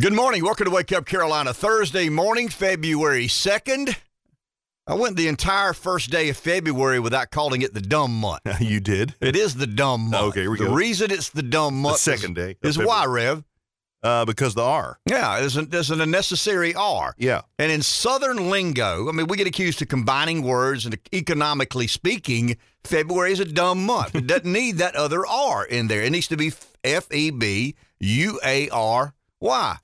Good morning. Welcome to Wake Up Carolina. Thursday morning, February 2nd. I went the entire first day of February without calling it the dumb month. you did. It is the dumb month. Okay, here we the go. reason it's the dumb month second day is, is why, Rev. Uh, because the R. Yeah, there's an, there's an unnecessary R. Yeah. And in Southern lingo, I mean, we get accused of combining words, and economically speaking, February is a dumb month. It doesn't need that other R in there. It needs to be F E B U A R Y.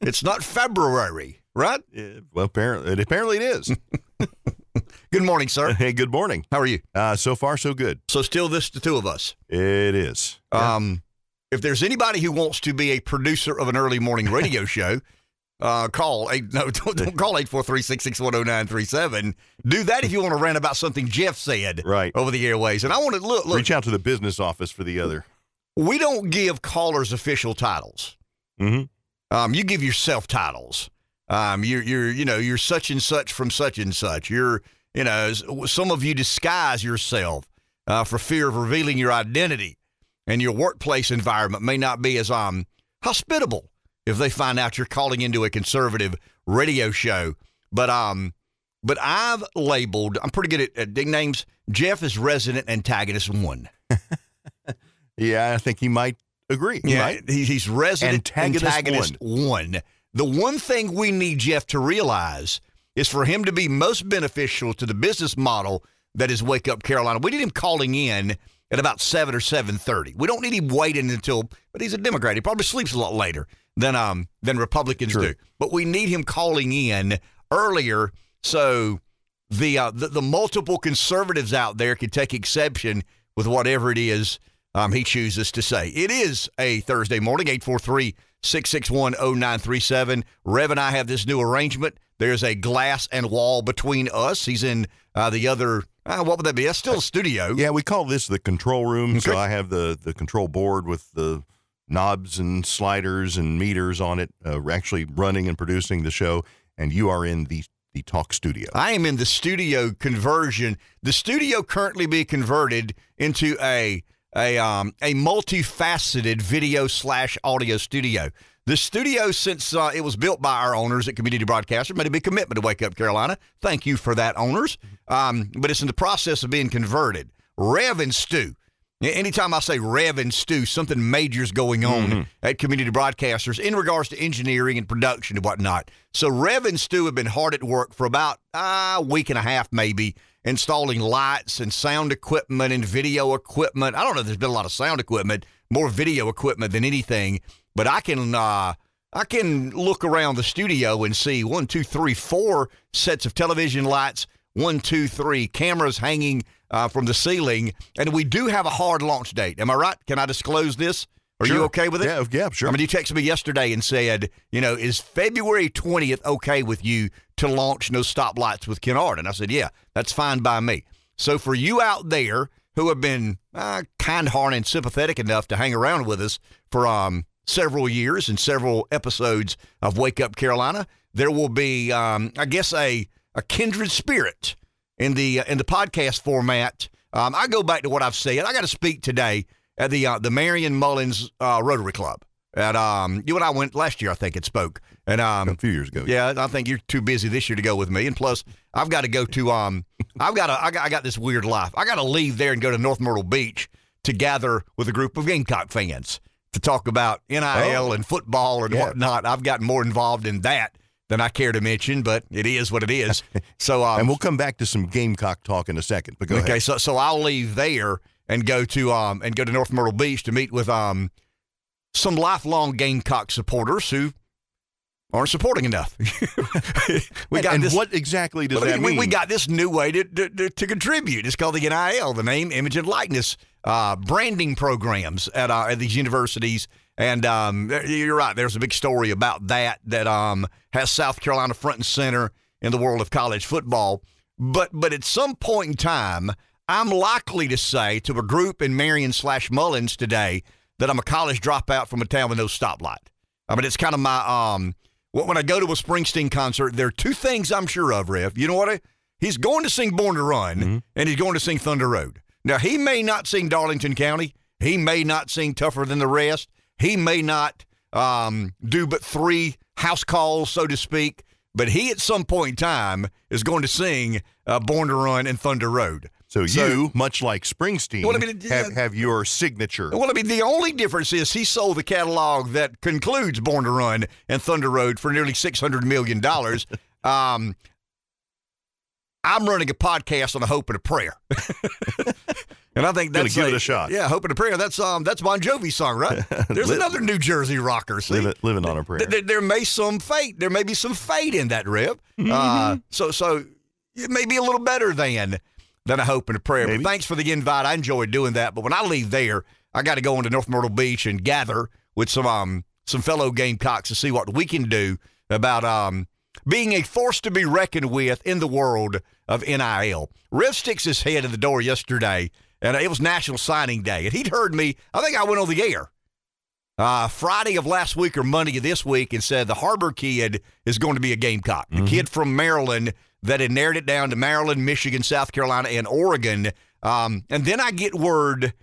It's not February, right? Yeah, well, apparently, apparently it is. Good morning, sir. hey, good morning. How are you? Uh, so far, so good. So, still this the two of us. It is. Um, if there's anybody who wants to be a producer of an early morning radio show, uh, call eight. No, don't, don't call eight four three six six one zero nine three seven. Do that if you want to rant about something Jeff said Right. over the airways. And I want to look. Look, Reach out to the business office for the other. we don't give callers official titles. Mm-hmm. Um, you give yourself titles. Um, you're you're you know you're such and such from such and such. You're you know some of you disguise yourself uh, for fear of revealing your identity, and your workplace environment may not be as um hospitable if they find out you're calling into a conservative radio show. But um, but I've labeled. I'm pretty good at, at nicknames. Jeff is resident antagonist one. Yeah, I think he might agree. Yeah, Right? he's resident Antagonist antagonist, one. The one thing we need Jeff to realize is for him to be most beneficial to the business model that is Wake Up Carolina. We need him calling in at about seven or seven thirty. We don't need him waiting until. But he's a Democrat. He probably sleeps a lot later than um than Republicans True. do. But we need him calling in earlier so the, uh, the the multiple conservatives out there can take exception with whatever it is um, he chooses to say. It is a Thursday morning, 843 661 0937. Rev and I have this new arrangement. There's a glass and wall between us. He's in uh, the other, uh, what would that be? That's still a studio. Yeah, we call this the control room. So I have the, the control board with the knobs and sliders and meters on it, uh, actually running and producing the show. And you are in the, the talk studio. I am in the studio conversion. The studio currently be converted into a a um a multifaceted video slash audio studio. The studio, since uh, it was built by our owners at Community Broadcaster, made a big commitment to Wake Up Carolina. Thank you for that, owners. Um, but it's in the process of being converted. Rev and Stu. Anytime I say Rev and Stu, something major's going on at community broadcasters in regards to engineering and production and whatnot. So Rev and Stu have been hard at work for about uh, a week and a half, maybe, installing lights and sound equipment and video equipment. I don't know if there's been a lot of sound equipment, more video equipment than anything, but I can uh, I can look around the studio and see one, two, three, four sets of television lights, one, two, three cameras hanging uh, from the ceiling, and we do have a hard launch date. Am I right? Can I disclose this? Are you okay with it? Yeah, yeah, sure. I mean, you texted me yesterday and said, you know, is February 20th okay with you to launch No Stoplights with Kennard? And I said, yeah, that's fine by me. So for you out there who have been uh, kind-hearted and sympathetic enough to hang around with us for um, several years and several episodes of Wake Up Carolina, there will be, um, I guess, a, a kindred spirit in the uh, in the podcast format. Um, I go back to what I've said. I got to speak today at the uh, the Marion Mullins uh, Rotary Club. At um, you and I went last year, I think it spoke, and um, a few years ago. yeah, I think you're too busy this year to go with me. And plus, I've got to go to um, I've got to I got, I got this weird life. I got to leave there and go to North Myrtle Beach to gather with a group of Gamecock fans to talk about NIL Oh. and football and Yeah. whatnot. I've gotten more involved in that than I care to mention, but it is what it is. So um, And we'll come back to some Gamecock talk in a second. But okay, ahead. so so I'll leave there and go to um and go to North Myrtle Beach to meet with um some lifelong Gamecock supporters who aren't supporting enough. we got and this. what exactly does Well, that we, mean? we got this new way to, to, to, to contribute. It's called the NIL, the name, image, and likeness uh, branding programs at, uh, at these universities. And um, you're right. There's a big story about that that um, has South Carolina front and center in the world of college football. But but at some point in time, I'm likely to say to a group in Marion slash Mullins today that I'm a college dropout from a town with no stoplight. I mean, it's kind of my um. When when I go to a Springsteen concert, there are two things I'm sure of, Rev. You know what? I, he's going to sing Born to Run, and he's going to sing Thunder Road. Now, he may not sing Darlington County. He may not sing Tougher Than the Rest. He may not um, do but three house calls, so to speak. But he, at some point in time, is going to sing uh, "Born to Run" and "Thunder Road." So, you, much like Springsteen, Well, I mean, have, have your signature. Well, I mean, the only difference is he sold the catalog that concludes Born to Run and Thunder Road for nearly $600 million. um, I'm running a podcast on a hope and a prayer. and I think Gonna that's give it a shot. Yeah, hope and a prayer. That's um that's Bon Jovi's song, right? There's another New Jersey rocker. See? living, living on a prayer. Th- th- there may some fate. There may be some fate in that rip. Mm-hmm. Uh, so so it may be a little better than than a hope and a prayer. Maybe. But thanks for the invite. I enjoyed doing that. But when I leave there, I got to go into North Myrtle Beach and gather with some um some fellow Gamecocks to see what we can do about um being a force to be reckoned with in the world of NIL. Rev sticks his head in the door yesterday, and it was National Signing Day, and he'd heard me. I think I went on the air uh, Friday of last week or Monday of this week and said the Harbor kid is going to be a Gamecock. The kid from Maryland that had narrowed it down to Maryland, Michigan, South Carolina, and Oregon. Um, and then I get word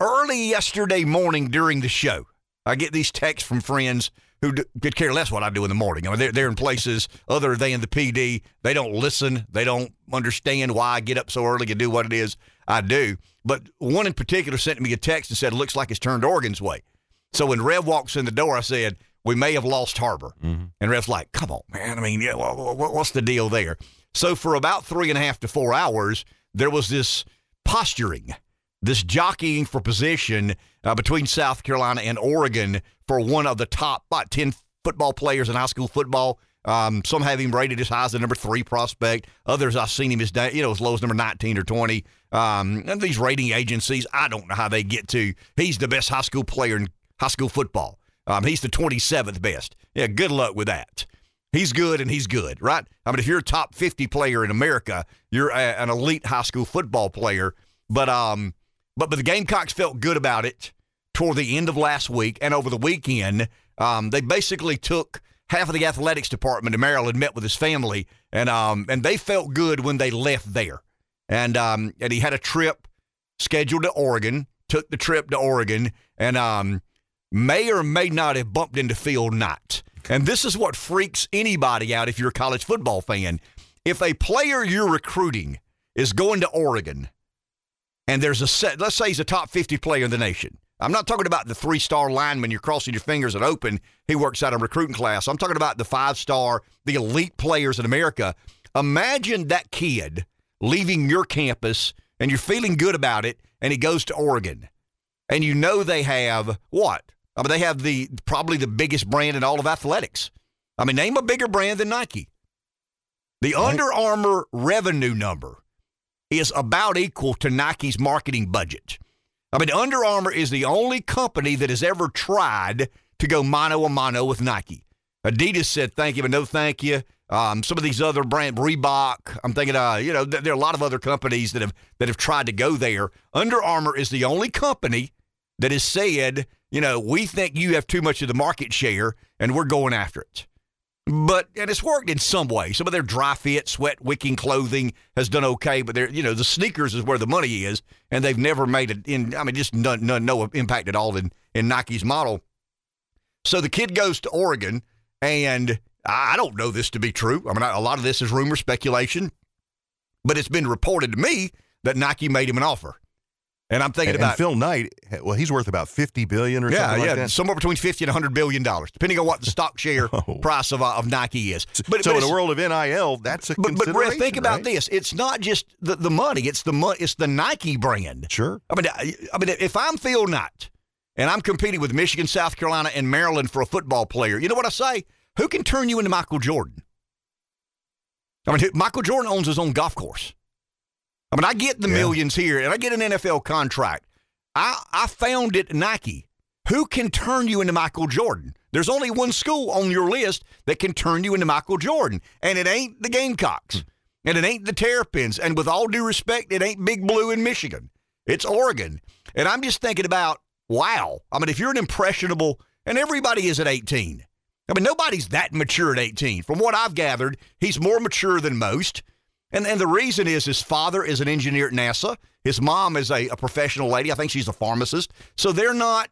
early yesterday morning during the show. I get these texts from friends who d- could care less what I do in the morning. I mean, they're, they're in places other than the PD. They don't listen. They don't understand why I get up so early and do what it is I do. But one in particular sent me a text and said, looks like it's turned Oregon's way. So when Rev walks in the door, I said, we may have lost Harbor. And Rev's like, come on, man. I mean, yeah, wha- wha- wha- what's the deal there? So for about three and a half to four hours, there was this posturing, this jockeying for position uh, between South Carolina and Oregon for one of the top, what, 10 football players in high school football. Um, some have him rated as high as the number three prospect. Others, I've seen him as you know as low as number 19 or 20. Um, and these rating agencies, I don't know how they get to. He's the best high school player in high school football. Um, he's the 27th best. Yeah, good luck with that. He's good and he's good, right? I mean, if you're a top 50 player in America, you're a, an elite high school football player. But um, but but the Gamecocks felt good about it toward the end of last week and over the weekend. Um, they basically took half of the athletics department in Maryland, met with his family, and um, and they felt good when they left there. And um, and he had a trip scheduled to Oregon. Took the trip to Oregon, and um, may or may not have bumped into Phil Knight. And this is what freaks anybody out if you're a college football fan. If a player you're recruiting is going to Oregon and there's a set, let's say he's a top 50 player in the nation. I'm not talking about the three star lineman you're crossing your fingers and open. He works out a recruiting class. I'm talking about the five star, the elite players in America. Imagine that kid leaving your campus and you're feeling good about it, and he goes to Oregon. And you know they have what? I mean, they have the probably the biggest brand in all of athletics. I mean, name a bigger brand than Nike. The Right. Under Armour revenue number is about equal to Nike's marketing budget. I mean, Under Armour is the only company that has ever tried to go mano a mano with Nike. Adidas said thank you, but no thank you. Um, some of these other brand Reebok, I'm thinking, uh, you know, th- there are a lot of other companies that have that have tried to go there. Under Armour is the only company that has said, you know, we think you have too much of the market share, and we're going after it. But and it's worked in some way. Some of their dry fit, sweat wicking clothing has done okay, but they're you know the sneakers is where the money is, and they've never made it in. I mean, just none, none, no impact at all in in Nike's model. So the kid goes to Oregon, and I don't know this to be true. I mean, a lot of this is rumor, speculation, but it's been reported to me that Nike made him an offer, and I'm thinking And, and about Phil Knight, well, he's worth about 50 billion or yeah, something yeah, like that. somewhere between fifty and hundred billion dollars, depending on what the stock share Oh. price of uh, of Nike is. But, so but in the world of NIL, that's a but, but. Red, think about right? this. It's not just the, the money. It's the mo- It's the Nike brand. Sure. I mean, I, I mean, if I'm Phil Knight and I'm competing with Michigan, South Carolina, and Maryland for a football player, you know what I say? Who can turn you into Michael Jordan? I mean, who- Michael Jordan owns his own golf course. I mean, I get the Yeah. millions here, and I get an NFL contract. I I found it Nike. Who can turn you into Michael Jordan? There's only one school on your list that can turn you into Michael Jordan, and it ain't the Gamecocks, hmm. and it ain't the Terrapins, and with all due respect, it ain't Big Blue in Michigan. It's Oregon, and I'm just thinking about wow. I mean, if you're an impressionable, and everybody is at 18. I mean, nobody's that mature at 18. From what I've gathered, he's more mature than most. And, and the reason is his father is an engineer at NASA. His mom is a, a professional lady. I think she's a pharmacist. So they're not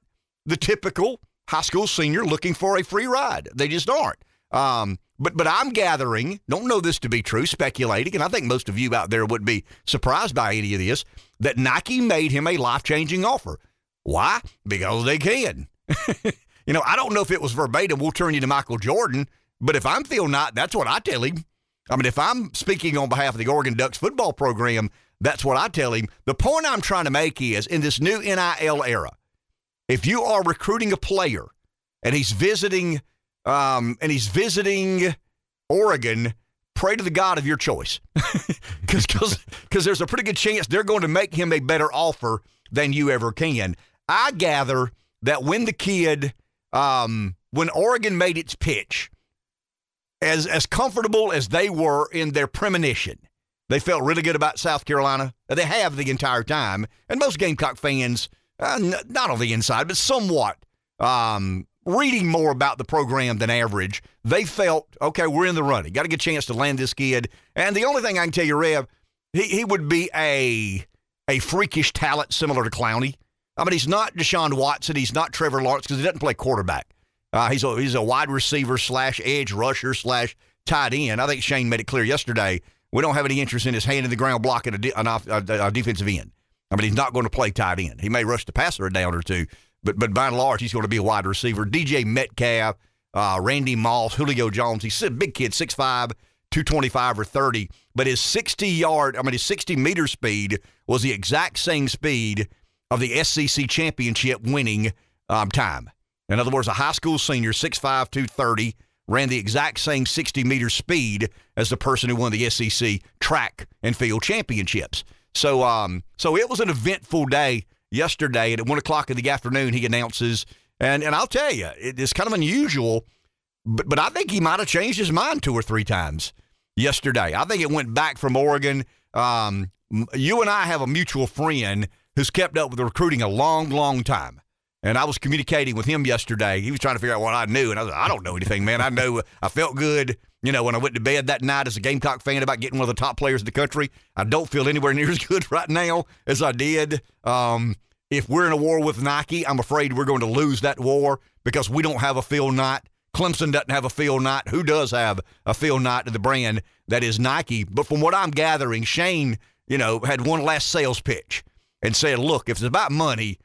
the typical high school senior looking for a free ride. They just aren't. Um, but but I'm gathering, don't know this to be true, speculating, and I think most of you out there would be surprised by any of this, that Nike made him a life changing offer. Why? Because they can. you know, I don't know if it was verbatim, we'll turn you to Michael Jordan, but if I'm Phil Knight, that's what I tell him. I mean, if I'm speaking on behalf of the Oregon Ducks football program, that's what I tell him. The point I'm trying to make is in this new NIL era, if you are recruiting a player and he's visiting um, and he's visiting Oregon, pray to the God of your choice, because there's a pretty good chance they're going to make him a better offer than you ever can. I gather that when the kid, um, when Oregon made its pitch, as as comfortable as they were in their premonition, they felt really good about South Carolina. They have the entire time, and most Gamecock fans, uh, n- not on the inside, but somewhat um, reading more about the program than average, they felt, okay, we're in the running. Got to get a chance to land this kid. And the only thing I can tell you, Rev, he, he would be a a freakish talent similar to Clowney. I mean, he's not Deshaun Watson. He's not Trevor Lawrence because he doesn't play quarterback. Uh, he's, a, he's a wide receiver slash edge rusher slash tight end. I think Shane made it clear yesterday. We don't have any interest in his hand in the ground blocking a, de- an off, a, a defensive end. I mean, he's not going to play tight end. He may rush the passer a down or two, but but by and large, he's going to be a wide receiver. DJ Metcalf, uh, Randy Moss, Julio Jones. He's a big kid, 6'5", 225 or 30. But his 60 yard, I mean, his 60 meter speed was the exact same speed of the SEC championship winning um, time. In other words, a high school senior, 6'5", 230, ran the exact same 60 meter speed as the person who won the SEC track and field championships. So, um, so it was an eventful day yesterday. And at one o'clock in the afternoon, he announces, and and I'll tell you, it's kind of unusual, but but I think he might have changed his mind two or three times yesterday. I think it went back from Oregon. Um, you and I have a mutual friend who's kept up with recruiting a long, long time. And I was communicating with him yesterday. He was trying to figure out what I knew. And I was like, I don't know anything, man. I know I felt good, you know, when I went to bed that night as a Gamecock fan about getting one of the top players in the country. I don't feel anywhere near as good right now as I did. Um, if we're in a war with Nike, I'm afraid we're going to lose that war because we don't have a Phil Knight. Clemson doesn't have a Phil Knight. Who does have a Phil Knight to the brand that is Nike? But from what I'm gathering, Shane, you know, had one last sales pitch and said, look, if it's about money,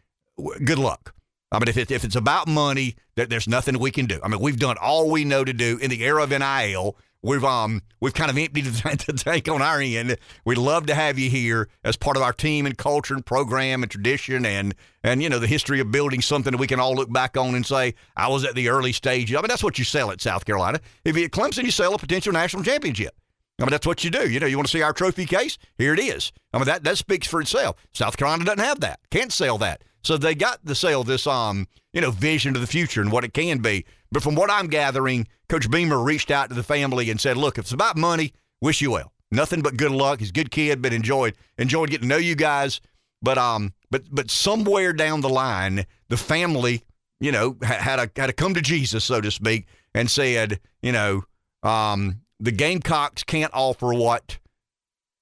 good luck. I mean, if, it, if it's about money, there, there's nothing we can do. I mean, we've done all we know to do in the era of NIL. We've um we've kind of emptied the tank on our end. We'd love to have you here as part of our team and culture and program and tradition and and you know the history of building something that we can all look back on and say I was at the early stages. I mean that's what you sell at South Carolina. If you at Clemson, you sell a potential national championship. I mean that's what you do. You know you want to see our trophy case? Here it is. I mean that that speaks for itself. South Carolina doesn't have that. Can't sell that. So they got to sell this, um, you know, vision to the future and what it can be. But from what I'm gathering, Coach Beamer reached out to the family and said, "Look, if it's about money, wish you well. Nothing but good luck. He's a good kid, but enjoyed enjoyed getting to know you guys. But um, but but somewhere down the line, the family, you know, had a had to come to Jesus, so to speak, and said, you know, um, the Gamecocks can't offer what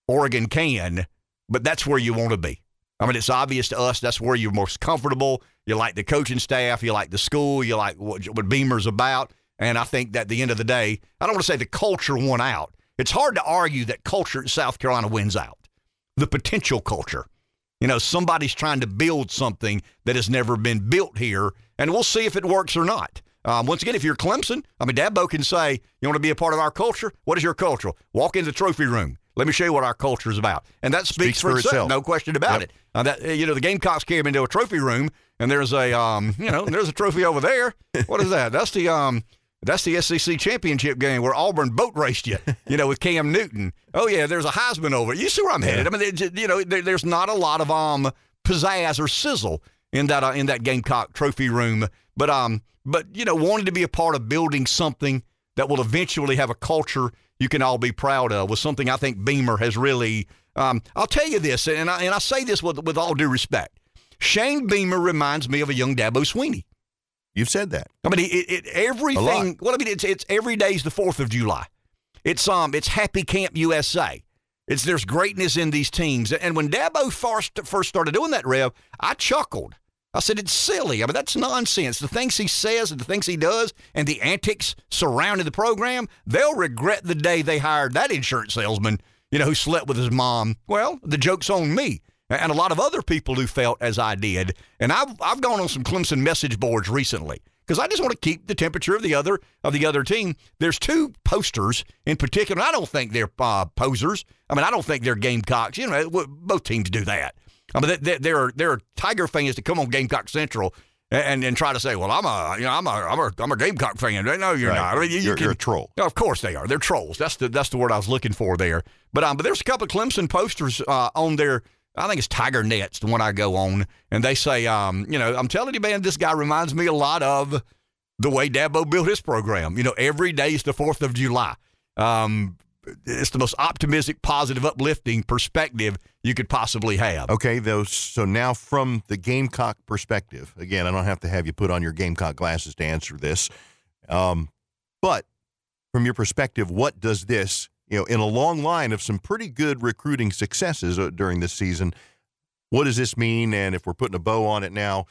Oregon can, but that's where you want to be. I mean, it's obvious to us that's where you're most comfortable. You like the coaching staff, you like the school, you like what, what Beamer's about. And I think that at the end of the day, I don't want to say the culture won out. It's hard to argue that culture in South Carolina wins out. The potential culture. You know, somebody's trying to build something that has never been built here, and we'll see if it works or not. Um, once again, if you're Clemson, I mean, Dabo can say, You want to be a part of our culture? What is your culture? Walk in the trophy room. Let me show you what our culture is about. And that speaks, speaks for, for itself, itself, no question about yep. it. Uh, that you know, the Gamecocks came into a trophy room, and there's a um, you know, there's a trophy over there. What is that? That's the um, that's the SEC championship game where Auburn boat raced you, you know, with Cam Newton. Oh yeah, there's a Heisman over. You see where I'm headed? I mean, you know, there, there's not a lot of um pizzazz or sizzle in that uh, in that Gamecock trophy room, but um, but you know, wanted to be a part of building something that will eventually have a culture you can all be proud of was something I think Beamer has really. Um, I'll tell you this, and I, and I say this with, with all due respect. Shane Beamer reminds me of a young Dabo Swinney. You've said that. I mean, it, it everything. Well, I mean, it's it's every day's the Fourth of July. It's um, it's Happy Camp USA. It's there's greatness in these teams. And when Dabo first first started doing that, Rev, I chuckled. I said, it's silly. I mean, that's nonsense. The things he says and the things he does and the antics surrounding the program, they'll regret the day they hired that insurance salesman, you know, who slept with his mom. Well, the joke's on me and a lot of other people who felt as I did. And I've, I've gone on some Clemson message boards recently because I just want to keep the temperature of the other of the other team. There's two posters in particular. I don't think they're uh, posers. I mean, I don't think they're Gamecocks. You know, both teams do that. I mean, there are there are Tiger fans that come on Gamecock Central and and try to say, well, I'm a you know I'm a I'm a, I'm a Gamecock fan. No, you're right. not. I mean, you, you're, you can, you're, a troll. of course they are. They're trolls. That's the that's the word I was looking for there. But um, but there's a couple of Clemson posters uh, on there. I think it's Tiger Nets, the one I go on, and they say, um, you know, I'm telling you, man, this guy reminds me a lot of the way Dabo built his program. You know, every day is the Fourth of July. Um, it's the most optimistic, positive, uplifting perspective you could possibly have. Okay, those. So now, from the Gamecock perspective, again, I don't have to have you put on your Gamecock glasses to answer this, um, but from your perspective, what does this, you know, in a long line of some pretty good recruiting successes uh, during this season, what does this mean? And if we're putting a bow on it now,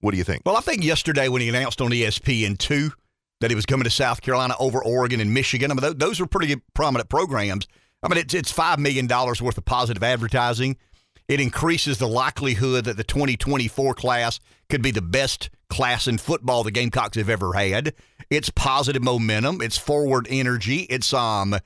what do you think? Well, I think yesterday when he announced on ESPN two that he was coming to South Carolina over Oregon and Michigan. I mean, those are pretty prominent programs. I mean, it's, it's $5 million worth of positive advertising. It increases the likelihood that the 2024 class could be the best class in football the Gamecocks have ever had. It's positive momentum. It's forward energy. It's, um,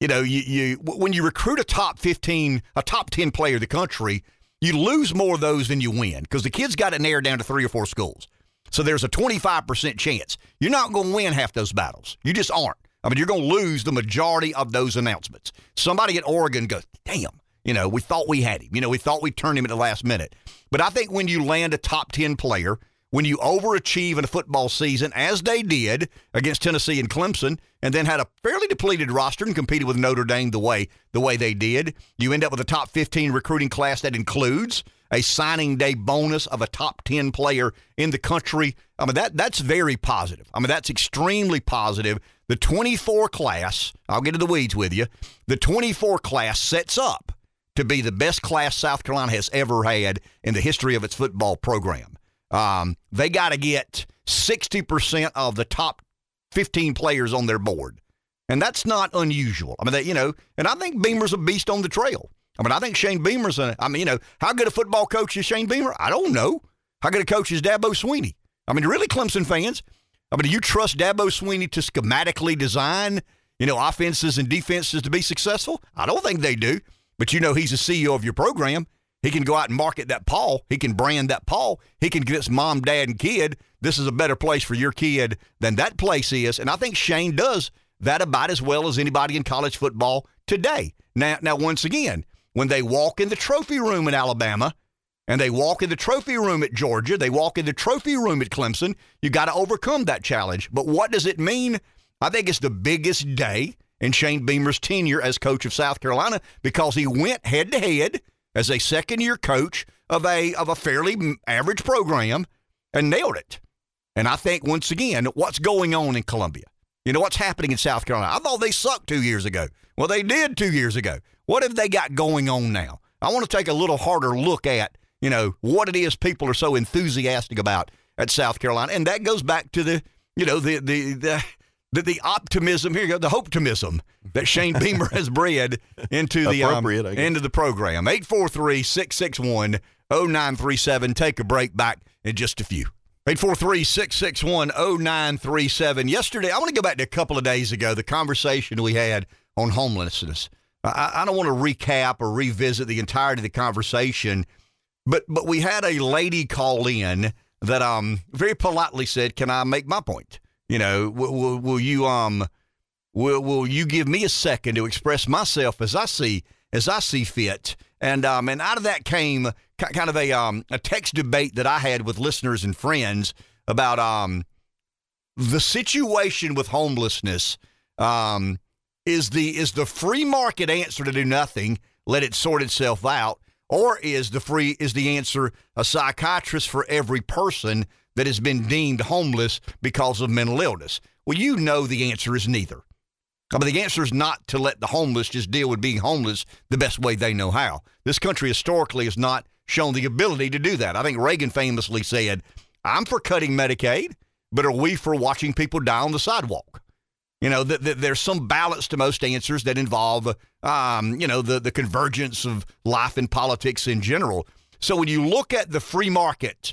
you know, you, you when you recruit a top 15, a top 10 player in the country, you lose more of those than you win because the kids got it narrowed down to three or four schools. So there's a 25% chance. You're not going to win half those battles. You just aren't. I mean, you're going to lose the majority of those announcements. Somebody at Oregon goes, damn, you know, we thought we had him. You know, we thought we turned him at the last minute. But I think when you land a top 10 player, when you overachieve in a football season, as they did against Tennessee and Clemson, and then had a fairly depleted roster and competed with Notre Dame the way the way they did, you end up with a top 15 recruiting class that includes a signing day bonus of a top 10 player in the country. I mean, that that's very positive. I mean, that's extremely positive. The 24 class, I'll get to the weeds with you, the 24 class sets up to be the best class South Carolina has ever had in the history of its football program. Um, they got to get 60% of the top 15 players on their board. And that's not unusual. I mean, they, you know, and I think Beamer's a beast on the trail. I mean, I think Shane Beamer's a, I mean, you know, how good a football coach is Shane Beamer? I don't know. How good a coach is Dabo Swinney? I mean, really, Clemson fans, I mean, do you trust Dabo Swinney to schematically design, you know, offenses and defenses to be successful? I don't think they do. But you know, he's the CEO of your program. He can go out and market that Paul. He can brand that Paul. He can his mom, dad, and kid. This is a better place for your kid than that place is. And I think Shane does that about as well as anybody in college football today. Now, now once again, when they walk in the trophy room in Alabama and they walk in the trophy room at Georgia, they walk in the trophy room at Clemson, you got to overcome that challenge. But what does it mean? I think it's the biggest day in Shane Beamer's tenure as coach of South Carolina because he went head to head as a second year coach of a of a fairly average program and nailed it. And I think once again, what's going on in Columbia? You know what's happening in South Carolina? I thought they sucked two years ago. Well, they did two years ago. What have they got going on now? I want to take a little harder look at, you know, what it is people are so enthusiastic about at South Carolina. And that goes back to the, you know, the the the the, the optimism here you go, the optimism that Shane Beamer has bred into the um, into the program. 843-661-0937. Take a break back in just a few. 843-661-0937. Yesterday, I want to go back to a couple of days ago, the conversation we had on homelessness. I, I don't want to recap or revisit the entirety of the conversation, but but we had a lady call in that um very politely said, "Can I make my point? You know, will, will, will you um will will you give me a second to express myself as I see as I see fit?" And um and out of that came kind of a um a text debate that I had with listeners and friends about um the situation with homelessness um is the is the free market answer to do nothing, let it sort itself out, or is the free is the answer a psychiatrist for every person that has been deemed homeless because of mental illness? Well, you know the answer is neither. I mean, the answer is not to let the homeless just deal with being homeless the best way they know how. This country historically has not shown the ability to do that. I think Reagan famously said, I'm for cutting Medicaid, but are we for watching people die on the sidewalk? You know, th- th- there's some balance to most answers that involve, um, you know, the, the convergence of life and politics in general. So when you look at the free market,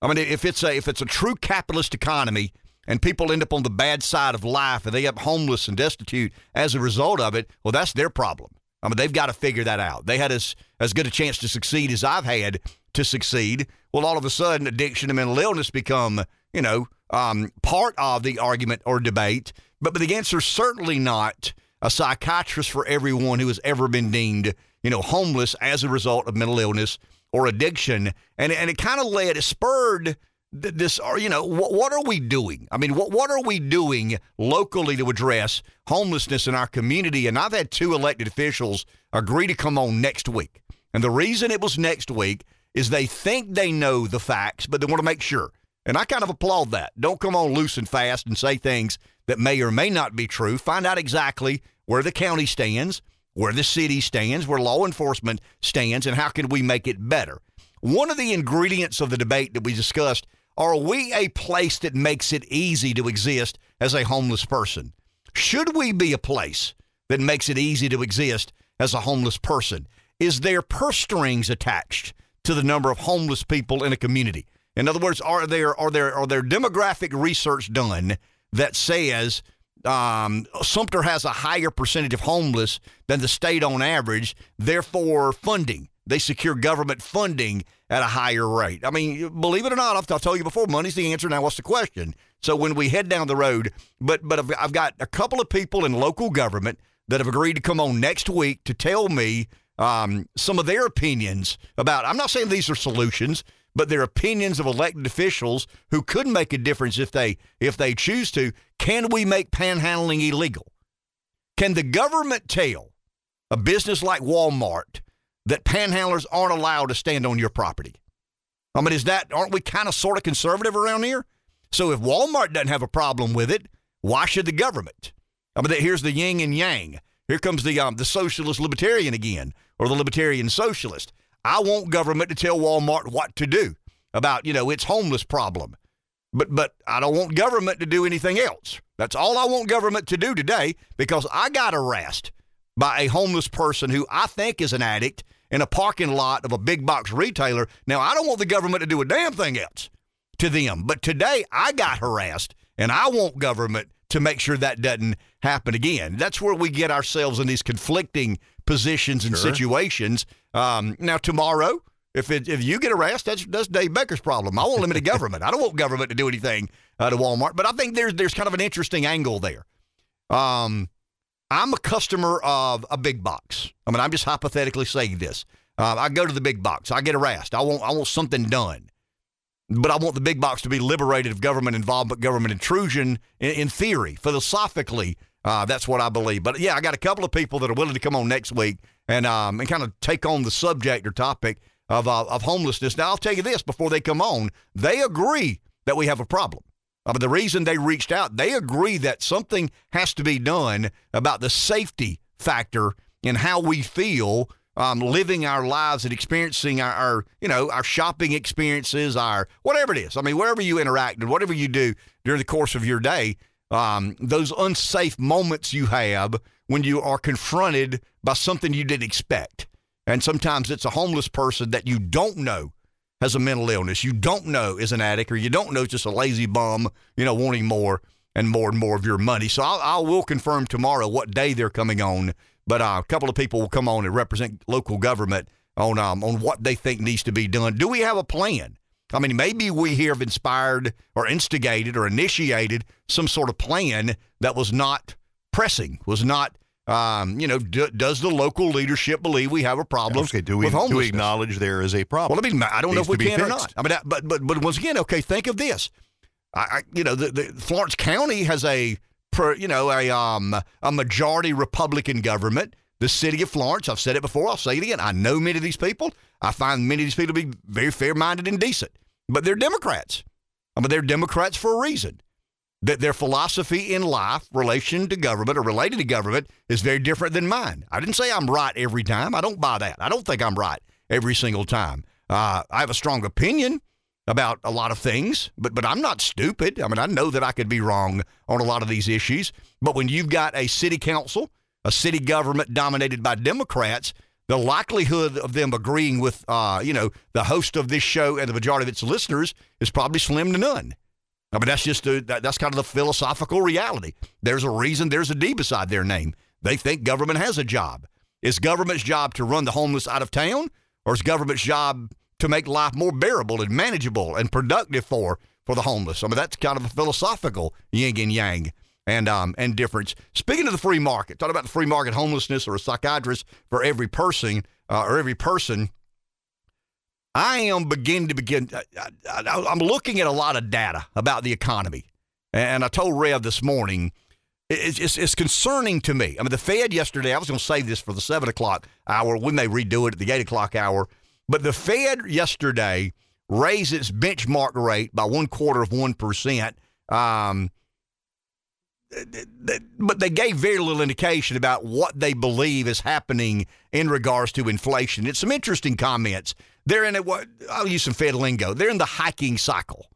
I mean, if it's a if it's a true capitalist economy and people end up on the bad side of life and they end up homeless and destitute as a result of it, well, that's their problem. I mean, they've got to figure that out. They had as as good a chance to succeed as I've had to succeed. Well, all of a sudden, addiction and mental illness become, you know, um, part of the argument or debate. But, but the answer is certainly not a psychiatrist for everyone who has ever been deemed, you know, homeless as a result of mental illness or addiction. And, and it kind of led, it spurred this, you know, what, what are we doing? I mean, what, what are we doing locally to address homelessness in our community? And I've had two elected officials agree to come on next week. And the reason it was next week is they think they know the facts, but they want to make sure. And I kind of applaud that. Don't come on loose and fast and say things that may or may not be true. Find out exactly where the county stands, where the city stands, where law enforcement stands, and how can we make it better. One of the ingredients of the debate that we discussed are we a place that makes it easy to exist as a homeless person? Should we be a place that makes it easy to exist as a homeless person? Is there purse strings attached to the number of homeless people in a community? In other words, are there are there are there demographic research done that says um, Sumter has a higher percentage of homeless than the state on average, therefore funding they secure government funding at a higher rate. I mean, believe it or not, I've, told you before, money's the answer. Now, what's the question? So when we head down the road, but but I've, I've got a couple of people in local government that have agreed to come on next week to tell me um, some of their opinions about. I'm not saying these are solutions but their opinions of elected officials who could make a difference if they if they choose to. Can we make panhandling illegal? Can the government tell a business like Walmart that panhandlers aren't allowed to stand on your property? I mean, is that aren't we kind of sort of conservative around here? So if Walmart doesn't have a problem with it, why should the government? I mean, here's the yin and yang. Here comes the um, the socialist libertarian again, or the libertarian socialist. I want government to tell Walmart what to do about, you know, its homeless problem. But but I don't want government to do anything else. That's all I want government to do today because I got harassed by a homeless person who I think is an addict in a parking lot of a big box retailer. Now I don't want the government to do a damn thing else to them. But today I got harassed and I want government to make sure that doesn't happen again. That's where we get ourselves in these conflicting positions and sure. situations. Um, now, tomorrow, if it, if you get arrested, that's, that's Dave Becker's problem. I want limited government. I don't want government to do anything uh, to Walmart. But I think there's there's kind of an interesting angle there. Um, I'm a customer of a big box. I mean, I'm just hypothetically saying this. Uh, I go to the big box. I get harassed. I want I want something done. But I want the big box to be liberated of government involvement, government intrusion. In, in theory, philosophically, uh, that's what I believe. But yeah, I got a couple of people that are willing to come on next week and um, and kind of take on the subject or topic of uh, of homelessness. Now, I'll tell you this before they come on, they agree that we have a problem. Uh, but the reason they reached out, they agree that something has to be done about the safety factor in how we feel um, living our lives and experiencing our, our, you know, our shopping experiences, our whatever it is. I mean, wherever you interact and whatever you do during the course of your day, um, those unsafe moments you have when you are confronted by something you didn't expect. And sometimes it's a homeless person that you don't know has a mental illness, you don't know is an addict, or you don't know just a lazy bum, you know, wanting more and more and more of your money. So I'll, I will confirm tomorrow what day they're coming on but uh, a couple of people will come on and represent local government on um, on what they think needs to be done. Do we have a plan? I mean, maybe we here have inspired or instigated or initiated some sort of plan that was not pressing, was not. Um, you know, do, does the local leadership believe we have a problem okay, do we, with homelessness? Do we acknowledge there is a problem? Well, I mean, I don't know if we can or not. I mean, but but but once again, okay, think of this. I, I you know, the, the Florence County has a per, you know, a um a majority Republican government. The city of Florence, I've said it before, I'll say it again. I know many of these people. I find many of these people to be very fair-minded and decent, but they're Democrats. I mean, they're Democrats for a reason. That their philosophy in life, relation to government or related to government, is very different than mine. I didn't say I'm right every time. I don't buy that. I don't think I'm right every single time. Uh, I have a strong opinion about a lot of things, but but I'm not stupid. I mean, I know that I could be wrong on a lot of these issues. But when you've got a city council, a city government dominated by Democrats, the likelihood of them agreeing with, uh, you know, the host of this show and the majority of its listeners is probably slim to none. I mean, that's just a, that, that's kind of the philosophical reality. There's a reason there's a D beside their name. They think government has a job. Is government's job to run the homeless out of town, or is government's job to make life more bearable and manageable and productive for for the homeless? I mean, that's kind of a philosophical yin and yang and um and difference. Speaking of the free market, talking about the free market homelessness or a psychiatrist for every person uh, or every person. I am beginning to begin. I, I, I'm looking at a lot of data about the economy, and I told Rev this morning it's, it's, it's, concerning to me. I mean, the Fed yesterday, I was going to save this for the 7 o'clock hour. We may redo it at the 8 o'clock hour. But the Fed yesterday raised its benchmark rate by one quarter of 1%. Um, but they gave very little indication about what they believe is happening in regards to inflation. It's some interesting comments. They're in a, what I'll use some Fed lingo. They're in the hiking cycle.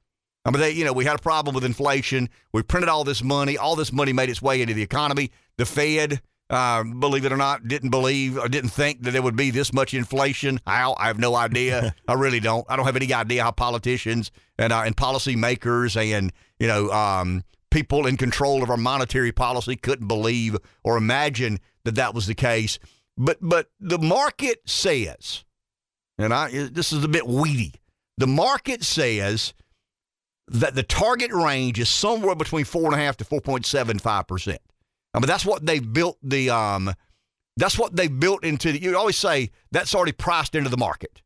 I mean, they, you know, we had a problem with inflation. We printed all this money. All this money made its way into the economy. The Fed, uh, believe it or not, didn't believe or didn't think that there would be this much inflation. How? I have no idea. I really don't. I don't have any idea how politicians and uh, and policymakers and you know um, people in control of our monetary policy couldn't believe or imagine that that was the case. But but the market says, and I this is a bit weedy. The market says that the target range is somewhere between four and a half to four point seven five percent. I mean, that's what they built the um, that's what they built into. The, you always say that's already priced into the market.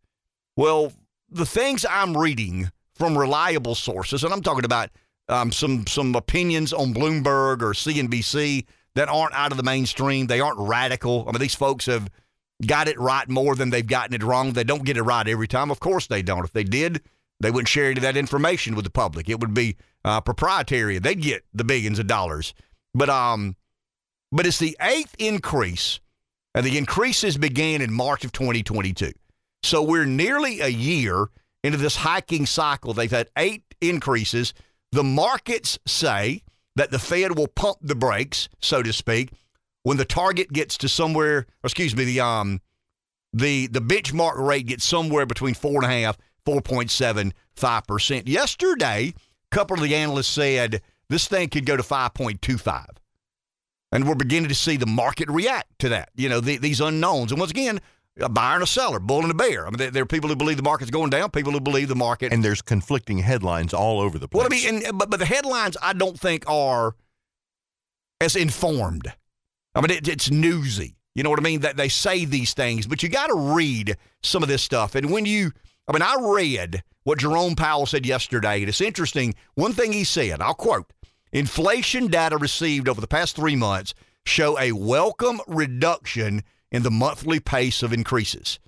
Well, the things I'm reading from reliable sources, and I'm talking about um, some some opinions on Bloomberg or CNBC that aren't out of the mainstream. They aren't radical. I mean, these folks have got it right more than they've gotten it wrong. They don't get it right every time. Of course, they don't. If they did, they wouldn't share any of that information with the public. It would be uh, proprietary. They'd get the billions of dollars. But um, but it's the eighth increase, and the increases began in March of 2022. So we're nearly a year into this hiking cycle. They've had eight increases. The markets say that the Fed will pump the brakes, so to speak, when the target gets to somewhere. excuse me, the um, the the benchmark rate gets somewhere between four and a half 4.75%. Yesterday, a couple of the analysts said this thing could go to 5.25. And we're beginning to see the market react to that, you know, the, these unknowns. And once again, a buyer and a seller, bull and a bear. I mean, there are people who believe the market's going down, people who believe the market. And there's conflicting headlines all over the place. Well, I mean, and, but, but the headlines I don't think are as informed. I mean, it, it's newsy. You know what I mean? That they say these things, but you got to read some of this stuff. And when you I mean, I read what Jerome Powell said yesterday, and it's interesting. One thing he said, I'll quote Inflation data received over the past three months show a welcome reduction in the monthly pace of increases.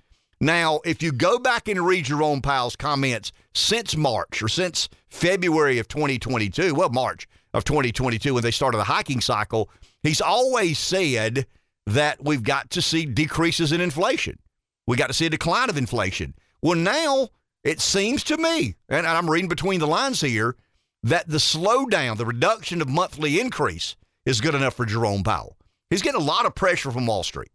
Now, if you go back and read Jerome Powell's comments since March or since February of 2022, well, March of 2022, when they started the hiking cycle, he's always said that we've got to see decreases in inflation. We got to see a decline of inflation. Well, now it seems to me, and I'm reading between the lines here, that the slowdown, the reduction of monthly increase is good enough for Jerome Powell. He's getting a lot of pressure from Wall Street.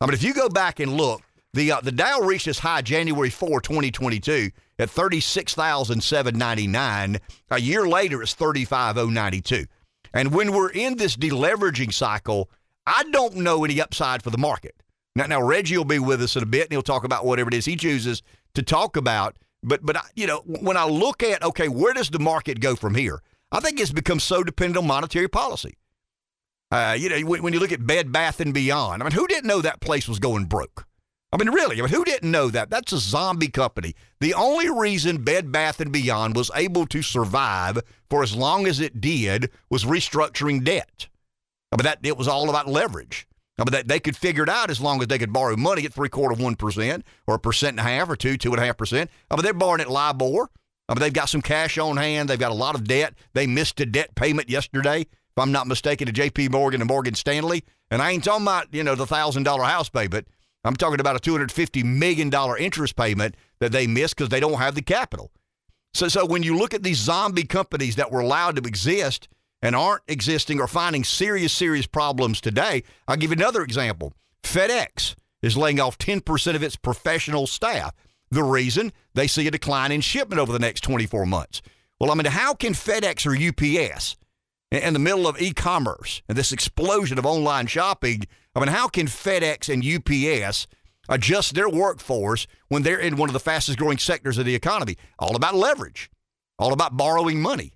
I mean, if you go back and look, the uh, the Dow reached its high January 4, 2022 at 36,799. A year later, it's 35,092. And when we're in this deleveraging cycle, I don't know any upside for the market. Now, now Reggie will be with us in a bit, and he'll talk about whatever it is he chooses to talk about. But, but you know, when I look at okay, where does the market go from here? I think it's become so dependent on monetary policy. Uh, you know, when, when you look at Bed Bath and Beyond, I mean, who didn't know that place was going broke? I mean, really, I mean, who didn't know that? That's a zombie company. The only reason Bed Bath and Beyond was able to survive for as long as it did was restructuring debt. I mean, that it was all about leverage. I mean, they, they could figure it out as long as they could borrow money at three quarter one percent or a percent and a half or two, two and a half percent. I mean, they're borrowing at LIBOR. I mean, they've got some cash on hand. They've got a lot of debt. They missed a debt payment yesterday, if I'm not mistaken, to J.P. Morgan and Morgan Stanley. And I ain't talking about you know the thousand dollar house payment. I'm talking about a $250 million interest payment that they miss because they don't have the capital. So, so when you look at these zombie companies that were allowed to exist and aren't existing or finding serious, serious problems today, I'll give you another example. FedEx is laying off 10% of its professional staff. The reason they see a decline in shipment over the next 24 months. Well, I mean, how can FedEx or UPS, in the middle of e commerce and this explosion of online shopping, I mean, how can FedEx and UPS adjust their workforce when they're in one of the fastest growing sectors of the economy? All about leverage, all about borrowing money.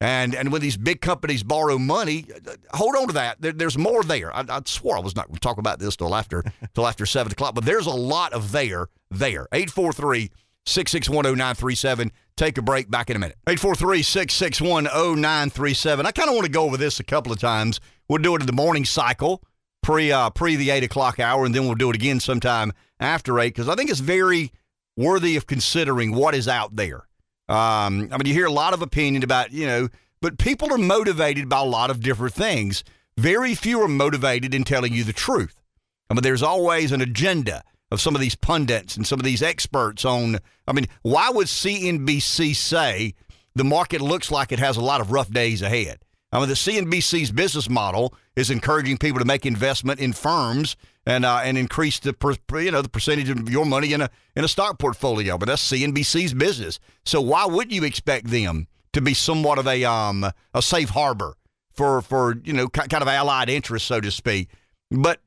And, and when these big companies borrow money, uh, hold on to that. There, there's more there. I, I swore I was not going to talk about this till after till after seven o'clock, but there's a lot of there there. Eight four three 6610937. Take a break. Back in a minute. 843 661 0937. I kind of want to go over this a couple of times. We'll do it in the morning cycle, pre, uh, pre the 8 o'clock hour, and then we'll do it again sometime after 8 because I think it's very worthy of considering what is out there. Um, I mean, you hear a lot of opinion about, you know, but people are motivated by a lot of different things. Very few are motivated in telling you the truth. I mean, there's always an agenda of some of these pundits and some of these experts on. I mean, why would CNBC say the market looks like it has a lot of rough days ahead? I mean, the CNBC's business model is encouraging people to make investment in firms and uh, and increase the per, you know the percentage of your money in a in a stock portfolio. But that's CNBC's business. So why would you expect them to be somewhat of a um a safe harbor for for you know kind of allied interests, so to speak? But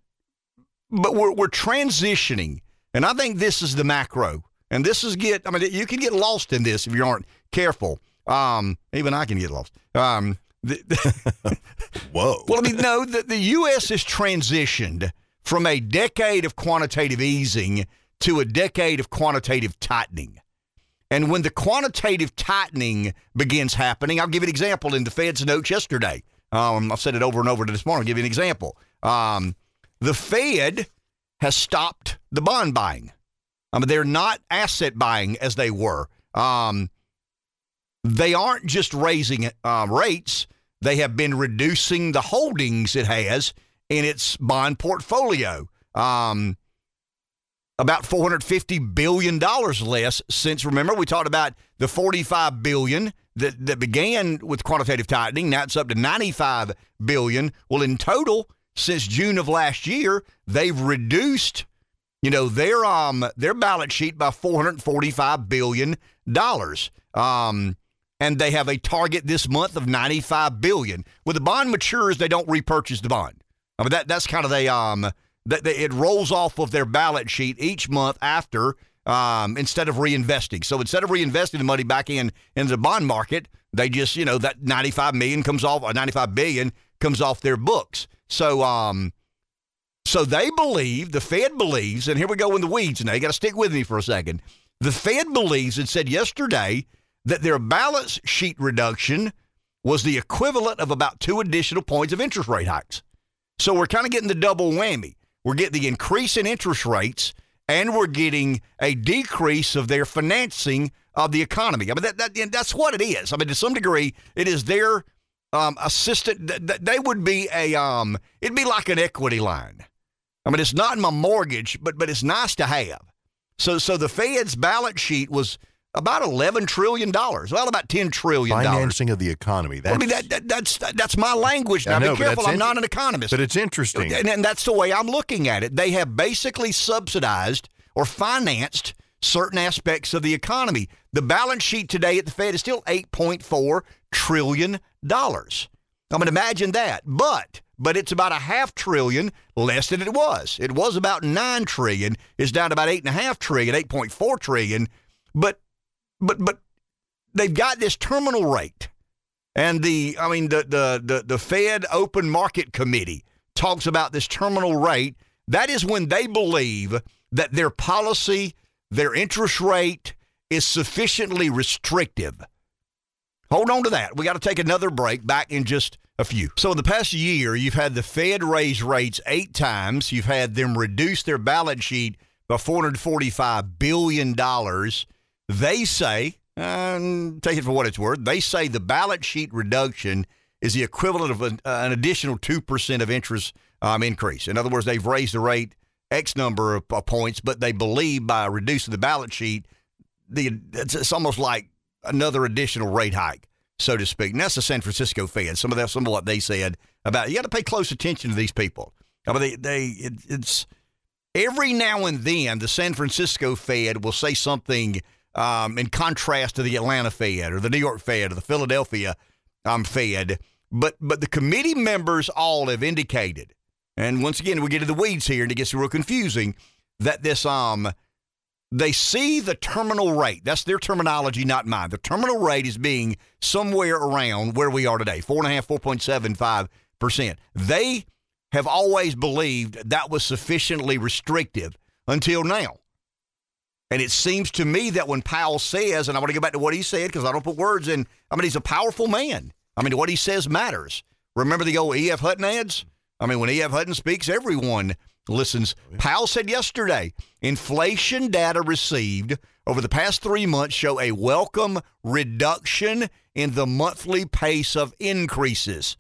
but we're, we're transitioning. And I think this is the macro. And this is get, I mean, you can get lost in this if you aren't careful. Um, even I can get lost. Um, the, the Whoa. Well, I mean, no, the, the U.S. has transitioned from a decade of quantitative easing to a decade of quantitative tightening. And when the quantitative tightening begins happening, I'll give you an example in the Fed's notes yesterday. Um, I've said it over and over to this morning. I'll give you an example. Um, the Fed has stopped the bond buying. I mean, they're not asset buying as they were. Um, they aren't just raising uh, rates, they have been reducing the holdings it has in its bond portfolio. Um, about $450 billion less since, remember, we talked about the 45 billion that, that began with quantitative tightening. Now it's up to 95 billion. Well, in total, since June of last year, they've reduced, you know, their um their balance sheet by 445 billion dollars. Um, and they have a target this month of 95 billion. When the bond matures, they don't repurchase the bond. I mean that that's kind of the um that they, it rolls off of their balance sheet each month after um, instead of reinvesting. So instead of reinvesting the money back in into the bond market, they just you know that 95 million comes off or 95 billion comes off their books. So, um, so they believe, the Fed believes, and here we go in the weeds now. You got to stick with me for a second. The Fed believes and said yesterday that their balance sheet reduction was the equivalent of about two additional points of interest rate hikes. So we're kind of getting the double whammy. We're getting the increase in interest rates and we're getting a decrease of their financing of the economy. I mean, that, that, that's what it is. I mean, to some degree, it is their um, assistant. Th- they would be a um, it'd be like an equity line. I mean, it's not my mortgage, but but it's nice to have. So so the Fed's balance sheet was about eleven trillion dollars. Well, about ten trillion. Financing of the economy. That's, I mean, that, that, that's that's my language. Now, know, be careful. I'm not an economist. But it's interesting, and, and that's the way I'm looking at it. They have basically subsidized or financed certain aspects of the economy. The balance sheet today at the Fed is still 8.4 trillion dollars. I mean, imagine that. But but it's about a half trillion less than it was. It was about nine trillion. It's down to about eight and a half trillion, eight point four trillion. But but but they've got this terminal rate, and the I mean the the the, the Fed Open Market Committee talks about this terminal rate. That is when they believe that their policy, their interest rate, is sufficiently restrictive Hold on to that. We got to take another break back in just a few. So, in the past year, you've had the Fed raise rates eight times. You've had them reduce their balance sheet by $445 billion. They say, and take it for what it's worth, they say the balance sheet reduction is the equivalent of an, uh, an additional 2% of interest um, increase. In other words, they've raised the rate X number of, points, but they believe by reducing the balance sheet, the it's, it's almost like another additional rate hike, so to speak. And that's the San Francisco Fed. Some of that, some of what they said about you got to pay close attention to these people. I mean, they, they it, it's every now and then the San Francisco Fed will say something um, in contrast to the Atlanta Fed or the New York Fed or the Philadelphia um, Fed. But but the committee members all have indicated, and once again we get to the weeds here and it gets real confusing that this um they see the terminal rate. That's their terminology, not mine. The terminal rate is being somewhere around where we are today, four and a half, four point seven five percent. They have always believed that was sufficiently restrictive until now. And it seems to me that when Powell says, and I want to go back to what he said because I don't put words in, I mean, he's a powerful man. I mean, what he says matters. Remember the old E.F. Hutton ads? I mean, when E.F. Hutton speaks, everyone listens. Powell said yesterday inflation data received over the past three months show a welcome reduction in the monthly pace of increases.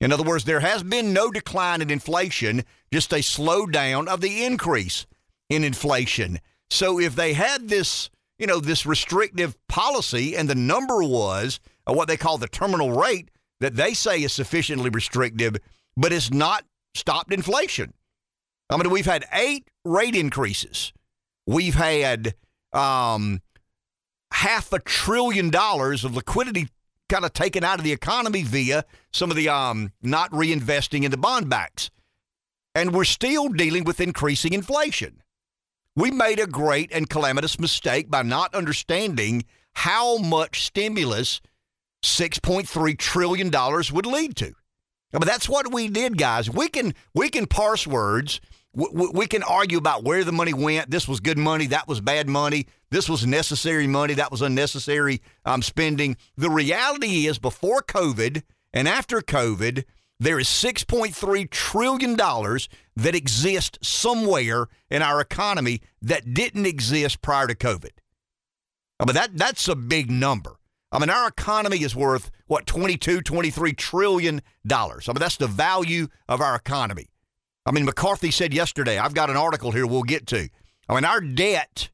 In other words, there has been no decline in inflation, just a slowdown of the increase in inflation. So if they had this, you know, this restrictive policy and the number was uh, what they call the terminal rate that they say is sufficiently restrictive, but it's not stopped inflation. I mean, we've had eight rate increases. We've had um, half a trillion dollars of liquidity kind of taken out of the economy via some of the um, not reinvesting in the bond backs. And we're still dealing with increasing inflation. We made a great and calamitous mistake by not understanding how much stimulus $6.3 trillion would lead to. But that's what we did, guys. We can we can parse words. We, we can argue about where the money went. This was good money. That was bad money. This was necessary money. That was unnecessary um, spending. The reality is, before COVID and after COVID, there is $6.3 trillion that exists somewhere in our economy that didn't exist prior to COVID. I mean, that, that's a big number. I mean, our economy is worth, what, 22, 23 trillion dollars. I mean, that's the value of our economy. I mean, McCarthy said yesterday, I've got an article here we'll get to. I mean, our debt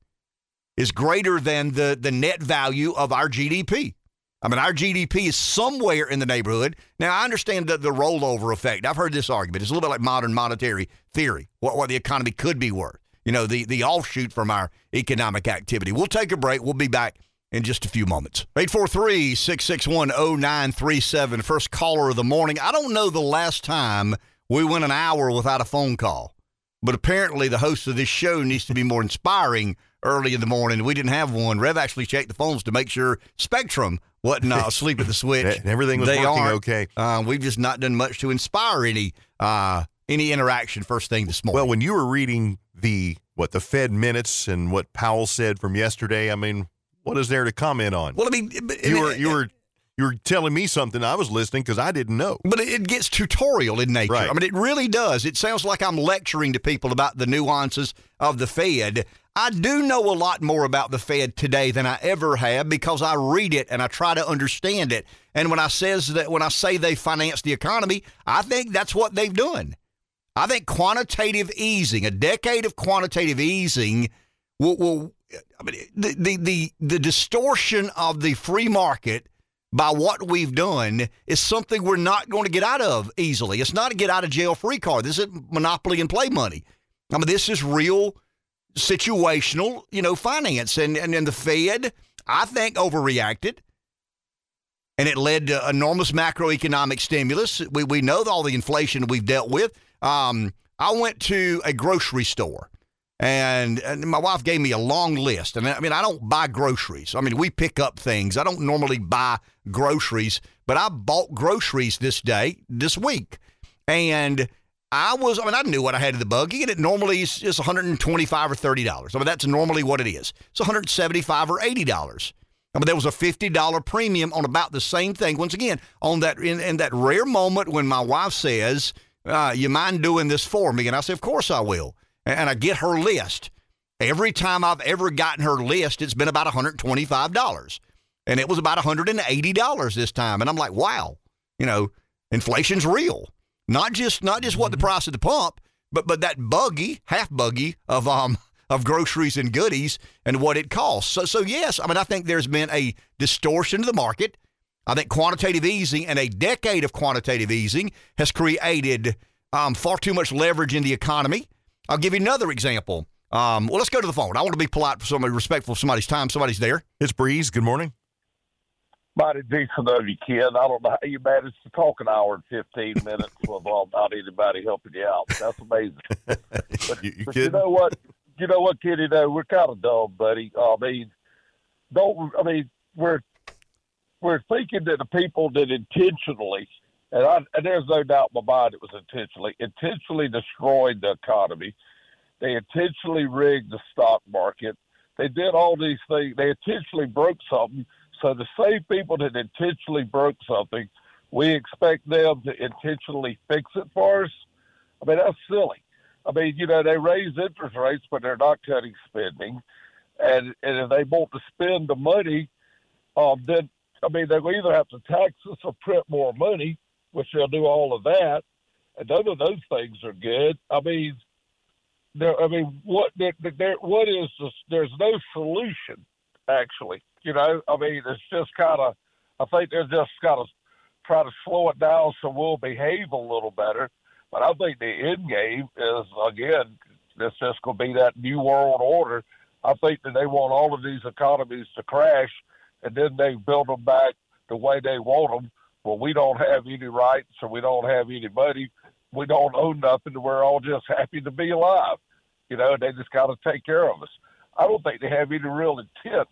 is greater than the, the net value of our GDP. I mean, our GDP is somewhere in the neighborhood. Now, I understand the, the rollover effect. I've heard this argument. It's a little bit like modern monetary theory, what, what the economy could be worth, you know, the, the offshoot from our economic activity. We'll take a break. We'll be back in just a few moments. 843 661 0937, first caller of the morning. I don't know the last time we went an hour without a phone call, but apparently the host of this show needs to be more inspiring early in the morning. We didn't have one. Rev actually checked the phones to make sure Spectrum wasn't uh, asleep at the switch. Everything was they working aren't. okay. Uh, we've just not done much to inspire any uh, any interaction first thing this morning. Well, when you were reading the what the Fed minutes and what Powell said from yesterday, I mean, what is there to comment on? well, I mean, you were you were you were telling me something. I was listening because I didn't know. But it gets tutorial in nature. Right. I mean, it really does. It sounds like I'm lecturing to people about the nuances of the Fed. I do know a lot more about the Fed today than I ever have because I read it and I try to understand it. And when I says that when I say they finance the economy, I think that's what they've done. I think quantitative easing, a decade of quantitative easing, will, will I mean, the, the the the distortion of the free market by what we've done is something we're not going to get out of easily. It's not a get out of jail free card. This isn't monopoly and play money. I mean, this is real situational, you know, finance. And and, and the Fed, I think, overreacted. And it led to enormous macroeconomic stimulus. We, we know all the inflation we've dealt with. Um, I went to a grocery store and, and my wife gave me a long list. And I mean, I don't buy groceries. I mean, we pick up things. I don't normally buy groceries, but I bought groceries this day, this week. And I was, I mean, I knew what I had in the buggy, and it normally is, is 125 or $30. I mean, that's normally what it is. It's 175 or $80. I mean, there was a $50 premium on about the same thing. Once again, on that, in, in that rare moment when my wife says, uh, you mind doing this for me? And I say, of course I will and I get her list. Every time I've ever gotten her list, it's been about $125. And it was about $180 this time. And I'm like, wow, you know, inflation's real. Not just not just what the price of the pump, but but that buggy, half buggy of um of groceries and goodies and what it costs. So, so yes, I mean, I think there's been a distortion to the market. I think quantitative easing and a decade of quantitative easing has created um, far too much leverage in the economy. I'll give you another example. Um, well, let's go to the phone. I want to be polite for somebody, respectful of somebody's time. Somebody's there. It's Breeze. Good morning. Mighty decent of you, kid. I don't know how you managed to talk an hour and 15 minutes without anybody helping you out. That's amazing. But, you, you, but you know what? You know what, kid? You know, we're kind of dumb, buddy. I mean, don't, I mean, we're, we're thinking that the people that intentionally, and, I, and there's no doubt in my mind it was intentionally, intentionally destroyed the economy. They intentionally rigged the stock market. They did all these things. They intentionally broke something so the same people that intentionally broke something, we expect them to intentionally fix it for us. I mean, that's silly. I mean, you know, they raise interest rates, but they're not cutting spending. And and if they want to spend the money, um, then I mean, they'll either have to tax us or print more money, which they'll do all of that. And none of those things are good. I mean, there. I mean, what there, there, what is this? There's no solution actually. You know, I mean, it's just kind of, I think they're just got to try to slow it down so we'll behave a little better. But I think the end game is, again, it's just going to be that new world order. I think that they want all of these economies to crash and then they build them back the way they want them. Well, we don't have any rights or we don't have any money. We don't own nothing. We're all just happy to be alive. You know, they just got to take care of us. I don't think they have any real intent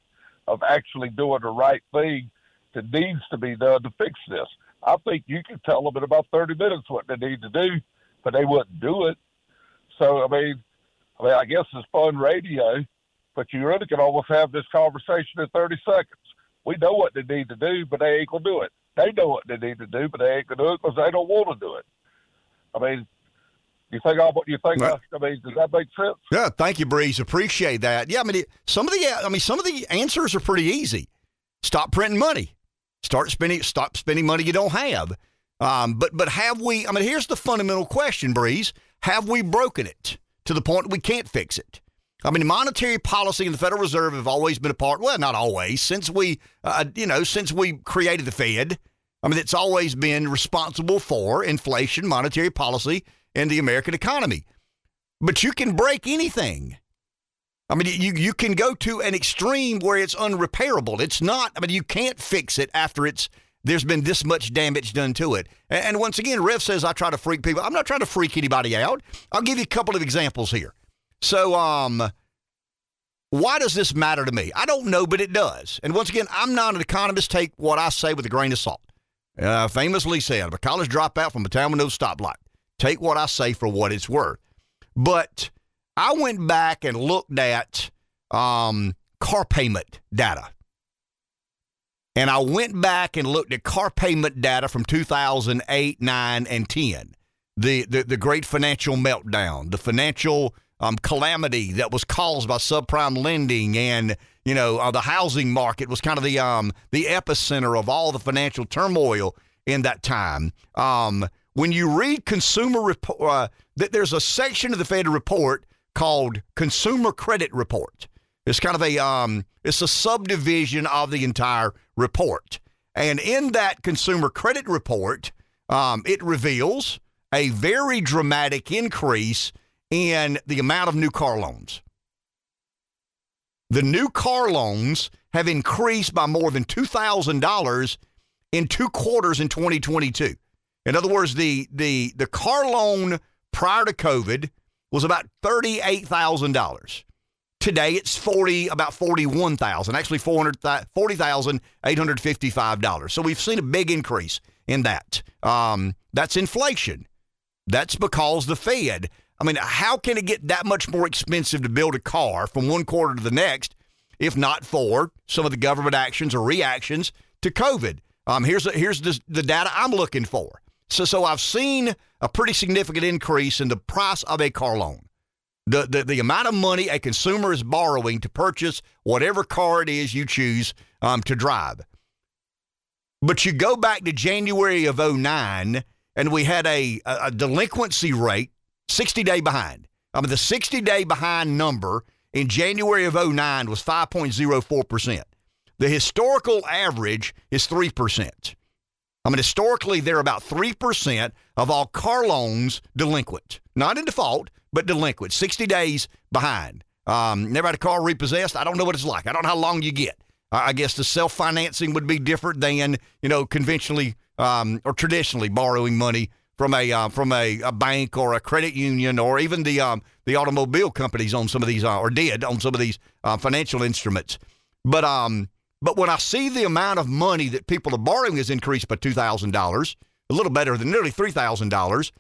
of actually doing the right thing that needs to be done to fix this. I think you can tell them in about 30 minutes what they need to do, but they wouldn't do it. So, I mean, I mean, I guess it's fun radio, but you really can almost have this conversation in 30 seconds. We know what they need to do, but they ain't gonna do it. They know what they need to do, but they ain't gonna do it because they don't want to do it. I mean, you think all you think? Right. I mean, does that make sense? Yeah, thank you, Breeze. Appreciate that. Yeah, I mean, some of the I mean, some of the answers are pretty easy. Stop printing money. Start spending. Stop spending money you don't have. Um, but but have we? I mean, here's the fundamental question, Breeze. Have we broken it to the point we can't fix it? I mean, monetary policy and the Federal Reserve have always been a part. Well, not always. Since we, uh, you know, since we created the Fed, I mean, it's always been responsible for inflation, monetary policy, in the American economy. But you can break anything. I mean, you, you can go to an extreme where it's unrepairable. It's not, I mean, you can't fix it after it's there's been this much damage done to it. And once again, Rev says I try to freak people. I'm not trying to freak anybody out. I'll give you a couple of examples here. So, um, why does this matter to me? I don't know, but it does. And once again, I'm not an economist. Take what I say with a grain of salt. Uh, famously said, I'm a college dropout from a town with no stoplight. Take what I say for what it's worth. But I went back and looked at um, car payment data. And I went back and looked at car payment data from 2008, 9, and 10. The, the, the great financial meltdown, the financial um, calamity that was caused by subprime lending and you know uh, the housing market was kind of the um, the epicenter of all the financial turmoil in that time. Um, when you read consumer report, uh, there's a section of the Fed report called Consumer Credit Report. It's kind of a um, it's a subdivision of the entire report, and in that Consumer Credit Report, um, it reveals a very dramatic increase in the amount of new car loans. The new car loans have increased by more than two thousand dollars in two quarters in 2022. In other words, the the the car loan prior to COVID was about thirty eight thousand dollars. Today it's forty about forty one thousand, actually four hundred forty thousand eight hundred fifty five dollars. So we've seen a big increase in that. Um, that's inflation. That's because the Fed. I mean, how can it get that much more expensive to build a car from one quarter to the next, if not for some of the government actions or reactions to COVID? Um, here's a, here's the, the data I'm looking for. So, so I've seen a pretty significant increase in the price of a car loan. The, the, the amount of money a consumer is borrowing to purchase whatever car it is you choose um, to drive. But you go back to January of 09, and we had a, a delinquency rate 60 day behind. I mean, the 60 day behind number in January of 09 was 5.04%. The historical average is 3%. I mean, historically, they're about 3% of all car loans delinquent. Not in default, but delinquent. 60 days behind. Um, never had a car repossessed. I don't know what it's like. I don't know how long you get. I guess the self financing would be different than, you know, conventionally um, or traditionally borrowing money from a uh, from a, a, bank or a credit union or even the um, the automobile companies on some of these uh, or did on some of these uh, financial instruments. But um, but when I see the amount of money that people are borrowing has increased by two thousand dollars, a little better than nearly three thousand dollars,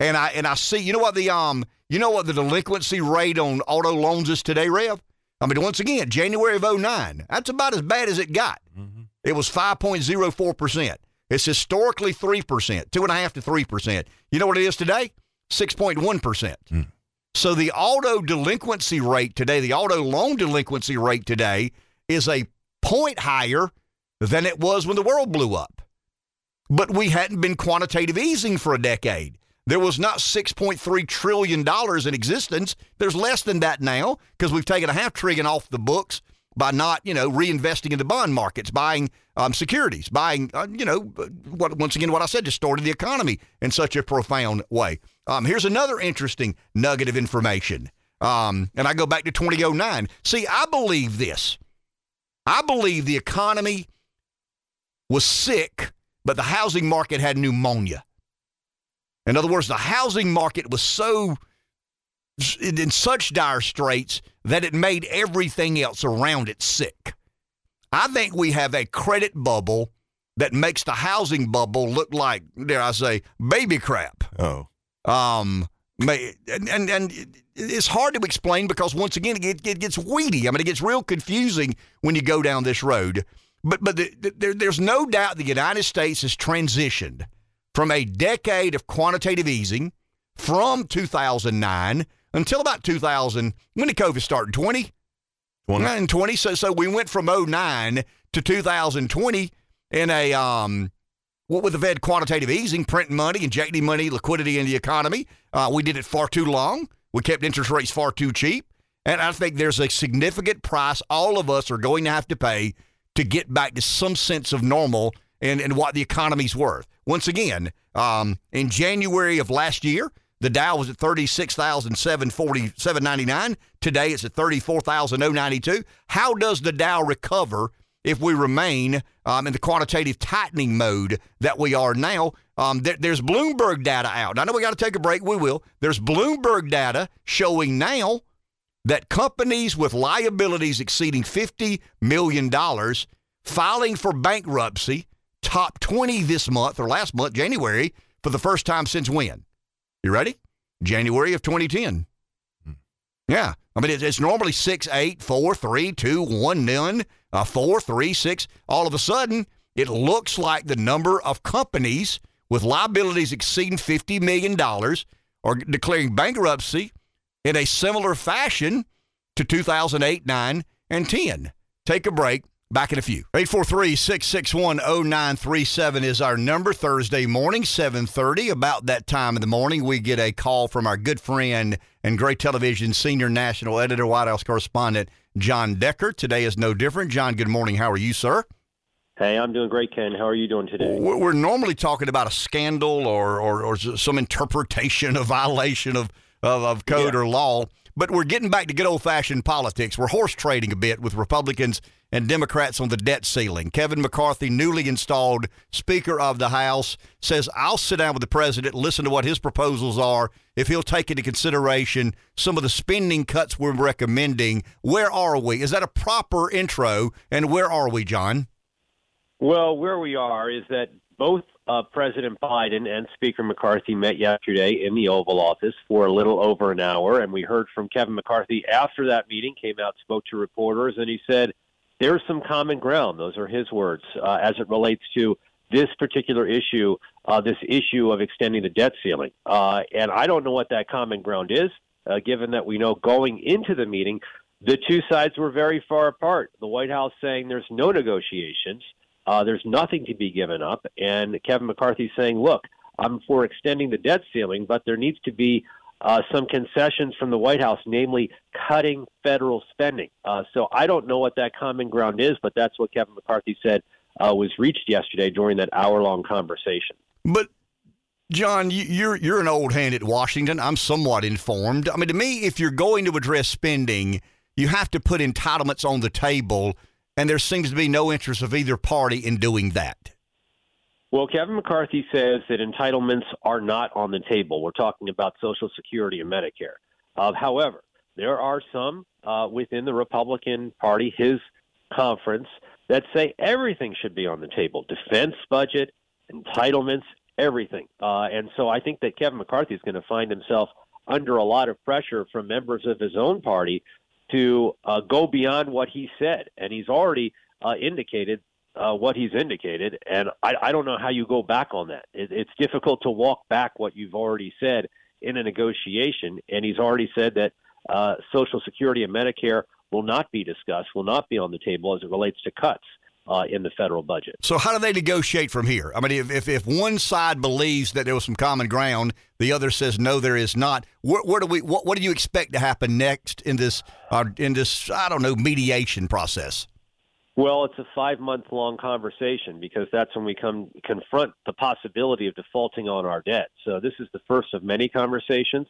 and I and I see you know what the um you know what the delinquency rate on auto loans is today, Rev? I mean, once again, January of 09, that's about as bad as it got. Mm-hmm. It was 5.04%. It's historically 3%, two and a half to 3%. You know what it is today? 6.1%. Mm. So the auto delinquency rate today, the auto loan delinquency rate today is a point higher than it was when the world blew up. But we hadn't been quantitative easing for a decade. There was not $6.3 trillion in existence. There's less than that now because we've taken a half trillion off the books by not, you know, reinvesting in the bond markets, buying um, securities, buying, uh, you know, what, once again, what I said, distorted the economy in such a profound way. Um, here's another interesting nugget of information. Um, and I go back to 2009. See, I believe this. I believe the economy was sick, but the housing market had pneumonia. In other words, the housing market was so in such dire straits that it made everything else around it sick. I think we have a credit bubble that makes the housing bubble look like, dare I say, baby crap. Oh. Um, and, and, and it's hard to explain because once again, it, it gets weedy. I mean, it gets real confusing when you go down this road. But, but the, the, there, there's no doubt the United States has transitioned from a decade of quantitative easing from 2009 until about 2000. When did COVID start? 20? 20. 20. So, so we went from 09 to 2020 in a, um, what with the Fed quantitative easing, printing money, injecting money, liquidity in the economy. Uh, we did it far too long. We kept interest rates far too cheap. And I think there's a significant price all of us are going to have to pay to get back to some sense of normal and, and what the economy's worth. Once again, um, in January of last year, the Dow was at 36,799. Today it's at 34,092. How does the Dow recover if we remain um, in the quantitative tightening mode that we are now? Um, there, there's Bloomberg data out. I know we got to take a break. We will. There's Bloomberg data showing now that companies with liabilities exceeding $50 million filing for bankruptcy top 20 this month or last month, January, for the first time since when? You ready? January of 2010. Hmm. Yeah. I mean, it's, normally 6, 8, 4, 3, 2, 1, none, uh, 4, 3, 6. All of a sudden, it looks like the number of companies with liabilities exceeding $50 million are declaring bankruptcy in a similar fashion to 2008, 9, and 10. Take a break. Back in a few. 843-661-0937 is our number. Thursday morning, 730. About that time in the morning, we get a call from our good friend and Gray Television senior national editor, White House correspondent, Jon Decker. Today is no different. Jon, good morning. How are you, sir? Hey, I'm doing great, Ken. How are you doing today? We're normally talking about a scandal or, or, or some interpretation, a violation of, of, of code yeah. or law. But we're getting back to good old fashioned politics. We're horse trading a bit with Republicans and Democrats on the debt ceiling. Kevin McCarthy, newly installed Speaker of the House, says, I'll sit down with the president, listen to what his proposals are, if he'll take into consideration some of the spending cuts we're recommending. Where are we? Is that a proper intro? And where are we, Jon? Well, where we are is that both uh, President Biden and Speaker McCarthy met yesterday in the Oval Office for a little over an hour, and we heard from Kevin McCarthy after that meeting. Came out, spoke to reporters, and he said there's some common ground. Those are his words uh, as it relates to this particular issue, uh, this issue of extending the debt ceiling. Uh, and I don't know what that common ground is, uh, given that we know going into the meeting, the two sides were very far apart. The White House saying there's no negotiations. Uh, there's nothing to be given up. And Kevin McCarthy saying, look, I'm for extending the debt ceiling, but there needs to be uh, some concessions from the White House, namely cutting federal spending. Uh, so I don't know what that common ground is, but that's what Kevin McCarthy said uh, was reached yesterday during that hour long conversation. But Jon, you're you're an old hand at Washington. I'm somewhat informed. I mean, to me, if you're going to address spending, you have to put entitlements on the table, and there seems to be no interest of either party in doing that. Well, Kevin McCarthy says that entitlements are not on the table. We're talking about Social Security and Medicare. Uh, however, there are some uh, within the Republican Party, his conference, that say everything should be on the table defense budget, entitlements, everything. Uh, and so I think that Kevin McCarthy is going to find himself under a lot of pressure from members of his own party to uh, go beyond what he said. And he's already uh, indicated uh, what he's indicated, and I, I don't know how you go back on that. It, it's difficult to walk back what you've already said in a negotiation, and he's already said that uh, Social Security and Medicare will not be discussed, will not be on the table as it relates to cuts. Uh, in the federal budget. So, how do they negotiate from here? I mean, if, if, if, one side believes that there was some common ground, the other says no, there is not. Where, where do we? What, what, do you expect to happen next in this uh, in this I don't know mediation process? Well, it's a five month long conversation because that's when we come confront the possibility of defaulting on our debt. So this is the first of many conversations.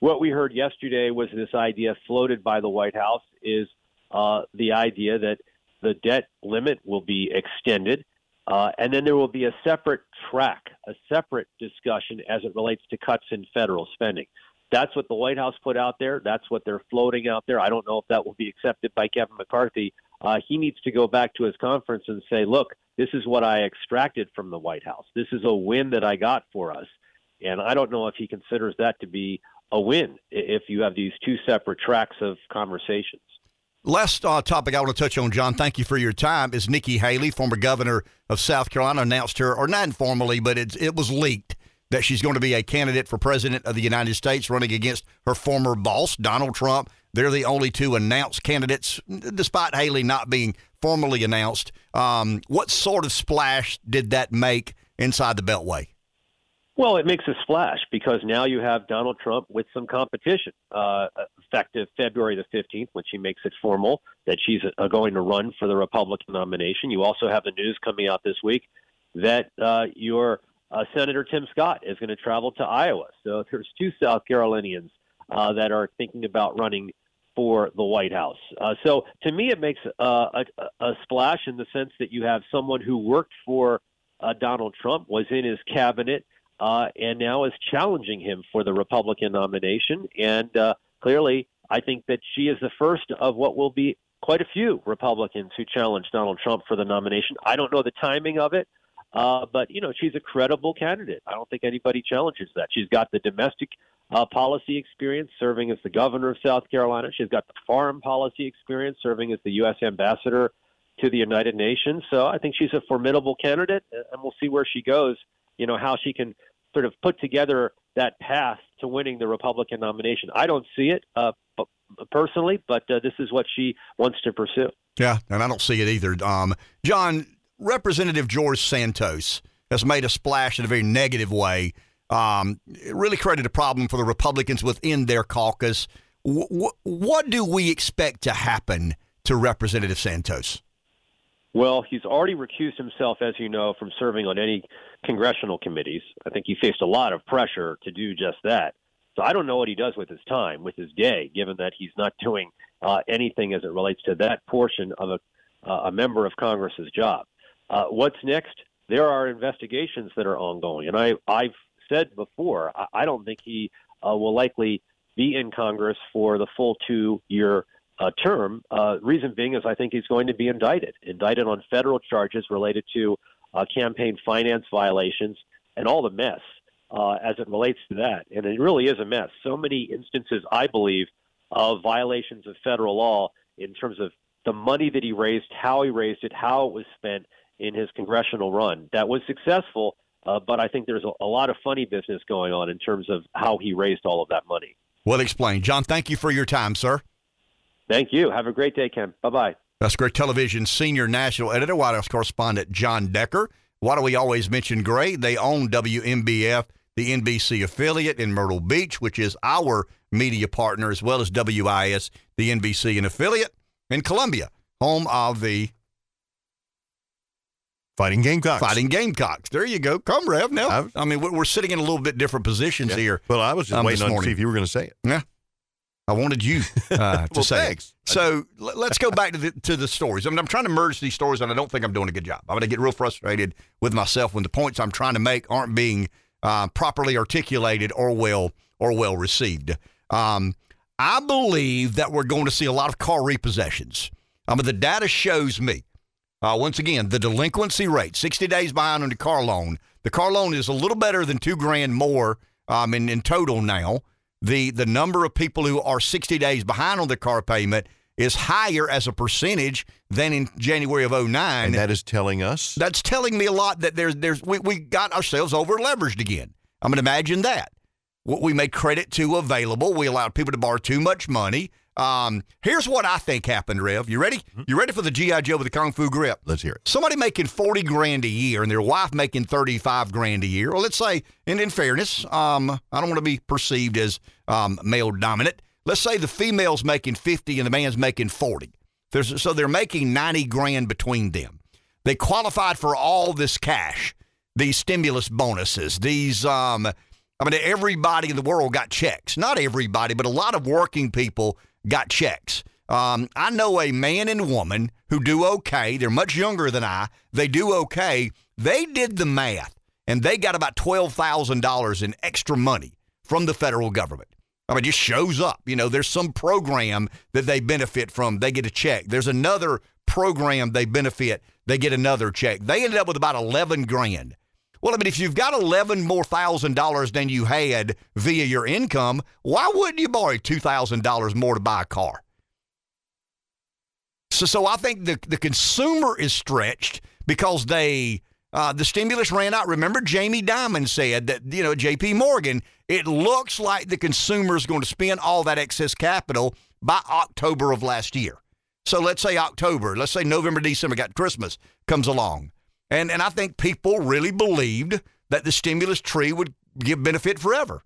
What we heard yesterday was this idea floated by the White House is uh, the idea that the debt limit will be extended, uh, and then there will be a separate track, a separate discussion as it relates to cuts in federal spending. That's what the White House put out there. That's what they're floating out there. I don't know if that will be accepted by Kevin McCarthy uh, he needs to go back to his conference and say, look, this is what I extracted from the White House. This is a win that I got for us. And I don't know if he considers that to be a win if you have these two separate tracks of conversations. Last uh, topic I want to touch on, Jon, thank you for your time, is Nikki Haley, former governor of South Carolina, announced her, or not informally, but it, it was leaked that she's going to be a candidate for president of the United States running against her former boss, Donald Trump. They're the only two announced candidates, despite Haley not being formally announced. Um, what sort of splash did that make inside the Beltway? Well, it makes a splash because now you have Donald Trump with some competition. Uh, effective February the 15th, when she makes it formal that she's uh, going to run for the Republican nomination. You also have the news coming out this week that uh, your uh, Senator Tim Scott is going to travel to Iowa. So there's two South Carolinians uh, that are thinking about running for the White House. Uh, so to me, it makes uh, a, a, splash in the sense that you have someone who worked for uh, Donald Trump, was in his cabinet, uh, and now is challenging him for the Republican nomination. And uh, clearly, I think that she is the first of what will be quite a few Republicans who challenge Donald Trump for the nomination. I don't know the timing of it. Uh, but you know she's a credible candidate. I don't think anybody challenges that. She's got the domestic uh, policy experience serving as the governor of South Carolina. She's got the foreign policy experience serving as the U.S. ambassador to the United Nations. So I think she's a formidable candidate, and we'll see where she goes. You know how she can sort of put together that path to winning the Republican nomination. I don't see it uh, personally, but uh, this is what she wants to pursue. Yeah, and I don't see it either. Um, Jon, Representative George Santos has made a splash in a very negative way um, it really created a problem for the Republicans within their caucus. W- what do we expect to happen to Representative Santos? Well, he's already recused himself, as you know, from serving on any congressional committees. I think he faced a lot of pressure to do just that. So I don't know what he does with his time, with his day, given that he's not doing uh, anything as it relates to that portion of a, uh, a member of Congress's job. Uh, what's next? There are investigations that are ongoing, and I, I've said before, I, I don't think he uh, will likely be in Congress for the full two year uh, term. Uh, reason being is I think he's going to be indicted, indicted on federal charges related to uh, campaign finance violations and all the mess uh, as it relates to that. And it really is a mess. So many instances, I believe, of violations of federal law in terms of the money that he raised, how he raised it, how it was spent in his congressional run that was successful uh, but I think there's a, a lot of funny business going on in terms of how he raised all of that money. Well explained. Jon, thank you for your time, sir. Thank you. Have a great day, Ken. Bye bye. That's Gray Television senior national editor, White House correspondent Jon Decker. Why do we always mention Gray? They own WMBF, the NBC affiliate in Myrtle Beach, which is our media partner, as well as WIS, the NBC and affiliate in Columbia, home of the Fighting Gamecocks. Fighting Gamecocks. There you go. Come, Rev. Now, I've- I mean, we're sitting in a little bit different positions Yeah. here. Well, I was just um, waiting on to see if you were going to say it. Yeah. I wanted you uh, to Well, say. it. thanks. So l- let's go back to the to the stories. I mean, I'm trying to merge these stories, and I don't think I'm doing a good job. I'm going to get real frustrated with myself when the points I'm trying to make aren't being uh, properly articulated or well or well received. Um, I believe that we're going to see a lot of car repossessions. I mean, the data shows me uh, once again, the delinquency rate, 60 days behind on the car loan. The car loan is a little better than two grand more um, in, in total now. The, the number of people who are 60 days behind on their car payment is higher as a percentage than in January of 09. And that is telling us That's telling me a lot that there's there's we, we got ourselves over leveraged again. I'm gonna imagine that. We made credit to available. We allowed people to borrow too much money. Um, here's what I think happened, Rev. You ready? You ready for the GI Joe with the Kung Fu grip? let's hear it. Somebody making forty grand a year and their wife making thirty five grand a year. Well, let's say, and in fairness, um, I don't want to be perceived as um, male dominant. Let's say the female's making fifty and the man's making forty. There's, so they're making ninety grand between them. They qualified for all this cash, these stimulus bonuses, these. Um, I mean, everybody in the world got checks. Not everybody, but a lot of working people got checks. Um, I know a man and woman who do okay. They're much younger than I. They do okay. They did the math, and they got about twelve thousand dollars in extra money from the federal government. I mean, it just shows up. You know, there's some program that they benefit from. They get a check. There's another program they benefit. They get another check. They ended up with about 11 grand. Well, I mean, if you've got 11 more thousand dollars than you had via your income, why wouldn't you borrow $2,000 more to buy a car? So, so I think the, the consumer is stretched because they uh, the stimulus ran out. Remember, Jamie Dimon said that you know J.P. Morgan. It looks like the consumer is going to spend all that excess capital by October of last year. So let's say October, let's say November, December, got Christmas comes along, and and I think people really believed that the stimulus tree would give benefit forever.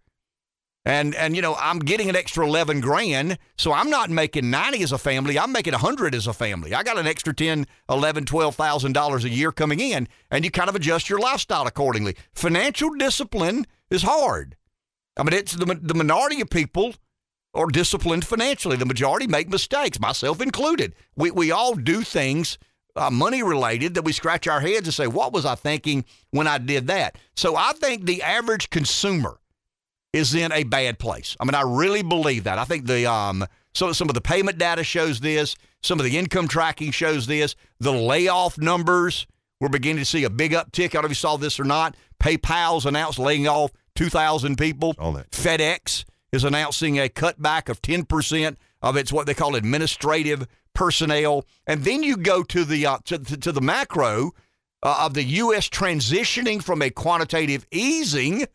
And and you know, I'm getting an extra 11 grand, so I'm not making 90 as a family, I'm making 100 as a family. I got an extra 10, 11, 12,000 dollars a year coming in, and you kind of adjust your lifestyle accordingly. Financial discipline is hard. I mean, it's the the minority of people are disciplined financially. The majority make mistakes, myself included. We we all do things uh, money related that we scratch our heads and say, "What was I thinking when I did that?" So I think the average consumer is in a bad place. I mean, I really believe that. I think the um some some of the payment data shows this. Some of the income tracking shows this. The layoff numbers we're beginning to see a big uptick. I don't know if you saw this or not. PayPal's announced laying off 2,000 people. All that. FedEx is announcing a cutback of 10% of its what they call administrative personnel. And then you go to the uh, to, to, to the macro uh, of the U.S. transitioning from a quantitative easing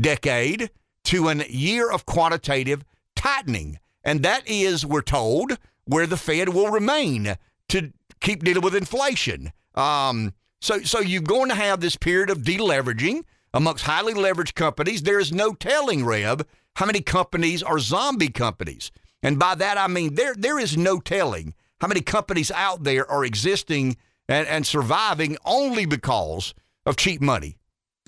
decade to a year of quantitative tightening. And that is, we're told, where the Fed will remain to keep dealing with inflation. Um, so, so you're going to have this period of deleveraging amongst highly leveraged companies. There is no telling, Rev, how many companies are zombie companies. And by that, I mean there, there is no telling how many companies out there are existing and, and surviving only because of cheap money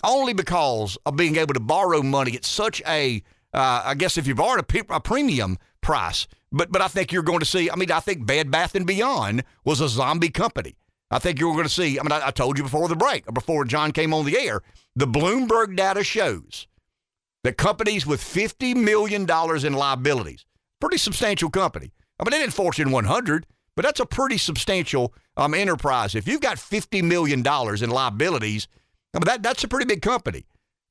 only because of being able to borrow money at such a, uh, I guess if you borrowed a, a premium price. But but I think you're going to see. I mean, I think Bed Bath and Beyond was a zombie company. I think you're going to see. I mean, I, I told you before the break, before Jon came on the air. The Bloomberg data shows that companies with fifty million dollars in liabilities, pretty substantial company. I mean, they didn't Fortune 100, but that's a pretty substantial um, enterprise. If you've got fifty million dollars in liabilities. I mean, that, that's a pretty big company.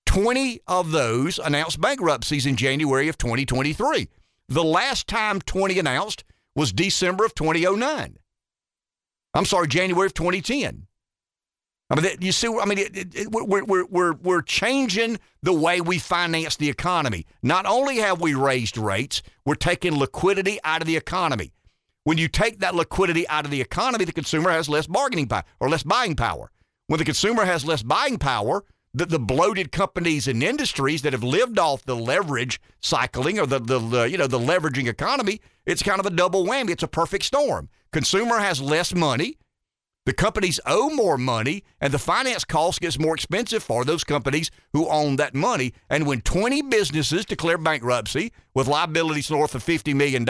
20 of those announced bankruptcies in January of 2023. The last time 20 announced was December of 2009. I'm sorry, January of 2010. I mean, you see, I mean, it, it, it, we're, we're, we're, we're changing the way we finance the economy. Not only have we raised rates, we're taking liquidity out of the economy. When you take that liquidity out of the economy, the consumer has less bargaining power or less buying power. When the consumer has less buying power, the, the bloated companies and industries that have lived off the leverage cycling or the, the, the you know the leveraging economy. It's kind of a double whammy. It's a perfect storm. Consumer has less money. The companies owe more money, and the finance cost gets more expensive for those companies who own that money. And when 20 businesses declare bankruptcy with liabilities north of $50 million,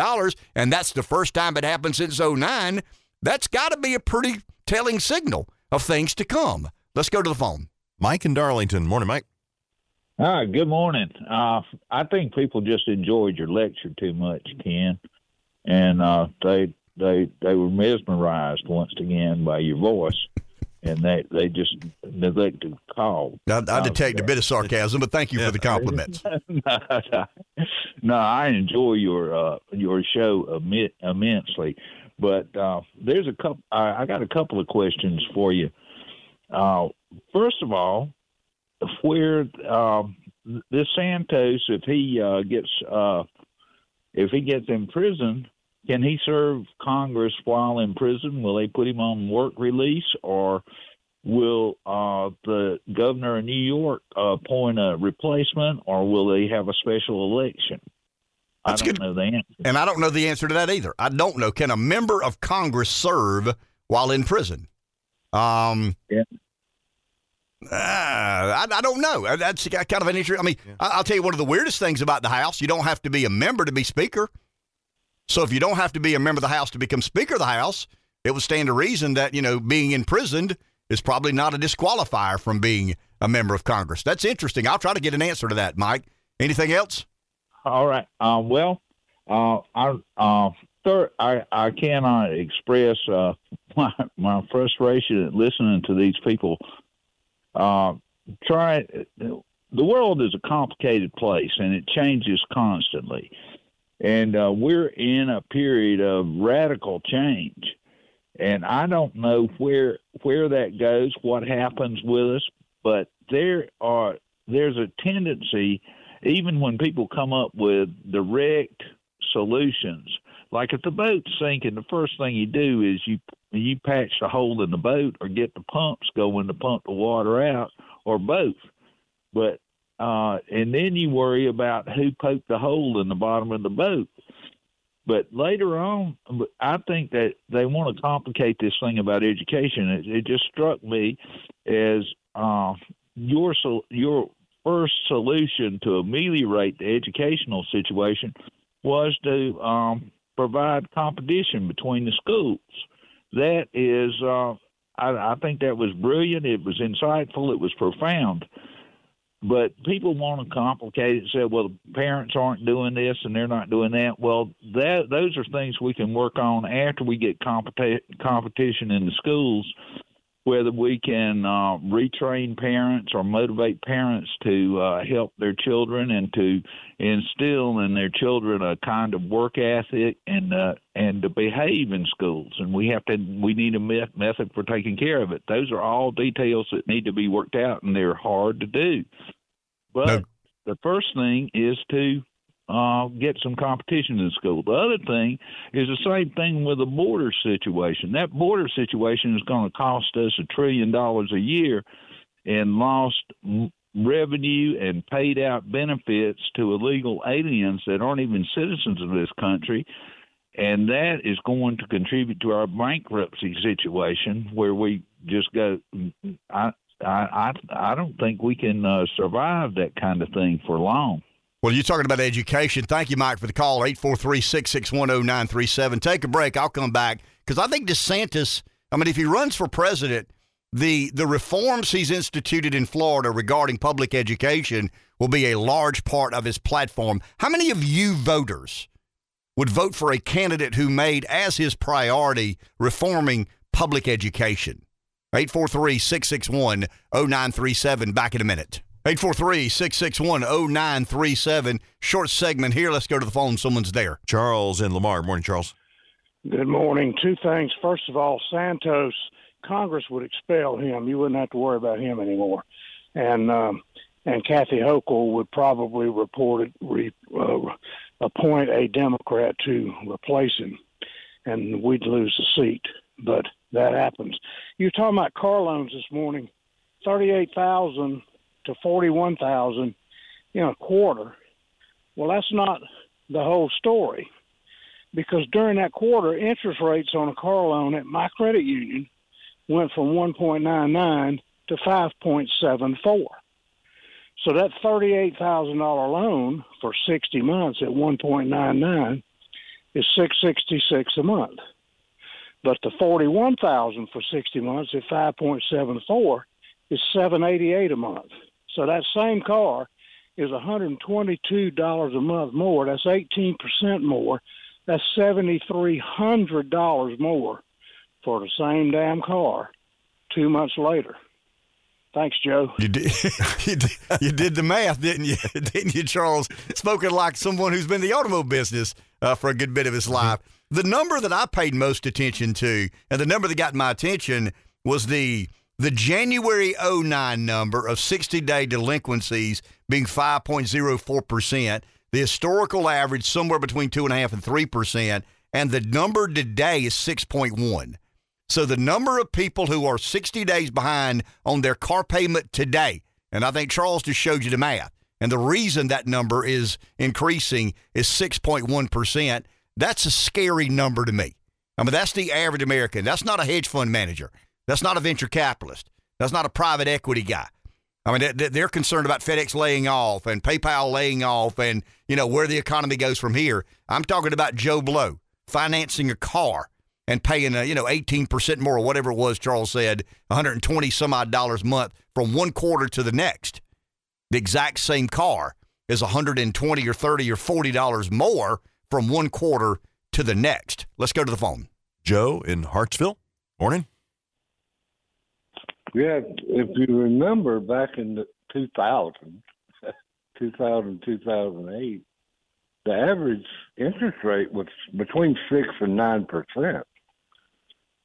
and that's the first time it happened since 09, that's got to be a pretty telling signal of things to come. Let's go to the phone. Mike in Darlington. Morning, Mike. Hi, good morning. Uh, I think people just enjoyed your lecture too much, Ken, and uh, they they they were mesmerized once again by your voice, and they they just neglected to call. I, I detect a bit of sarcasm, but thank you for the compliments. no, I enjoy your uh, your show immensely, but uh, there's a couple. I, I got a couple of questions for you. Uh, first of all, where um, this Santos, if he uh, gets uh, if he gets in prison, can he serve Congress while in prison? Will they put him on work release, or will uh, the governor of New York appoint a replacement, or will they have a special election? That's I don't good. know the answer. And I don't know the answer to that either. I don't know. Can a member of Congress serve while in prison? Um, yeah. Uh, I, I, don't know. That's kind of an issue. I mean, yeah. I'll tell you one of the weirdest things about the House. You don't have to be a member to be Speaker. So if you don't have to be a member of the House to become Speaker of the House, it would stand to reason that you know being imprisoned is probably not a disqualifier from being a member of Congress. That's interesting. I'll try to get an answer to that, Mike. Anything else? All right. Uh, well, uh, I uh, third, I I cannot express uh, my my frustration at listening to these people uh, try. The world is a complicated place, and it changes constantly. And uh, we're in a period of radical change, and I don't know where where that goes, what happens with us. But there are there's a tendency, even when people come up with direct solutions, like if the boat's sinking, the first thing you do is you you patch the hole in the boat or get the pumps going to pump the water out or both. But uh, and then you worry about who poked the hole in the bottom of the boat. But later on, I think that they want to complicate this thing about education. It, it just struck me as uh, your your first solution to ameliorate the educational situation was to um, provide competition between the schools that is, uh, I, I think that was brilliant. It was insightful. It was profound. But people want to complicate it and say, well, the parents aren't doing this and they're not doing that. Well, that those are things we can work on after we get competi- competition in the schools whether we can uh, retrain parents or motivate parents to uh, help their children and to instill in their children a kind of work ethic and uh, and to behave in schools. And we have to we need a method for taking care of it. Those are all details that need to be worked out, and they're hard to do. But no. the first thing is to uh, get some competition in school. The other thing is the same thing with the border situation. That border situation is going to cost us a trillion dollars a year in lost revenue and paid out benefits to illegal aliens that aren't even citizens of this country. And that is going to contribute to our bankruptcy situation where we just go. I I I, don't think we can uh, survive that kind of thing for long. Well, you're talking about education. Thank you, Mike, for the call. 843 661 0937. Take a break. I'll come back because I think DeSantis, I mean, if he runs for president, the, the reforms he's instituted in Florida regarding public education will be a large part of his platform. How many of you voters would vote for a candidate who made as his priority reforming public education? 843 661 0937. Back in a minute. 843 661 0937. Short segment here. Let's go to the phone. Someone's there. Charles and Lamar. Morning, Charles. Good morning. Two things. First of all, Santos, Congress would expel him. You wouldn't have to worry about him anymore. And um, and Kathy Hochul would probably report it, re, uh, appoint a Democrat to replace him, and we'd lose the seat. But that happens. You were talking about car loans this morning. Thirty-eight thousand to forty-one thousand in a quarter. Well, that's not the whole story, because during that quarter, interest rates on a car loan at my credit union went from one point nine nine to five point seven four. So that thirty-eight thousand dollar loan for sixty months at one point nine nine is six sixty-six a month. But the forty-one thousand for sixty months at five point seven four is seven eighty-eight a month. So that same car is one hundred and twenty-two dollars a month more. That's eighteen percent more. That's seventy-three hundred dollars more for the same damn car two months later. Thanks, Joe. You did, you did, you did the math, didn't you? Didn't you, Charles? Spoken like someone who's been in the automobile business uh, for a good bit of his life. The number that I paid most attention to, and the number that got my attention, was the the January 09 number of 60 day delinquencies being 5.04%, the historical average somewhere between 2.5 and 3%, and the number today is 6.1. So the number of people who are 60 days behind on their car payment today, and I think Charles just showed you the math, and the reason that number is increasing is 6.1%. That's a scary number to me. I mean, that's the average American. That's not a hedge fund manager. That's not a venture capitalist. That's not a private equity guy. I mean, they're concerned about FedEx laying off and PayPal laying off and, you know, where the economy goes from here. I'm talking about Joe Blow financing a car and paying, a, you know, 18% more or whatever it was, Charles said, 120 some odd dollars a month from one quarter to the next. The exact same car is 120 or 30 or 40 dollars more from one quarter to the next. Let's go to the phone. Joe in Hartsville. Morning. Yeah, if you remember back in the 2000, 2000, 2008, the average interest rate was between 6 and 9%.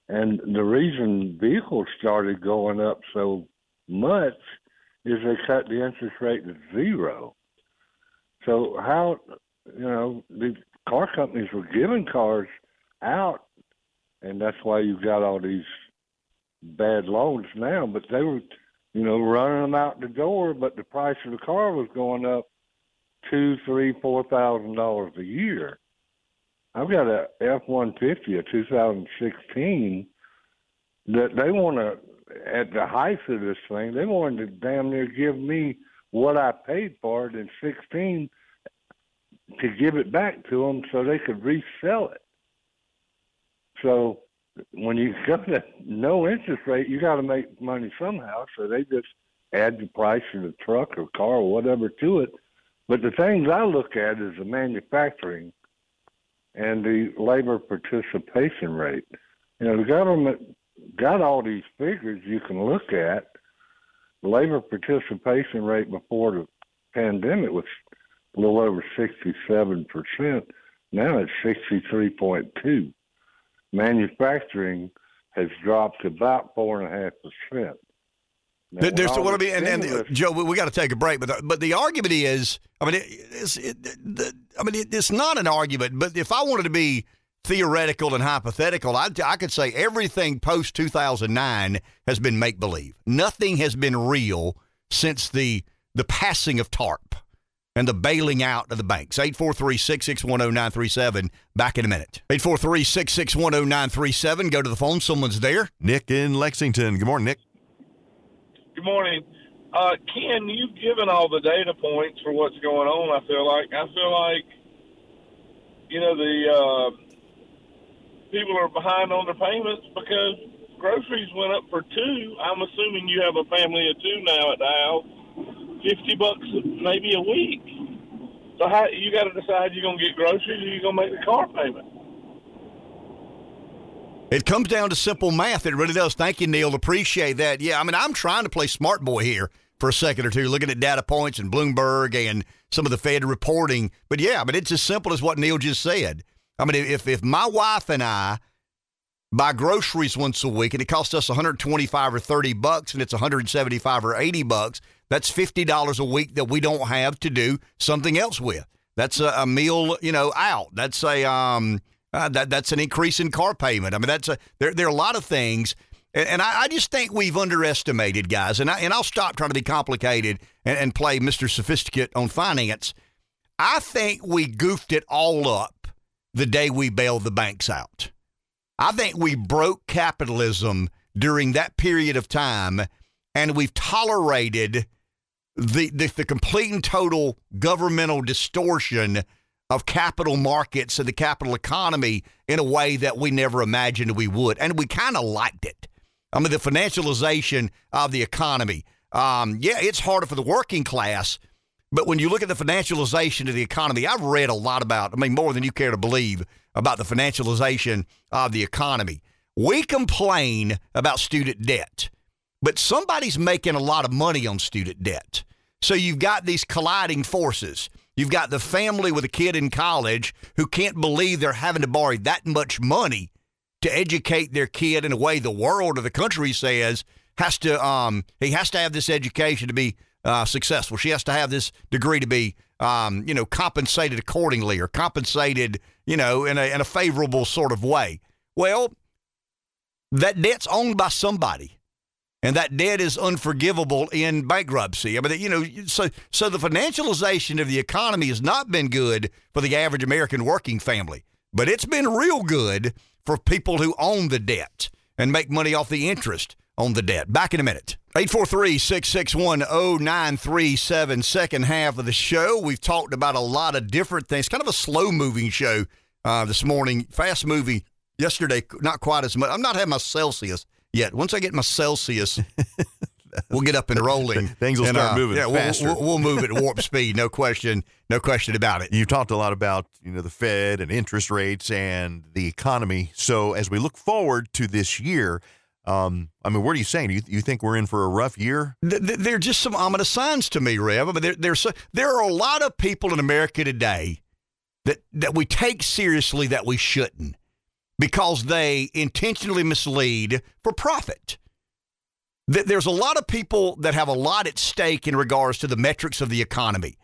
And the reason vehicles started going up so much is they cut the interest rate to zero. So how you know the car companies were giving cars out, and that's why you've got all these bad loans now. But they were, you know, running them out the door. But the price of the car was going up two, three, four thousand dollars a year. I've got a F one fifty, a 2016, that they want to at the height of this thing, they wanted to damn near give me what I paid for it in 16 to give it back to them so they could resell it. So when you got a no interest rate, you got to make money somehow. So they just add the price of the truck or car or whatever to it. But the things I look at is the manufacturing and the labor participation rate. You know, the government got all these figures you can look at. The labor participation rate before the pandemic was a little over 67%. Now it's 63.2. Manufacturing has dropped about four and a half percent. There's what I mean, and, and Joe, we, we got to take a break, but the, but the argument is, I mean, it, it's, it, the, I mean, it, it's not an argument, but if I wanted to be theoretical and hypothetical, I, I could say everything post 2009 has been make believe. Nothing has been real since the the passing of TARP and the bailing out of the banks. 843 661 0937. Back in a minute. 843 661 0937. Go to the phone. Someone's there. Nick in Lexington. Good morning, Nick. Good morning. Uh, Ken, you've given all the data points for what's going on, I feel like. I feel like, you know, the uh, people are behind on their payments because groceries went up for two. I'm assuming you have a family of two now at the house. 50 bucks maybe a week. So how you got to decide you're to get groceries or you're to make the car payment. It comes down to simple math. It really does. Thank you, Neil. Appreciate that. Yeah, I mean, I'm trying to play smart boy here for a second or two, looking at data points and Bloomberg and some of the Fed reporting. But yeah, I mean, it's as simple as what Neil just said. I mean, if if my wife and I buy groceries once a week and it costs us 125 or 30 bucks and it's 175 or 80 bucks, that's $50 a week that we don't have to do something else with. That's a, a meal, you know, out. That's a um uh, that that's an increase in car payment. I mean, that's a there there are a lot of things And, and I, I, just think we've underestimated guys. And I, and I'll stop trying to be complicated and, and play Mr. Sophisticate on finance. I think we goofed it all up the day we bailed the banks out. I think we broke capitalism during that period of time, and we've tolerated the, the, the complete and total governmental distortion of capital markets and the capital economy in a way that we never imagined we would. And we kind of liked it. I mean, the financialization of the economy. Um, yeah, it's harder for the working class, but when you look at the financialization of the economy, I've read a lot about, I mean, more than you care to believe, about the financialization of the economy. We complain about student debt, but somebody's making a lot of money on student debt. So you've got these colliding forces. You've got the family with a kid in college who can't believe they're having to borrow that much money to educate their kid in a way the world or the country says has to um he has to have this education to be uh, successful. She has to have this degree to be um, you know compensated accordingly or compensated you know in a in a favorable sort of way. Well, that debt's owned by somebody and that debt is unforgivable in bankruptcy. I mean, you know, so so the financialization of the economy has not been good for the average American working family, but it's been real good for people who own the debt and make money off the interest on the debt. Back in a minute. 843-661-0937, second half of the show. We've talked about a lot of different things. Kind of a slow-moving show uh, this morning. Fast moving yesterday, not quite as much. I'm not having my Celsius yet. Once I get my Celsius, we'll get up and rolling. Things will and, start uh, moving yeah, faster. We'll, we'll, move at warp speed, no question, no question about it. You've talked a lot about you know the Fed and interest rates and the economy. So as we look forward to this year, um, I mean, what are you saying? You, you think we're in for a rough year? There are just some ominous signs to me, Rev. I mean, there, there's there are a lot of people in America today that that we take seriously that we shouldn't because they intentionally mislead for profit. There's a lot of people that have a lot at stake in regards to the metrics of the economy.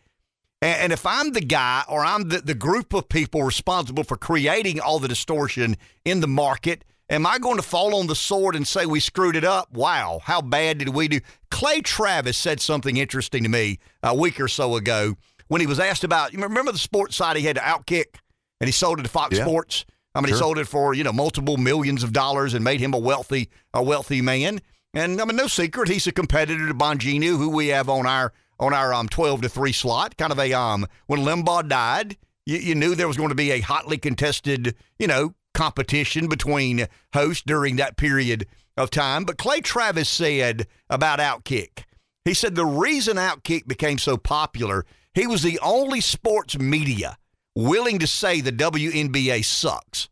And if I'm the guy or I'm the, the group of people responsible for creating all the distortion in the market, am I going to fall on the sword and say we screwed it up? Wow, how bad did we do? Clay Travis said something interesting to me a week or so ago when he was asked about, you remember the sports side he had to outkick and he sold it to Fox yeah. Sports? I mean, Sure. he sold it for you know multiple millions of dollars and made him a wealthy a wealthy man. And I mean, no secret, he's a competitor to Bongino, who we have on our on our um twelve to three slot. Kind of a um when Limbaugh died, you, you knew there was going to be a hotly contested you know competition between hosts during that period of time. But Clay Travis said about Outkick, he said the reason Outkick became so popular, he was the only sports media willing to say the WNBA sucks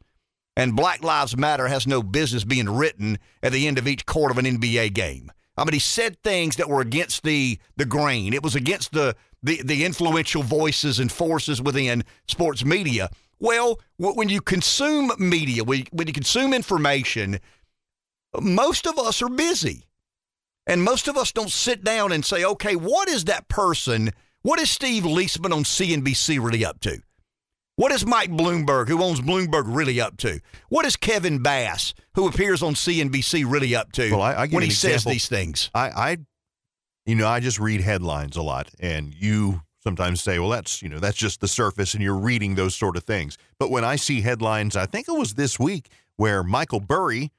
and Black Lives Matter has no business being written at the end of each quarter of an NBA game. I mean, he said things that were against the the grain. It was against the the, the influential voices and forces within sports media. Well, when you consume media, when when you consume information, most of us are busy. And most of us don't sit down and say, okay, what is that person, what is Steve Liesman on CNBC really up to? What is Mike Bloomberg, who owns Bloomberg, really up to? What is Kevin Bass, who appears on CNBC, really up to Well, I- I when he says these things? I, I, you know, I just read headlines a lot, and you sometimes say, "Well, that's you know, that's just the surface," and you're reading those sort of things. But when I see headlines, I think it was this week where Michael Burry,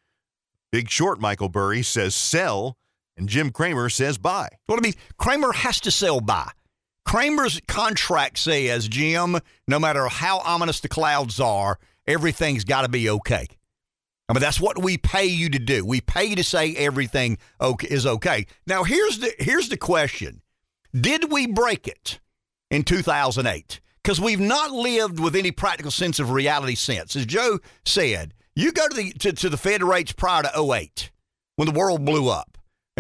Big Short Michael Burry, says sell, and Jim Cramer says buy. Well, I mean, Cramer has to sell by. Cramer's contract says, Jim, no matter how ominous the clouds are, everything's got to be okay. I mean, that's what we pay you to do. We pay you to say everything okay, is okay. Now, here's the here's the question: Did we break it in 2008? Because we've not lived with any practical sense of reality since. As Joe said, you go to the to, to the Fed rates prior to 08 when the world blew up.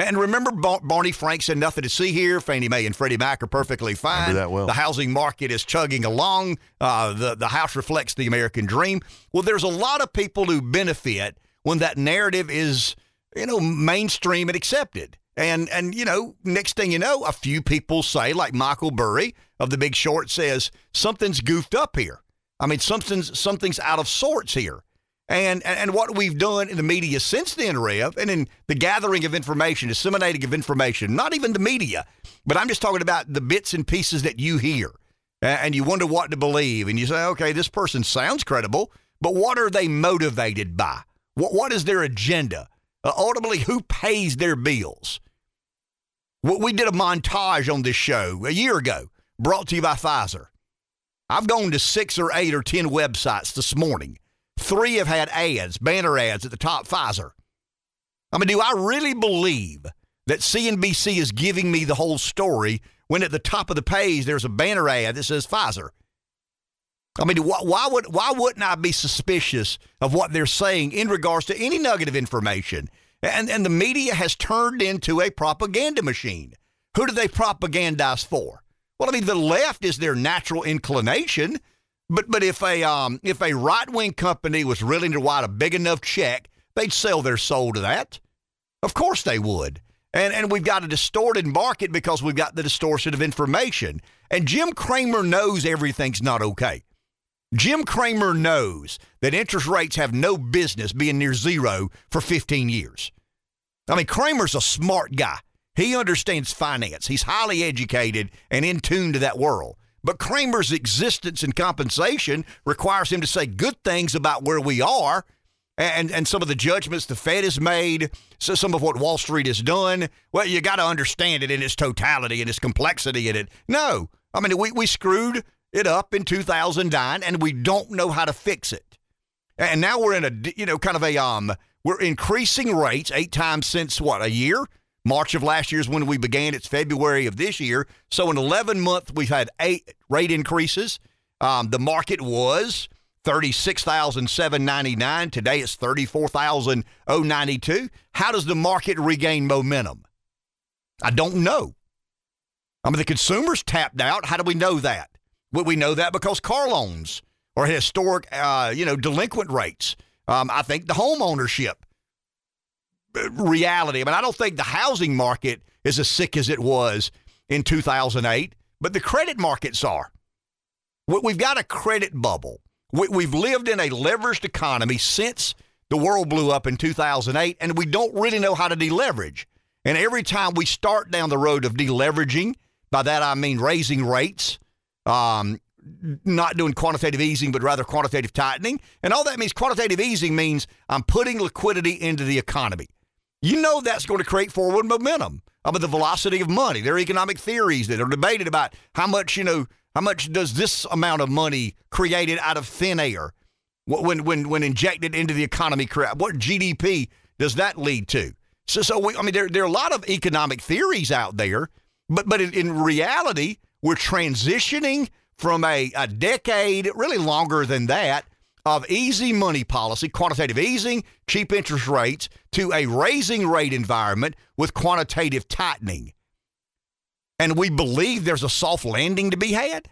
And remember, Bar- Barney Frank said nothing to see here. Fannie Mae and Freddie Mac are perfectly fine. Remember that well. The housing market is chugging along. Uh, the the house reflects the American dream. Well, there's a lot of people who benefit when that narrative is, you know, mainstream and accepted. And and you know, next thing you know, a few people say, like Michael Burry of The Big Short says, something's goofed up here. I mean, something's something's out of sorts here. And, and what we've done in the media since then, Rev, and in the gathering of information, disseminating of information, not even the media, but I'm just talking about the bits and pieces that you hear. And you wonder what to believe. And you say, okay, this person sounds credible, but what are they motivated by? What, what is their agenda? Uh, ultimately, who pays their bills? We did a montage on this show a year ago, brought to you by Pfizer. I've gone to six or eight or 10 websites this morning. Three have had ads, banner ads at the top Pfizer. I mean, do I really believe that CNBC is giving me the whole story when at the top of the page there's a banner ad that says Pfizer? I mean, why, why, would why wouldn't I be suspicious of what they're saying in regards to any nugget of information? And and the media has turned into a propaganda machine. Who do they propagandize for? Well, I mean, the left is their natural inclination, but but if a um if a right wing company was willing to write a big enough check, they'd sell their soul to that. Of course they would. And and we've got a distorted market because we've got the distortion of information. And Jim Cramer knows everything's not okay. Jim Cramer knows that interest rates have no business being near zero for 15 years. I mean, Cramer's a smart guy. He understands finance. He's highly educated and in tune to that world. But Cramer's existence and compensation requires him to say good things about where we are and, and some of the judgments the Fed has made, so some of what Wall Street has done. Well, you got to understand it in its totality and its complexity in it. No, I mean, we, we screwed it up in 2009 and we don't know how to fix it. And now we're in a, you know, kind of a, um, we're increasing rates eight times since what, a year? March of last year is when we began. It's February of this year. So in 11 months, we've had eight rate increases. Um, the market was 36,799. Today it's 34,092. How does the market regain momentum? I don't know. I mean, the consumers tapped out. How do we know that? Well, we know that because car loans are historic, uh, you know, delinquent rates. Um, I think the home ownership reality. I mean, I don't think the housing market is as sick as it was in 2008, but the credit markets are. We've got a credit bubble. We've lived in a leveraged economy since the world blew up in 2008, and we don't really know how to deleverage. And every time we start down the road of deleveraging, by that I mean raising rates, um, not doing quantitative easing, but rather quantitative tightening. And all that means quantitative easing means I'm putting liquidity into the economy. You know that's going to create forward momentum. I mean, the velocity of money. There are economic theories that are debated about how much, you know, how much does this amount of money created out of thin air when when when injected into the economy? Create? What GDP does that lead to? So, so we, I mean, there there are a lot of economic theories out there, but but in, in reality, we're transitioning from a, a decade, really longer than that, of easy money policy, quantitative easing, cheap interest rates, to a raising rate environment with quantitative tightening. And we believe there's a soft landing to be had.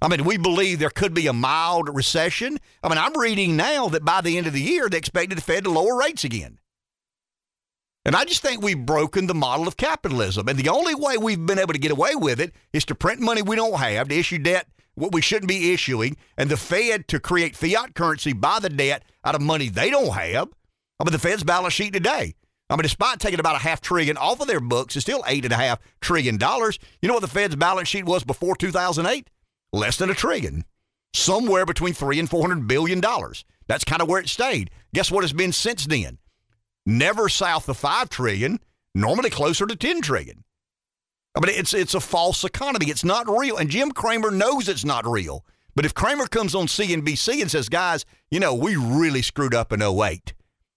I mean, we believe there could be a mild recession. I mean, I'm reading now that by the end of the year, they expected the Fed to lower rates again. And I just think we've broken the model of capitalism. And the only way we've been able to get away with it is to print money we don't have, to issue debt what we shouldn't be issuing, and the Fed to create fiat currency by the debt out of money they don't have. I mean, the Fed's balance sheet today. I mean, despite taking about a half trillion off of their books, it's still eight and a half trillion dollars. You know what the Fed's balance sheet was before 2008? Less than a trillion. Somewhere between three and four hundred billion dollars. That's kind of where it stayed. Guess what it's been since then? never south of 5 trillion, normally closer to 10 trillion. I mean, it's it's a false economy. It's not real. And Jim Cramer knows it's not real. But if Cramer comes on CNBC and says, guys, you know, we really screwed up in 08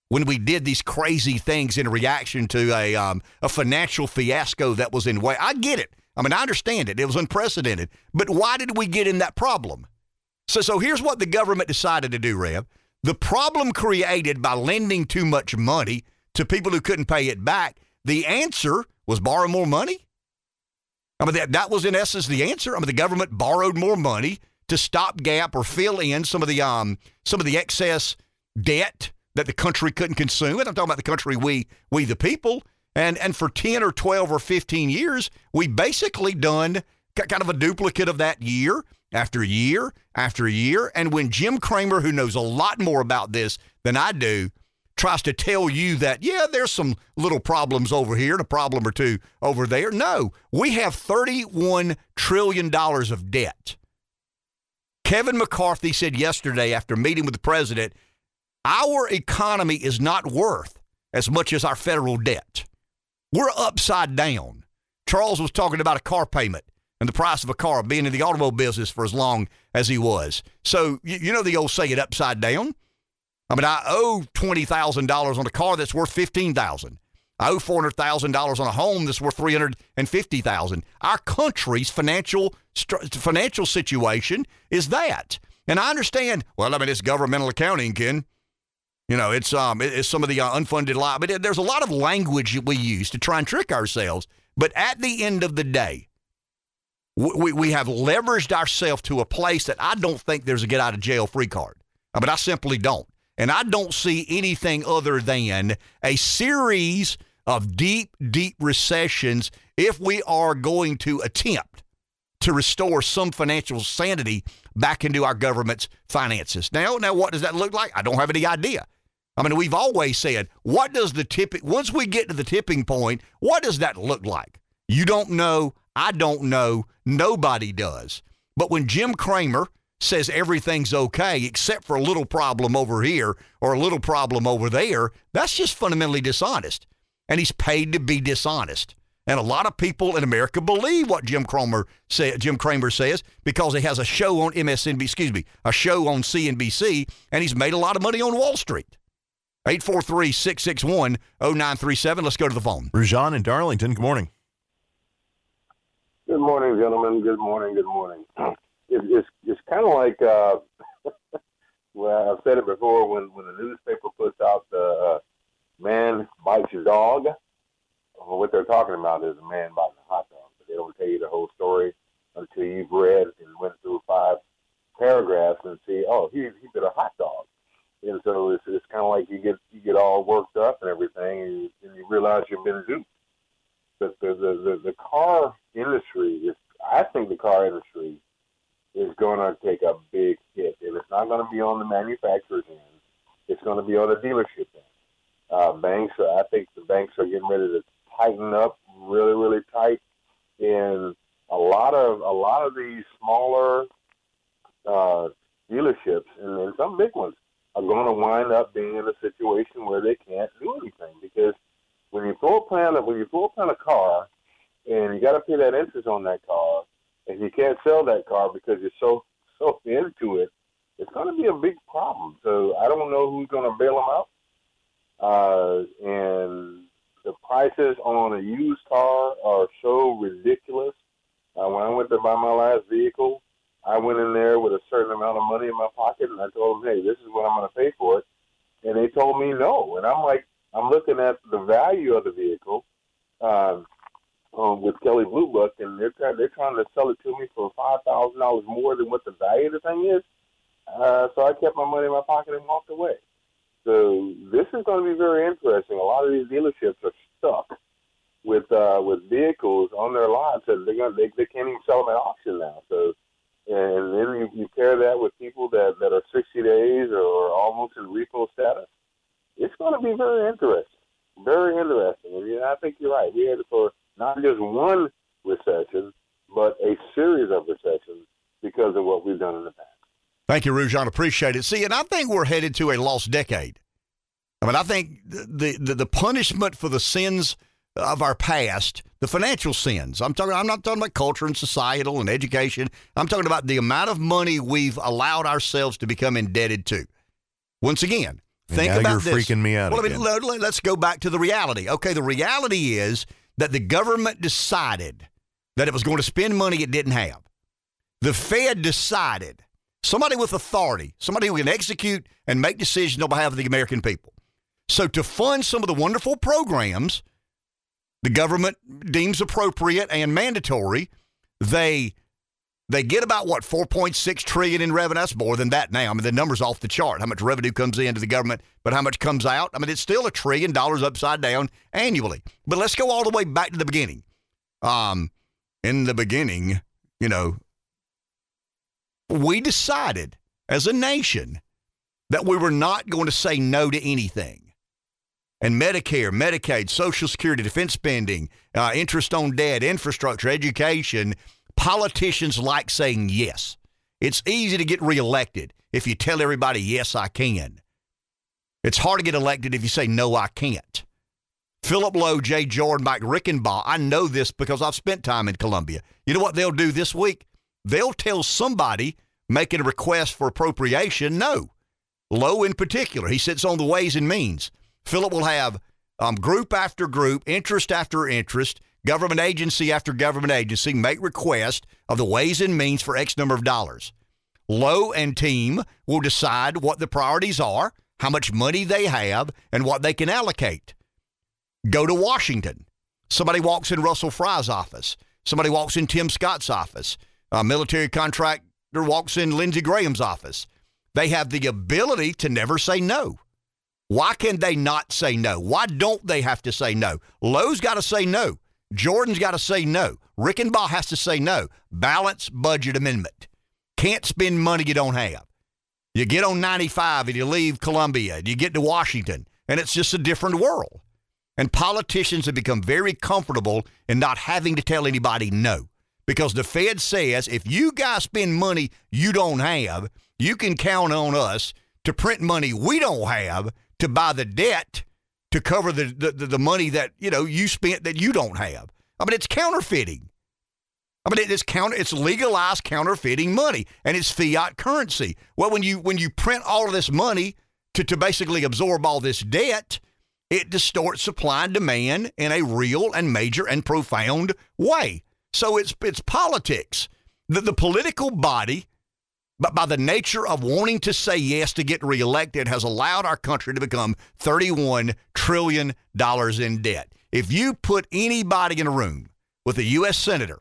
when we did these crazy things in reaction to a, um, a financial fiasco that was in way. I get it. I mean, I understand it. It was unprecedented. But why did we get in that problem? So, so here's what the government decided to do, Rev. The problem created by lending too much money to people who couldn't pay it back, the answer was borrow more money. I mean, that, that was in essence the answer. I mean, the government borrowed more money to stop gap or fill in some of the um some of the excess debt that the country couldn't consume. And I'm talking about the country we we the people. And and for 10 or 12 or 15 years, we basically done kind of a duplicate of that year after year after year. And when Jim Cramer, who knows a lot more about this than I do, tries to tell you that, yeah, there's some little problems over here and a problem or two over there. No, we have $31 trillion of debt. Kevin McCarthy said yesterday after meeting with the president, our economy is not worth as much as our federal debt. We're upside down. Charles was talking about a car payment and the price of a car, being in the automobile business for as long as he was. So, you, you know the old saying, upside down? I mean, I owe $20,000 on a car that's worth 15000 I owe $400,000 on a home that's worth 350000 Our country's financial financial situation is that. And I understand, well, I mean, it's governmental accounting, Ken. You know, it's um, it's some of the uh, unfunded liability. There's a lot of language we use to try and trick ourselves. But at the end of the day, we, we have leveraged ourselves to a place that I don't think there's a get out of jail free card. I mean, I simply don't. And I don't see anything other than a series of deep, deep recessions if we are going to attempt to restore some financial sanity back into our government's finances. Now, now what does that look like? I don't have any idea. I mean, we've always said, what does the tipping once we get to the tipping point, what does that look like? You don't know, I don't know, nobody does. But when Jim Cramer says everything's okay except for a little problem over here or a little problem over there, that's just fundamentally dishonest. And he's paid to be dishonest. And a lot of people in America believe what Jim Cramer say, Jim Cramer says because he has a show on MSNBC, excuse me, a show on CNBC, and he's made a lot of money on Wall Street. 843-661-0937. Let's go to the phone. Rujan in Darlington, good morning. Good morning, gentlemen. Good morning. Good morning. It's it's, kind of like uh, well, I've said it before. When when the newspaper puts out the uh, man bites his dog, well, what they're talking about is a man biting a hot dog. But they don't tell you the whole story until you've read and went through five paragraphs and see, oh, he he bit a hot dog. And so it's it's kind of like you get you get all worked up and everything, and you, and you realize you've been duped. But the the, the the car industry is, I think, the car industry is going to take a big hit, and it's not going to be on the manufacturer's end. It's going to be on the dealership end. Uh, banks, I think, the banks are getting ready to tighten up really, really tight, and a lot of a lot of these smaller uh, dealerships and, and some big ones are going to wind up being in a situation where they can't do anything because when you floor plan when you floor plan a car and you got to pay that interest on that car and you can't sell that car because you're so so into it, it's going to be a big problem. So I don't know who's going to bail them out. Uh, and the prices on a used car are so ridiculous. Uh, when I went to buy my last vehicle, I went in there with a certain amount of money in my pocket, and I told them, "Hey, this is what I'm going to pay for it," and they told me no. And I'm like, I'm looking at the value of the vehicle uh, um, with Kelley Blue Book, and they're trying, they're trying to sell it to me for five thousand dollars more than what the value of the thing is. Uh, so I kept my money in my pocket and walked away. So this is going to be very interesting. A lot of these dealerships are stuck with uh, with vehicles on their lots that they're gonna, they, they can't even sell them at auction now. So and then you, you pair that with people that, that are 60 days or almost in repo status, it's going to be very interesting. Very interesting. And yeah, I think you're right. We had it for not just one recession, but a series of recessions because of what we've done in the past. Thank you, Rujan. Appreciate it. See, and I think we're headed to a lost decade. I mean, I think the, the, the punishment for the sins of our past, the financial sins. I'm talking. I'm not talking about culture and societal and education. I'm talking about the amount of money we've allowed ourselves to become indebted to. Once again, think now about you're this. freaking me out Well, I again. mean, let, let's go back to the reality. Okay, the reality is that the government decided that it was going to spend money it didn't have. The Fed decided somebody with authority, somebody who can execute and make decisions on behalf of the American people. So to fund some of the wonderful programs the government deems appropriate and mandatory, they they get about what 4.6 trillion in revenue. That's more than that now. I mean, the number's off the chart. How much revenue comes into the government, but how much comes out? I mean, it's still a trillion dollars upside down annually. But let's go all the way back to the beginning. Um, in the beginning, you know, we decided as a nation that we were not going to say no to anything. And Medicare, Medicaid, Social Security, defense spending, uh, interest on debt, infrastructure, education, politicians like saying yes. It's easy to get reelected if you tell everybody, yes, I can. It's hard to get elected if you say, no, I can't. Philip Lowe, Jay Jordan, Mike Reichenbach, I know this because I've spent time in Columbia. You know what they'll do this week? They'll tell somebody making a request for appropriation, no. Lowe in particular, he sits on the Ways and Means. Philip will have um, group after group, interest after interest, government agency after government agency make request of the Ways and Means for X number of dollars. Lowe and team will decide what the priorities are, how much money they have, and what they can allocate. Go to Washington. Somebody walks in Russell Fry's office. Somebody walks in Tim Scott's office. A military contractor walks in Lindsey Graham's office. They have the ability to never say no. Why can they not say no? Why don't they have to say no? Lowe's got to say no. Jordan's got to say no. Reichenbach has to say no. Balanced budget amendment. Can't spend money you don't have. You get on 95 and you leave Columbia and you get to Washington, and it's just a different world. And politicians have become very comfortable in not having to tell anybody no. Because the Fed says if you guys spend money you don't have, you can count on us to print money we don't have to buy the debt to cover the, the, the money that you know you spent that you don't have. I mean, it's counterfeiting. I mean, it's counter, it's legalized counterfeiting money, and it's fiat currency. Well, when you when you print all of this money to to basically absorb all this debt, it distorts supply and demand in a real and major and profound way. So it's it's politics. The, the political body, but by the nature of wanting to say yes to get reelected, has allowed our country to become $31 trillion in debt. If you put anybody in a room with a U.S. senator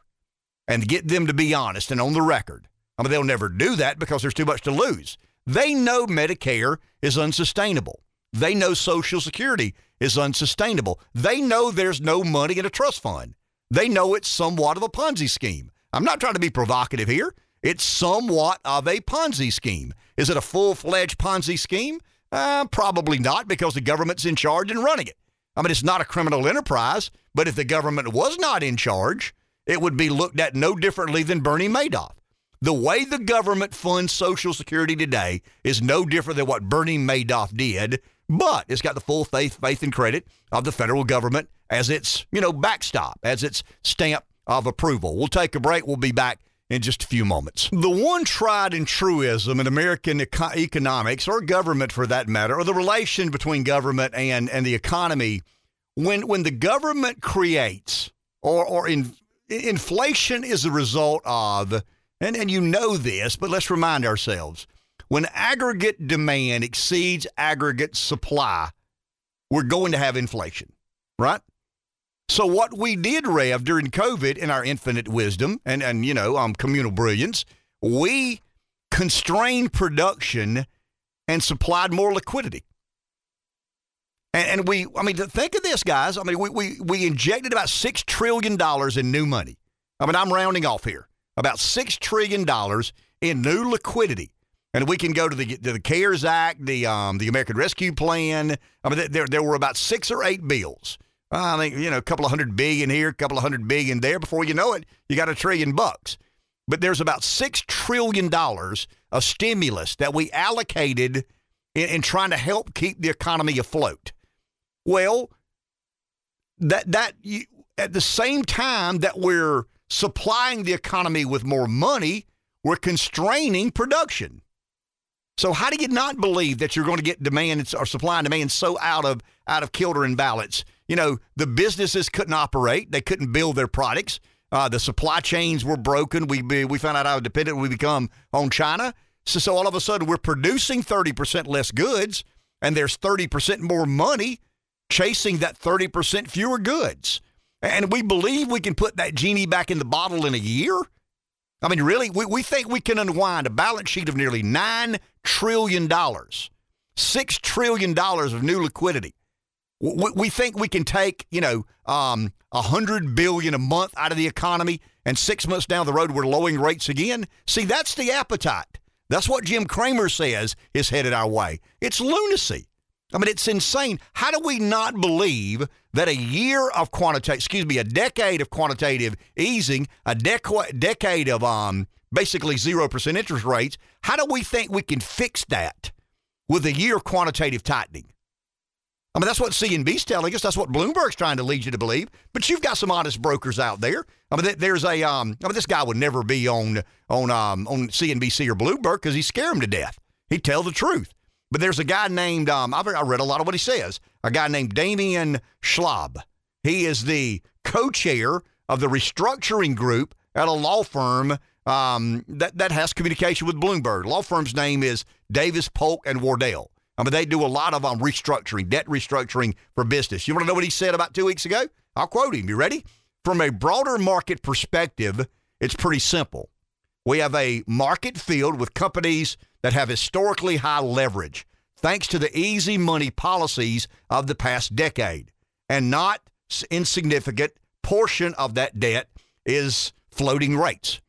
and get them to be honest and on the record, I mean, they'll never do that because there's too much to lose. They know Medicare is unsustainable. They know Social Security is unsustainable. They know there's no money in a trust fund. They know it's somewhat of a Ponzi scheme. I'm not trying to be provocative here. It's somewhat of a Ponzi scheme. Is it a full fledged Ponzi scheme? Uh, probably not because the government's in charge and running it. I mean, it's not a criminal enterprise, but if the government was not in charge, it would be looked at no differently than Bernie Madoff. The way the government funds Social Security today is no different than what Bernie Madoff did but it's got the full faith, faith and credit of the federal government as its, you know, backstop, as its stamp of approval. We'll take a break. We'll be back in just a few moments. The one tried and truism in American eco- economics, or government for that matter, or the relation between government and, and the economy, when when the government creates or or in, inflation is a result of, and, and you know this, but let's remind ourselves when aggregate demand exceeds aggregate supply, we're going to have inflation, right? So what we did, Rev, during COVID in our infinite wisdom and, and you know, um, communal brilliance, we constrained production and supplied more liquidity. And, and we, I mean, think of this, guys. I mean, we, we, we injected about $6 trillion in new money. I mean, I'm rounding off here. About $6 trillion in new liquidity and we can go to the to the CARES Act, the um, the American Rescue Plan. I mean, there there were about six or eight bills. I think you know a couple of hundred billion here, a couple of hundred billion there. Before you know it, you got a trillion bucks. But there's about six trillion dollars of stimulus that we allocated in, in trying to help keep the economy afloat. Well, that that you, at the same time that we're supplying the economy with more money, we're constraining production. So how do you not believe that you're going to get demand or supply and demand so out of out of kilter and balance? You know, the businesses couldn't operate; they couldn't build their products. Uh, the supply chains were broken. We we found out how dependent we become on China. So, so all of a sudden, we're producing 30% less goods, and there's 30% more money chasing that 30% fewer goods. And we believe we can put that genie back in the bottle in a year. I mean, really, we, we think we can unwind a balance sheet of nearly $9 trillion, $6 trillion of new liquidity. We, think we can take, you know, um, 100 billion a month out of the economy and six months down the road we're lowering rates again. See, that's the appetite. That's what Jim Cramer says is headed our way. It's lunacy. I mean, it's insane. How do we not believe that a year of quantitative, excuse me, a decade of quantitative easing, a dec- decade of um, basically 0% interest rates, how do we think we can fix that with a year of quantitative tightening? I mean, that's what CNBC's telling us. That's what Bloomberg's trying to lead you to believe. But you've got some honest brokers out there. I mean, there's a. Um, I mean, this guy would never be on on um, on CNBC or Bloomberg because he'd scare him to death. He'd tell the truth. But there's a guy named, um, I've I read a lot of what he says, a guy named Damian Schaible. He is the co chair of the restructuring group at a law firm um, that, that has communication with Bloomberg. Law firm's name is Davis Polk and Wardwell. I mean, they do a lot of um, restructuring, debt restructuring for business. You want to know what he said about two weeks ago? I'll quote him. You ready? From a broader market perspective, it's pretty simple. We have a market field with companies that have historically high leverage, thanks to the easy money policies of the past decade. And not insignificant portion of that debt is floating rates.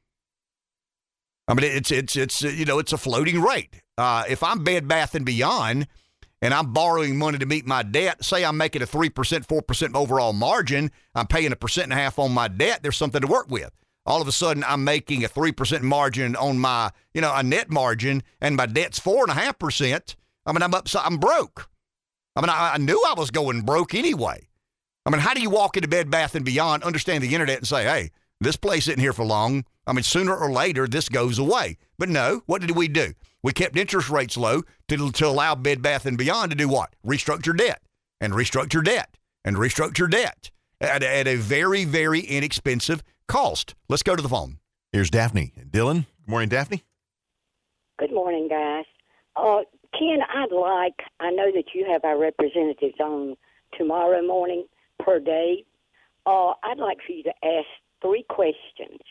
I mean, it's it's it's you know it's a floating rate. Uh, if I'm Bed Bath and Beyond, and I'm borrowing money to meet my debt, say I'm making a three percent, four percent overall margin, I'm paying a percent and a half on my debt. There's something to work with all of a sudden I'm making a 3% margin on my, you know, a net margin and my debt's 4.5%. I mean, I'm up, I'm broke. I mean, I, I, knew I was going broke anyway. I mean, how do you walk into Bed Bath and Beyond, understand the internet, and say, hey, this place isn't here for long? I mean, sooner or later, this goes away. But no, what did we do? We kept interest rates low to, to allow Bed Bath and Beyond to do what? Restructure debt and restructure debt and restructure debt at, at a very, very inexpensive cost. Let's go to the phone. Here's Daphne. Dylan. Good morning, Daphne. Good morning, guys. Uh, Ken, I'd like, I know that you have our representatives on tomorrow morning per day. Uh, I'd like for you to ask three questions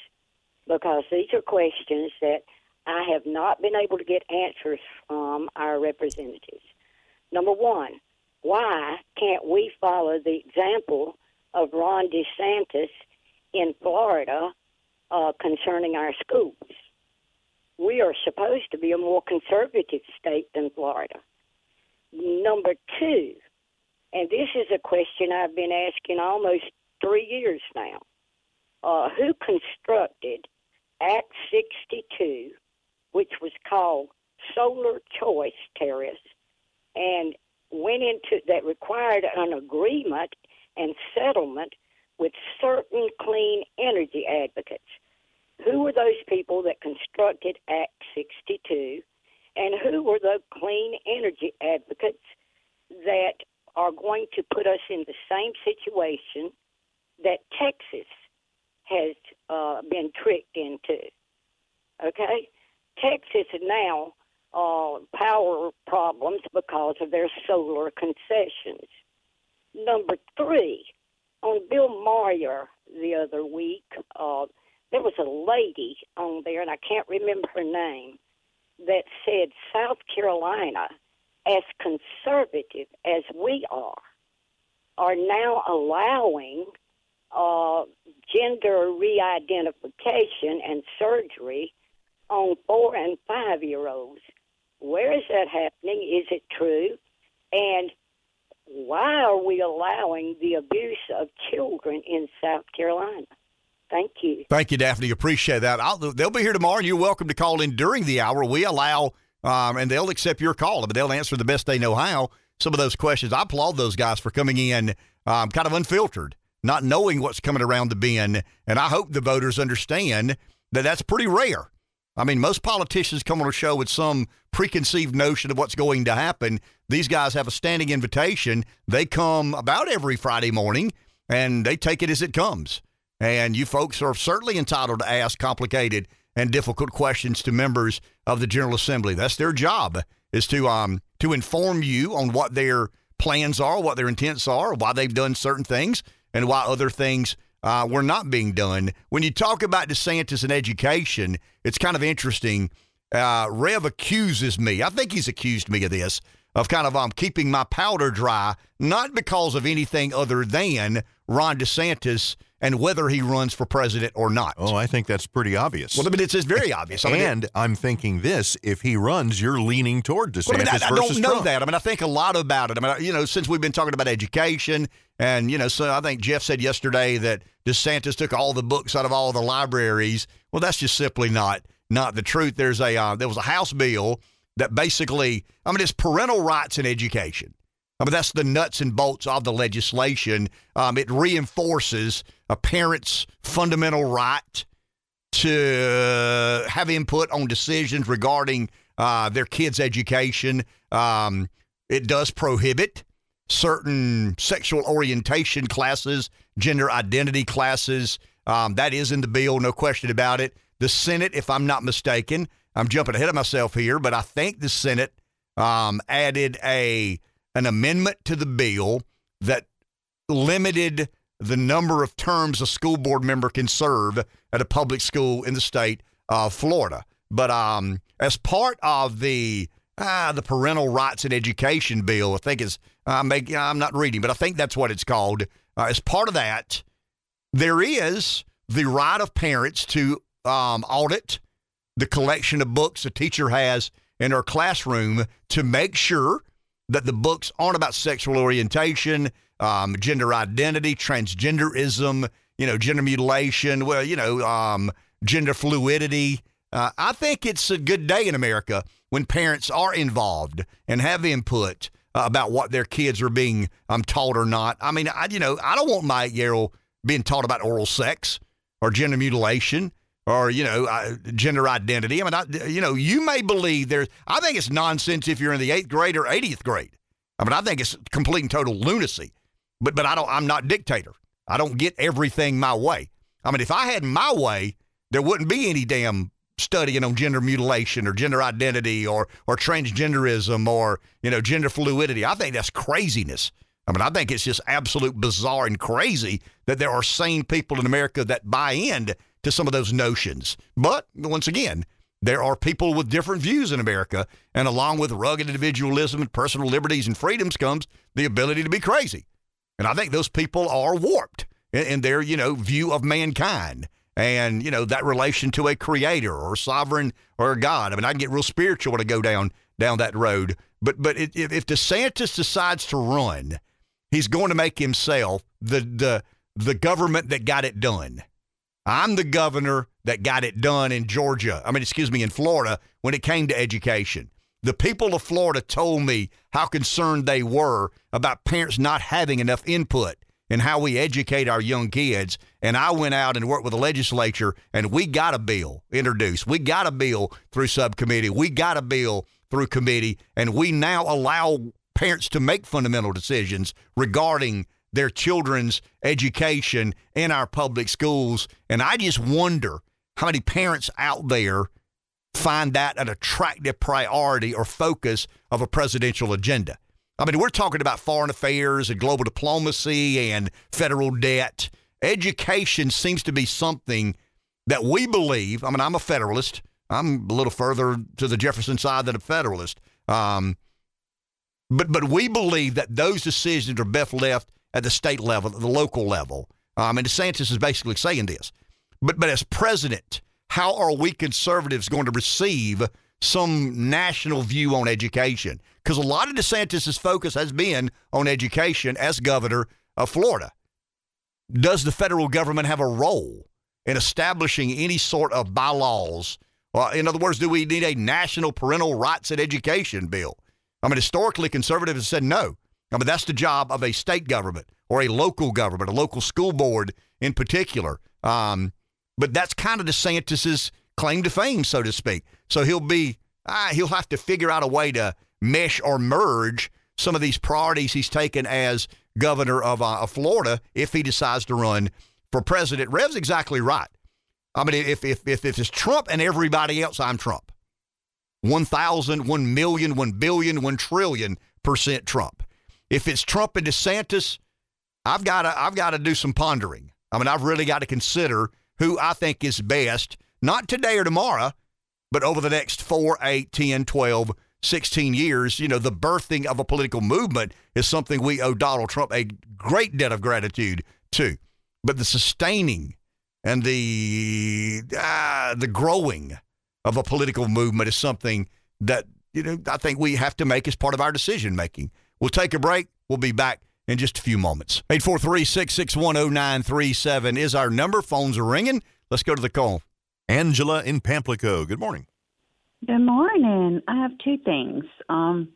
because these are questions that I have not been able to get answers from our representatives. Number one, why can't we follow the example of Ron DeSantis in Florida uh, concerning our schools. We are supposed to be a more conservative state than Florida. Number two, and this is a question I've been asking almost three years now. Uh, who constructed Act 62, which was called Solar Choice Tariffs, and went into that required an agreement and settlement with certain clean energy advocates. Who were those people that constructed Act 62? And who were the clean energy advocates that are going to put us in the same situation that Texas has uh, been tricked into? Okay? Texas now uh, power problems because of their solar concessions. Number three, on Bill Maher the other week, uh, there was a lady on there, and I can't remember her name, that said South Carolina, as conservative as we are, are now allowing uh, gender re-identification and surgery on four and five year olds. Where is that happening? Is it true? And why are we allowing the abuse of children in South Carolina? Thank you. Thank you, Daphne. Appreciate that. I'll, they'll be here tomorrow, and you're welcome to call in during the hour. We allow, um, and they'll accept your call, but they'll answer the best they know how. Some of those questions, I applaud those guys for coming in um, kind of unfiltered, not knowing what's coming around the bend. And I hope the voters understand that that's pretty rare. I mean, most politicians come on a show with some preconceived notion of what's going to happen. These guys have a standing invitation. They come about every Friday morning and they take it as it comes. And you folks are certainly entitled to ask complicated and difficult questions to members of the General Assembly. That's their job is to um to inform you on what their plans are, what their intents are, why they've done certain things, and why other things uh, were not being done. When you talk about DeSantis and education, it's kind of interesting. Uh, Rev accuses me. I think he's accused me of this of kind of um, keeping my powder dry, not because of anything other than Ron DeSantis and whether he runs for president or not. Oh, I think that's pretty obvious. Well, I mean, it's, it's very obvious. I mean, and I'm thinking this: if he runs, you're leaning toward DeSantis well, I, mean, I, I don't know Trump. that. I mean, I think a lot about it. I mean, you know, since we've been talking about education, and you know, so I think Jeff said yesterday that DeSantis took all the books out of all the libraries. Well, that's just simply not not the truth. There's a uh, there was a House bill that basically, I mean, it's parental rights in education. I mean, that's the nuts and bolts of the legislation. Um, it reinforces a parent's fundamental right to have input on decisions regarding uh, their kids' education. Um, it does prohibit certain sexual orientation classes, gender identity classes. Um, that is in the bill, no question about it. The Senate, if I'm not mistaken, I'm jumping ahead of myself here, but I think the Senate um, added a an amendment to the bill that limited the number of terms a school board member can serve at a public school in the state of Florida. But um, as part of the ah, the parental rights and education bill, I think is uh, make, I'm not reading, but I think that's what it's called. Uh, as part of that, there is the right of parents to um, audit the collection of books a teacher has in her classroom to make sure that the books aren't about sexual orientation, um, gender identity, transgenderism, you know, gender mutilation, well, you know, um, gender fluidity. Uh, I think it's a good day in America when parents are involved and have input uh, about what their kids are being um, taught or not. I mean, I, you know, I don't want my eight year old being taught about oral sex or gender mutilation or you know uh, gender identity. I mean, I, you know, you may believe there's. I think it's nonsense if you're in the eighth grade or 80th grade. I mean, I think it's complete and total lunacy. But but I don't. I'm not dictator. I don't get everything my way. I mean, if I had my way, there wouldn't be any damn studying on gender mutilation or gender identity or or transgenderism or you know gender fluidity. I think that's craziness. I mean, I think it's just absolute bizarre and crazy that there are sane people in America that buy in to some of those notions. But once again, there are people with different views in America, and along with rugged individualism and personal liberties and freedoms comes the ability to be crazy. And I think those people are warped in, in their, you know, view of mankind and, you know, that relation to a creator or sovereign or a God. I mean, I can get real spiritual to go down down that road. But but if, if DeSantis decides to run, he's going to make himself the the the government that got it done. I'm the governor that got it done in Georgia. I mean, excuse me, in Florida when it came to education. The people of Florida told me how concerned they were about parents not having enough input in how we educate our young kids. And I went out and worked with the legislature, and we got a bill introduced. We got a bill through subcommittee. We got a bill through committee, and we now allow parents to make fundamental decisions regarding their children's education in our public schools. And I just wonder how many parents out there find that an attractive priority or focus of a presidential agenda. I mean, we're talking about foreign affairs and global diplomacy and federal debt. Education seems to be something that we believe. I mean, I'm a federalist. I'm a little further to the Jefferson side than a federalist. Um, but but we believe that those decisions are best left at the state level, at the local level. Um, and DeSantis is basically saying this. But but as president, how are we conservatives going to receive some national view on education? Because a lot of DeSantis's focus has been on education as governor of Florida. Does the federal government have a role in establishing any sort of bylaws? Well, in other words, do we need a national parental rights and education bill? I mean, historically, conservatives have said no. I mean, that's the job of a state government or a local government, a local school board in particular. Um, but that's kind of DeSantis's claim to fame, so to speak. So he'll be, ah, he'll have to figure out a way to mesh or merge some of these priorities he's taken as governor of, uh, of Florida if he decides to run for president. Rev's exactly right. I mean, if, if, if, if it's Trump and everybody else, I'm Trump. 1,000, 1 million, 1 billion, 1 trillion percent Trump. If it's Trump and DeSantis, I've got to I've got to do some pondering. I mean, I've really got to consider who I think is best, not today or tomorrow, but over the next 4, 8, 10, 12, 16 years. You know, the birthing of a political movement is something we owe Donald Trump a great debt of gratitude to. but the sustaining and the uh, the growing of a political movement is something that you know I think we have to make as part of our decision making. We'll take a break. We'll be back in just a few moments. 843-661-0937 is our number. Phones are ringing. Let's go to the call. Angela in Pamplico. Good morning. Good morning. I have two things. Um,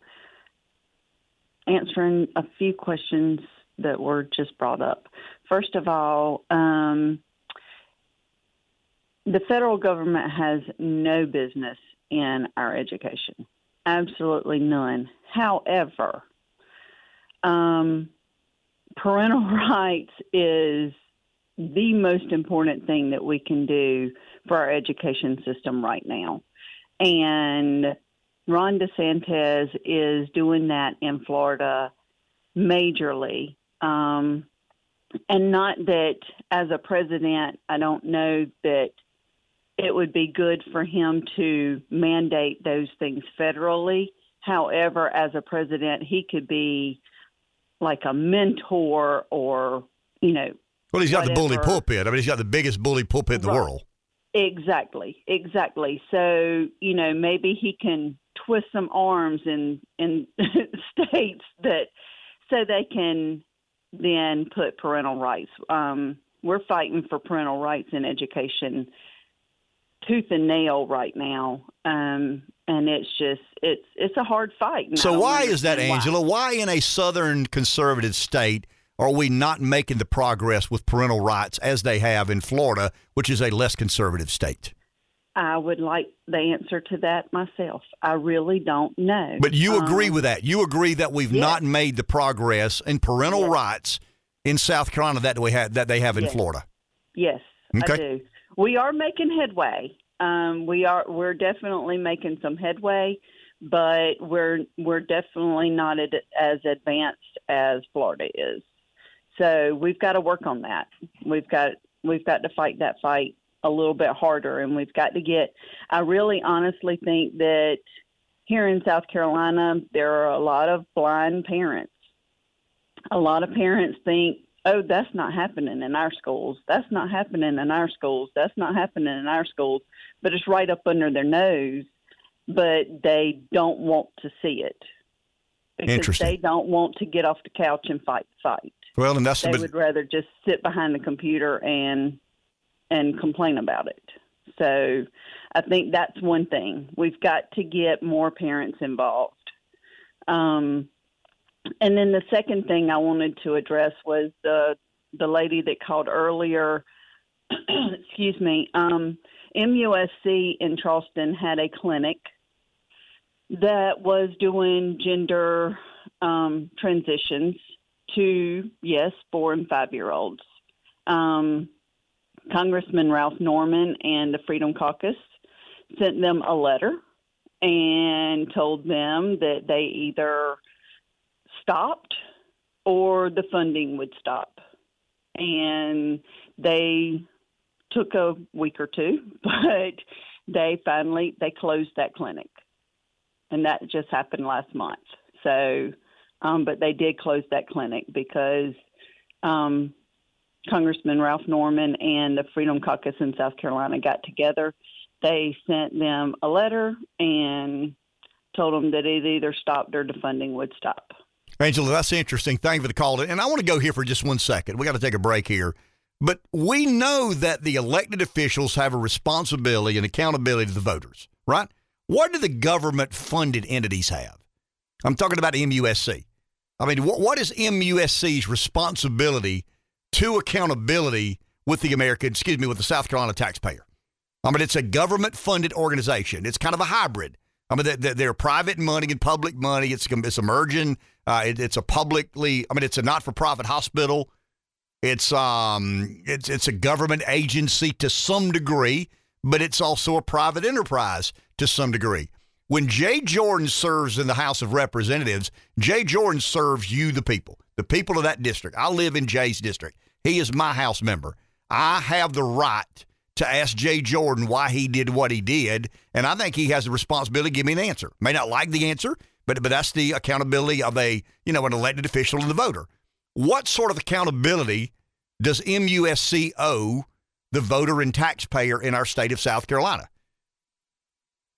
answering a few questions that were just brought up. First of all, um, the federal government has no business in our education, absolutely none. However, um, parental rights is the most important thing that we can do for our education system right now. And Ron DeSantis is doing that in Florida majorly. Um, and not that as a president, I don't know that it would be good for him to mandate those things federally. However, as a president, he could be like a mentor or, you know. Well, he's got whatever. the bully pulpit. I mean, he's got the biggest bully pulpit in the Right. world. Exactly, exactly. So you know, maybe he can twist some arms in in states that so they can then put parental rights. Um, we're fighting for parental rights in education, tooth and nail right now, um, and it's just it's it's a hard fight. So why is that, why. Angela? Why in a southern conservative state are we not making the progress with parental rights as they have in Florida, which is a less conservative state? I would like the answer to that myself. I really don't know. But you agree Um, with that. You agree that we've yes. not made the progress in parental Yes. rights in South Carolina that we have that they have in Yes. Florida. Yes, Okay. I do. We are making headway. Um, we are. We're definitely making some headway, but we're we're definitely not ad- as advanced as Florida is. So we've got to work on that. We've got we've got to fight that fight a little bit harder, and we've got to get. I really honestly think that here in South Carolina there are a lot of blind parents. A lot of parents think oh, that's not happening in our schools. That's not happening in our schools. That's not happening in our schools. But it's right up under their nose, but they don't want to see it. Because Interesting. they don't want to get off the couch and fight the fight. Well, and that's They but, would rather just sit behind the computer and and complain about it. So I think that's one thing. We've got to get more parents involved. Um, and then the second thing I wanted to address was the the lady that called earlier. excuse me. Um, MUSC in Charleston had a clinic that was doing gender um, transitions to yes, four and five year olds. Um, Congressman Ralph Norman and the Freedom Caucus sent them a letter and told them that they either stopped or the funding would stop. And they took a week or two, but they finally they closed that clinic. And that just happened last month. So um, but they did close that clinic because um, Congressman Ralph Norman and the Freedom Caucus in South Carolina got together. They sent them a letter and told them that it either stopped or the funding would stop. Angela, that's interesting. Thank you for the call. And I want to go here for just one second. We got to take a break here. But we know that the elected officials have a responsibility and accountability to the voters, right? What do the government funded entities have? I'm talking about MUSC. I mean, what, what is MUSC's responsibility to accountability with the American, excuse me, with the South Carolina taxpayer? I mean, it's a government funded organization. It's kind of a hybrid. I mean, they're, they're private money and public money. It's, it's emerging. Uh, it, it's a publicly, I mean, it's a not for profit hospital. It's um, it's it's a government agency to some degree, but it's also a private enterprise to some degree. When Jay Jordan serves in the House of Representatives, Jay Jordan serves you, the people, the people of that district. I live in Jay's district. He is my House member. I have the right to ask Jay Jordan why he did what he did, and I think he has the responsibility to give me an answer. May not like the answer, but but that's the accountability of a you know an elected official and the voter. What sort of accountability does MUSC owe the voter and taxpayer in our state of South Carolina?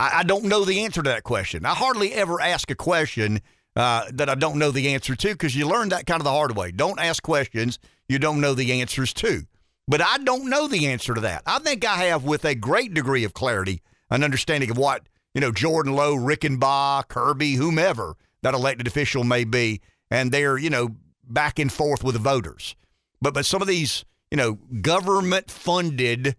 I, I don't know the answer to that question. I hardly ever ask a question uh, that I don't know the answer to because you learn that kind of the hard way. Don't ask questions you don't know the answers to. But I don't know the answer to that. I think I have, with a great degree of clarity, an understanding of what, you know, Jordan Lowe, Reichenbach, Kirby, whomever that elected official may be, and they're, you know, back and forth with the voters. But but some of these, you know, government funded,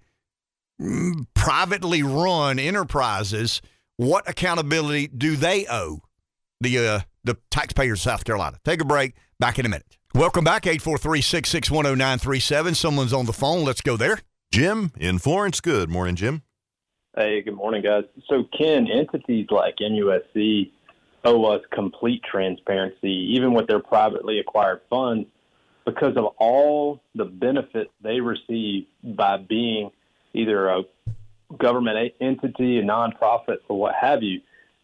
mm, privately run enterprises, what accountability do they owe the uh, the taxpayers of South Carolina? Take a break. Back in a minute. Welcome back, 843-6610937. Someone's on the phone. Let's go there. Jim in Florence. Good morning, Jim. Hey, good morning, guys. So, Ken, entities like MUSC owe us complete transparency, even with their privately acquired funds, because of all the benefits they receive by being either a government entity, a nonprofit, or what have you,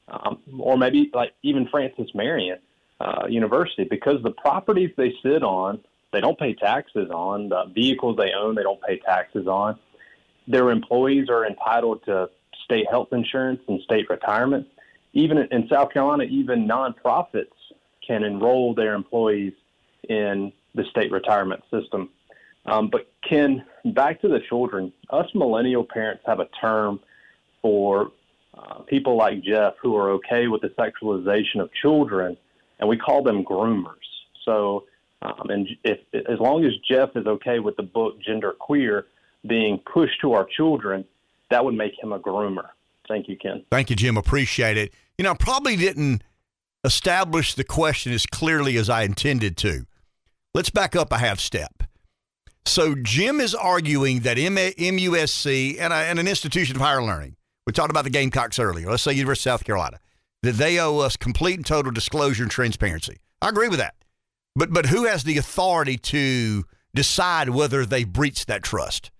um, or maybe like even Francis Marion uh, University, because the properties they sit on, they don't pay taxes on. The vehicles they own, they don't pay taxes on. Their employees are entitled to state health insurance and state retirement. Even in South Carolina, even nonprofits can enroll their employees in the state retirement system. Um, but Ken, back to the children. Us millennial parents have a term for uh, people like Jeff who are okay with the sexualization of children and we call them groomers. So, um, and if as long as Jeff is okay with the book Gender Queer being pushed to our children, that would make him a groomer. Thank you, Ken. Thank you, Jim. Appreciate it. You know, I probably didn't establish the question as clearly as I intended to. Let's back up a half step. So, Jim is arguing that MUSC and, a, and an institution of higher learning, we talked about the Gamecocks earlier, let's say University of South Carolina, that they owe us complete and total disclosure and transparency. I agree with that. But but who has the authority to decide whether they breached that trust,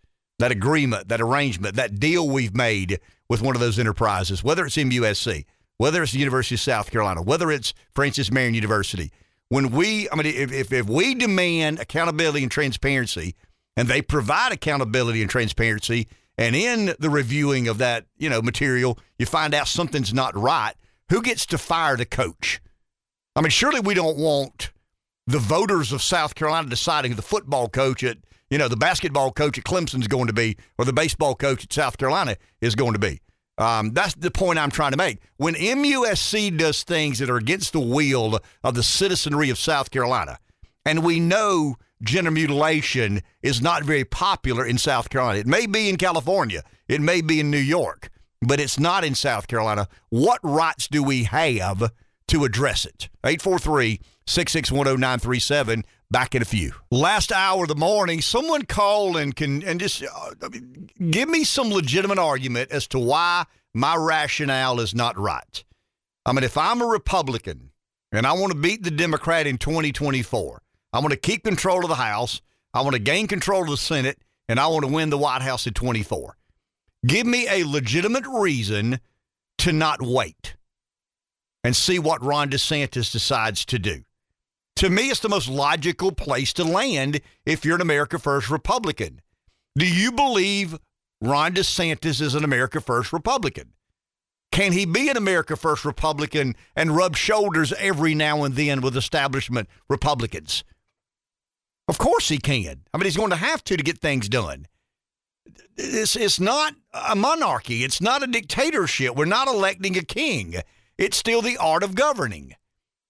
that agreement, that arrangement, that deal we've made with one of those enterprises, whether it's MUSC, whether it's the University of South Carolina, whether it's Francis Marion University. When we, I mean, if, if, if we demand accountability and transparency, and they provide accountability and transparency, and in the reviewing of that, you know, material, you find out something's not right, who gets to fire the coach? I mean, surely we don't want the voters of South Carolina deciding the football coach at, you know, the basketball coach at Clemson is going to be or the baseball coach at South Carolina is going to be. Um, that's the point I'm trying to make. When MUSC does things that are against the will of the citizenry of South Carolina, and we know gender mutilation is not very popular in South Carolina, it may be in California, it may be in New York, but it's not in South Carolina. What rights do we have to address it? 843 661 0937. Back in a few. Last hour of the morning, someone called and can and just uh, give me some legitimate argument as to why my rationale is not right. I mean, if I'm a Republican and I want to beat the Democrat in 2024, I want to keep control of the House, I want to gain control of the Senate, and I want to win the White House in 24. Give me a legitimate reason to not wait and see what Ron DeSantis decides to do. To me, it's the most logical place to land if you're an America First Republican. Do you believe Ron DeSantis is an America First Republican? Can he be an America First Republican and rub shoulders every now and then with establishment Republicans? Of course he can. I mean, he's going to have to to get things done it's, it's not a monarchy. It's not a dictatorship. We're not electing a king. It's still the art of governing.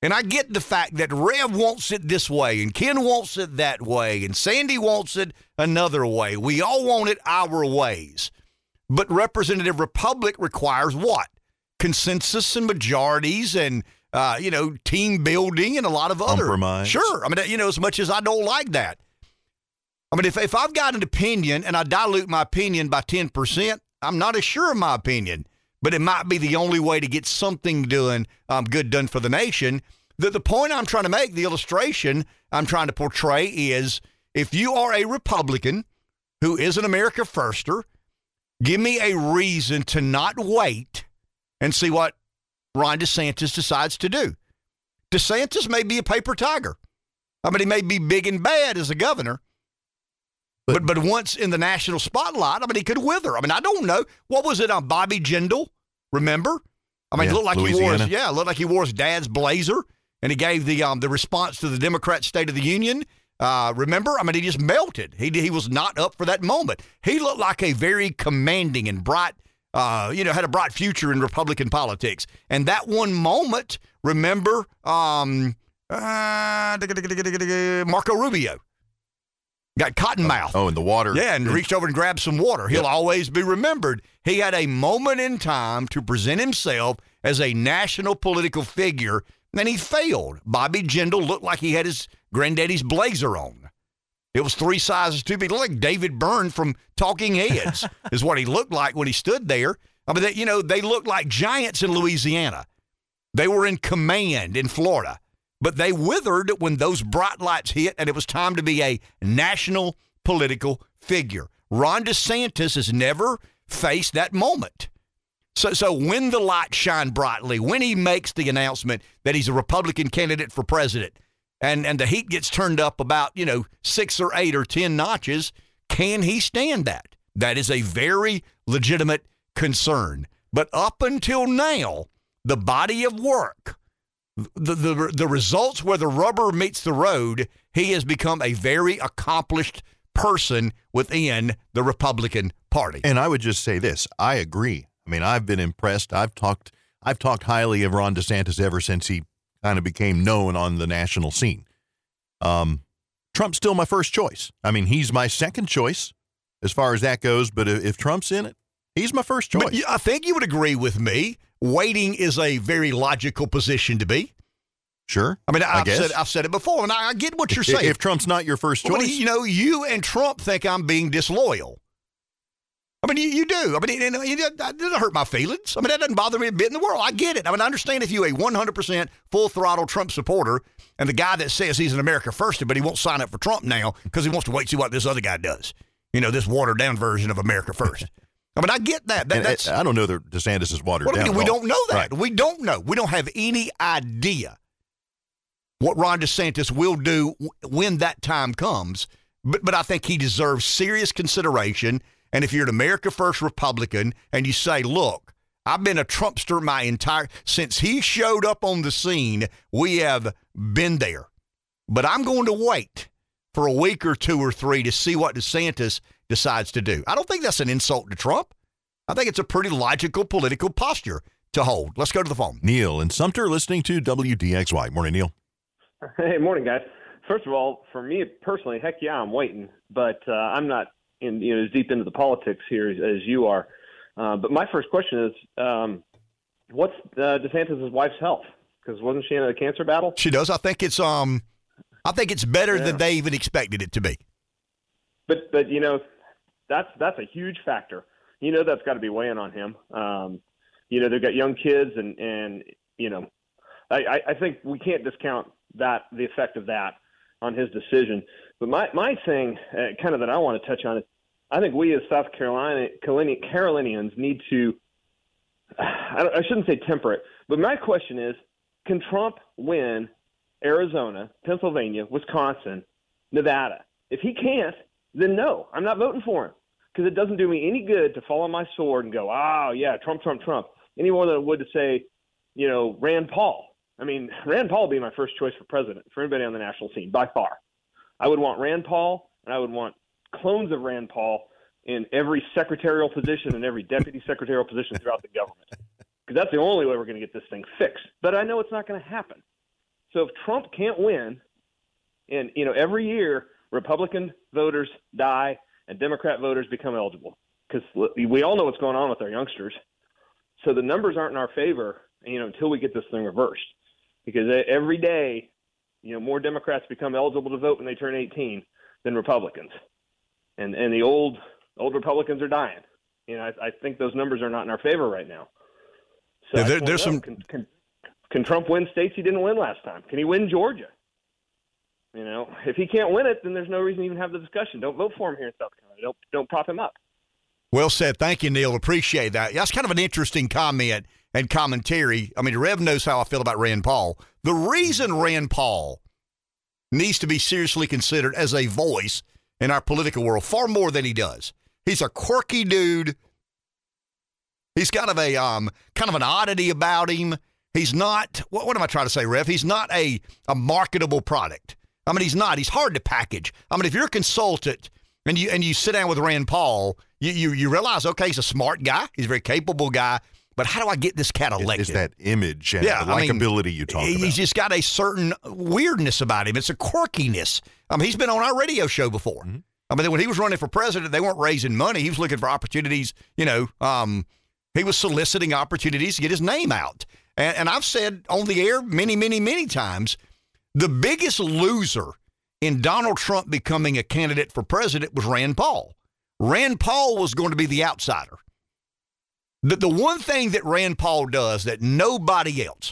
And I get the fact that Rev wants it this way, and Ken wants it that way, and Sandy wants it another way. We all want it our ways. But representative republic requires what? Consensus and majorities and uh, you know, team building and a lot of other compromise. Sure. I mean, you know, as much as I don't like that, I mean, if, if I've got an opinion and I dilute my opinion by 10%, I'm not as sure of my opinion, but it might be the only way to get something done, um, good done for the nation. The, the point I'm trying to make, the illustration I'm trying to portray is if you are a Republican who is an America Firster, give me a reason to not wait and see what Ron DeSantis decides to do. DeSantis may be a paper tiger. I mean, he may be big and bad as a governor, But, but once in the national spotlight, I mean, he could wither. I mean, I don't know what was it on Bobby Jindal. Remember? I mean, Yeah, looked like he wore his, yeah, looked like he wore his dad's blazer, and he gave the um the response to the Democrat State of the Union. Uh, remember? I mean, he just melted. He he was not up for that moment. He looked like a very commanding and bright, uh, you know, had a bright future in Republican politics. And that one moment, remember, um, uh, Marco Rubio got cotton mouth. Oh, in the water. Yeah, and reached over and grabbed some water. He'll Yep. always be remembered. He had a moment in time to present himself as a national political figure, and he failed. Bobby Jindal looked like he had his granddaddy's blazer on. It was three sizes too big. Like David Byrne from Talking Heads is what he looked like when he stood there. I mean, they, you know, they looked like giants in Louisiana. They were in command in Florida, but they withered when those bright lights hit, and it was time to be a national political figure. Ron DeSantis has never faced that moment. So, so when the lights shine brightly, when he makes the announcement that he's a Republican candidate for president, and and the heat gets turned up about you know six or eight or ten notches, can he stand that? That is a very legitimate concern. But up until now, the body of work, the the the results where the rubber meets the road, he has become a very accomplished person within the Republican Party. And I would just say this: I agree. I mean, I've been impressed. I've talked. I've talked highly of Ron DeSantis ever since he kind of became known on the national scene. Um, Trump's still my first choice. I mean, he's my second choice as far as that goes. But if, if Trump's in it, he's my first choice. But I think you would agree with me. Waiting is a very logical position to be. sure. I mean, I've guess. said I've said it before, and I, I get what you're If- saying. If Trump's not your first choice, But, you know, you and Trump think I'm being disloyal. I mean, you, you do. I mean, it, it, it doesn't hurt my feelings. I mean, that doesn't bother me a bit in the world. I get it. I mean, I understand if you're a 100% full throttle Trump supporter and the guy that says he's an America first, but he won't sign up for Trump now because he wants to wait to see what this other guy does. You know, this watered down version of America first. I mean, I get that. that that's, I don't know that DeSantis is watered what do we down. do? We don't know that. Right. We don't know. We don't have any idea what Ron DeSantis will do when that time comes. But but I think he deserves serious consideration. And if you're an America First Republican and you say, "Look, I've been a Trumpster my entire since he showed up on the scene, we have been there, but I'm going to wait for a week or two or three to see what DeSantis decides to do." I don't think that's an insult to Trump. I think it's a pretty logical political posture to hold. Let's go to the phone. Neil and Sumter listening to WDXY. Morning, Neil. Hey, morning, guys. First of all, for me personally, heck yeah, I'm waiting, but uh, I'm not in you know as deep into the politics here as, as you are. Uh, but my first question is, um, what's uh, DeSantis' wife's health? Because wasn't she in a cancer battle? She does. I think it's um, I think it's better Yeah. than they even expected it to be. But but you know, that's that's a huge factor. You know that's got to be weighing on him. Um, you know they've got young kids, and and you know, I, I, think we can't discount that the effect of that on his decision. But my my thing, uh, kind of that I want to touch on is, I think we as South Carolina Carolinians need to. I, I shouldn't say temper it, but my question is, can Trump win Arizona, Pennsylvania, Wisconsin, Nevada? If he can't, then no, I'm not voting for him because it doesn't do me any good to fall on my sword and go, oh, yeah, Trump, Trump, Trump, any more than it would to say, you know, Rand Paul. I mean, Rand Paul would be my first choice for president for anybody on the national scene by far. I would want Rand Paul, and I would want clones of Rand Paul in every secretarial position and every deputy secretarial position throughout the government because that's the only way we're going to get this thing fixed. But I know it's not going to happen. So if Trump can't win, and you know every year Republican voters die and Democrat voters become eligible because we all know what's going on with our youngsters. So the numbers aren't in our favor, you know, until we get this thing reversed. Because every day, you know, more Democrats become eligible to vote when they turn 18 than Republicans, and and the old old Republicans are dying. You know, I, I think those numbers are not in our favor right now. So Yeah, there- there's know, some- Can, can, can Trump win states he didn't win last time? Can he win Georgia? You know, if he can't win it, then there's no reason to even have the discussion. Don't vote for him here in South Carolina. Don't don't prop him up. Well said. Thank you, Neil. Appreciate that. That's kind of an interesting comment and commentary. I mean, Rev knows how I feel about Rand Paul. The reason Rand Paul needs to be seriously considered as a voice in our political world, far more than he does. He's a quirky dude. He's kind of a um, kind of an oddity about him. He's not. What, what am I trying to say, Rev? He's not a a marketable product. I mean, he's not. He's hard to package. I mean, if you're a consultant and you and you sit down with Rand Paul, you you, you realize, okay, he's a smart guy. He's a very capable guy. But how do I get this cat elected? Is that image and Yeah, the I mean, likability you talk he's about? just got a certain weirdness about him. It's a quirkiness. I mean, he's been on our radio show before. Mm-hmm. I mean, when he was running for president, they weren't raising money. He was looking for opportunities. You know, um, he was soliciting opportunities to get his name out. And, and I've said on the air many, many, many times, the biggest loser in Donald Trump becoming a candidate for president was Rand Paul. Rand Paul was going to be the outsider. The, the one thing that Rand Paul does that nobody else,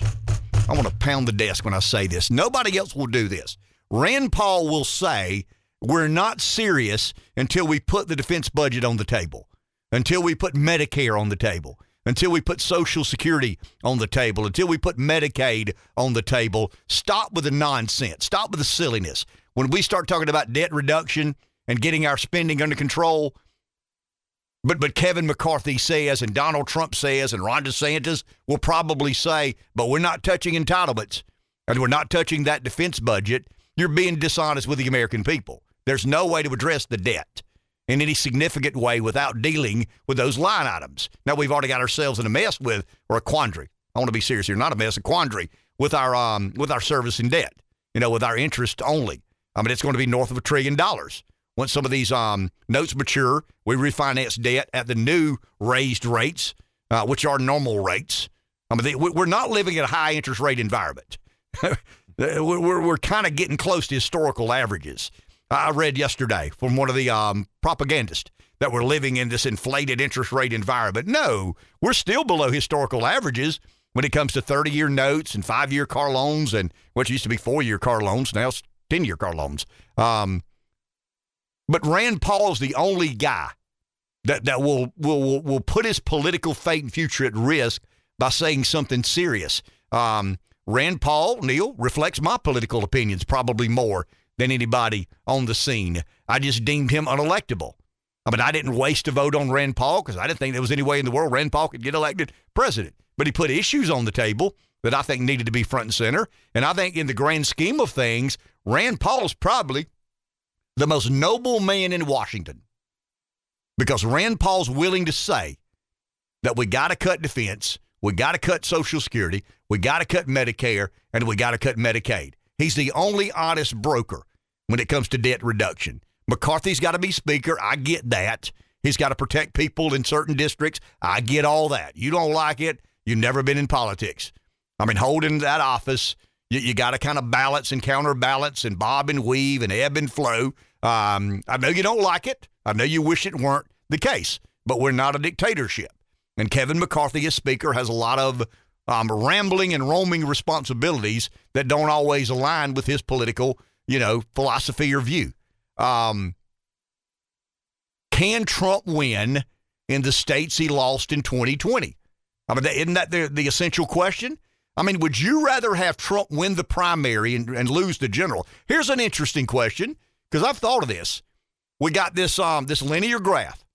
I want to pound the desk when I say this, nobody else will do this. Rand Paul will say, We're not serious until we put the defense budget on the table, until we put Medicare on the table, until we put Social Security on the table, until we put Medicaid on the table. Stop with the nonsense, stop with the silliness. When we start talking about debt reduction and getting our spending under control, but but Kevin McCarthy says, and Donald Trump says, and Ron DeSantis will probably say, but we're not touching entitlements, and we're not touching that defense budget. You're being dishonest with the American people. There's no way to address the debt in any significant way without dealing with those line items. Now we've already got ourselves in a mess with, or a quandary. I want to be serious here, not a mess, a quandary with our um with our service in debt. You know, with our interest only. I mean, it's going to be north of a trillion dollars. Once some of these um, notes mature, we refinance debt at the new raised rates, uh, which are normal rates. I mean, they, we- we're not living in a high interest rate environment. we're we're, we're kind of getting close to historical averages. I read yesterday from one of the um, propagandists that we're living in this inflated interest rate environment. No, we're still below historical averages when it comes to 30 year notes and five year car loans and what used to be four year car loans, now it's 10 year car loans. Um, but Rand Paul's the only guy that, that will, will, will, will put his political fate and future at risk by saying something serious. Um, Rand Paul, Neil, reflects my political opinions probably more than anybody on the scene. I just deemed him unelectable. I mean, I didn't waste a vote on Rand Paul because I didn't think there was any way in the world Rand Paul could get elected president. But he put issues on the table that I think needed to be front and center. And I think in the grand scheme of things, Rand Paul is probably the most noble man in Washington because Rand Paul's willing to say that we got to cut defense, we got to cut Social Security, we got to cut Medicare, and we got to cut Medicaid. He's the only honest broker when it comes to debt reduction. McCarthy's got to be speaker. I get that. He's got to protect people in certain districts. I get all that. You don't like it, you've never been in politics. I mean, holding that office, you, you got to kind of balance and counterbalance and bob and weave and ebb and flow. Um, I know you don't like it. I know you wish it weren't the case, but we're not a dictatorship. And Kevin McCarthy, as Speaker, has a lot of um, rambling and roaming responsibilities that don't always align with his political, you know, philosophy or view. Um, can Trump win in the states he lost in 2020? I mean, isn't that the, the essential question? I mean, would you rather have Trump win the primary and, and lose the general? Here's an interesting question because I've thought of this. We got this um, this linear graph,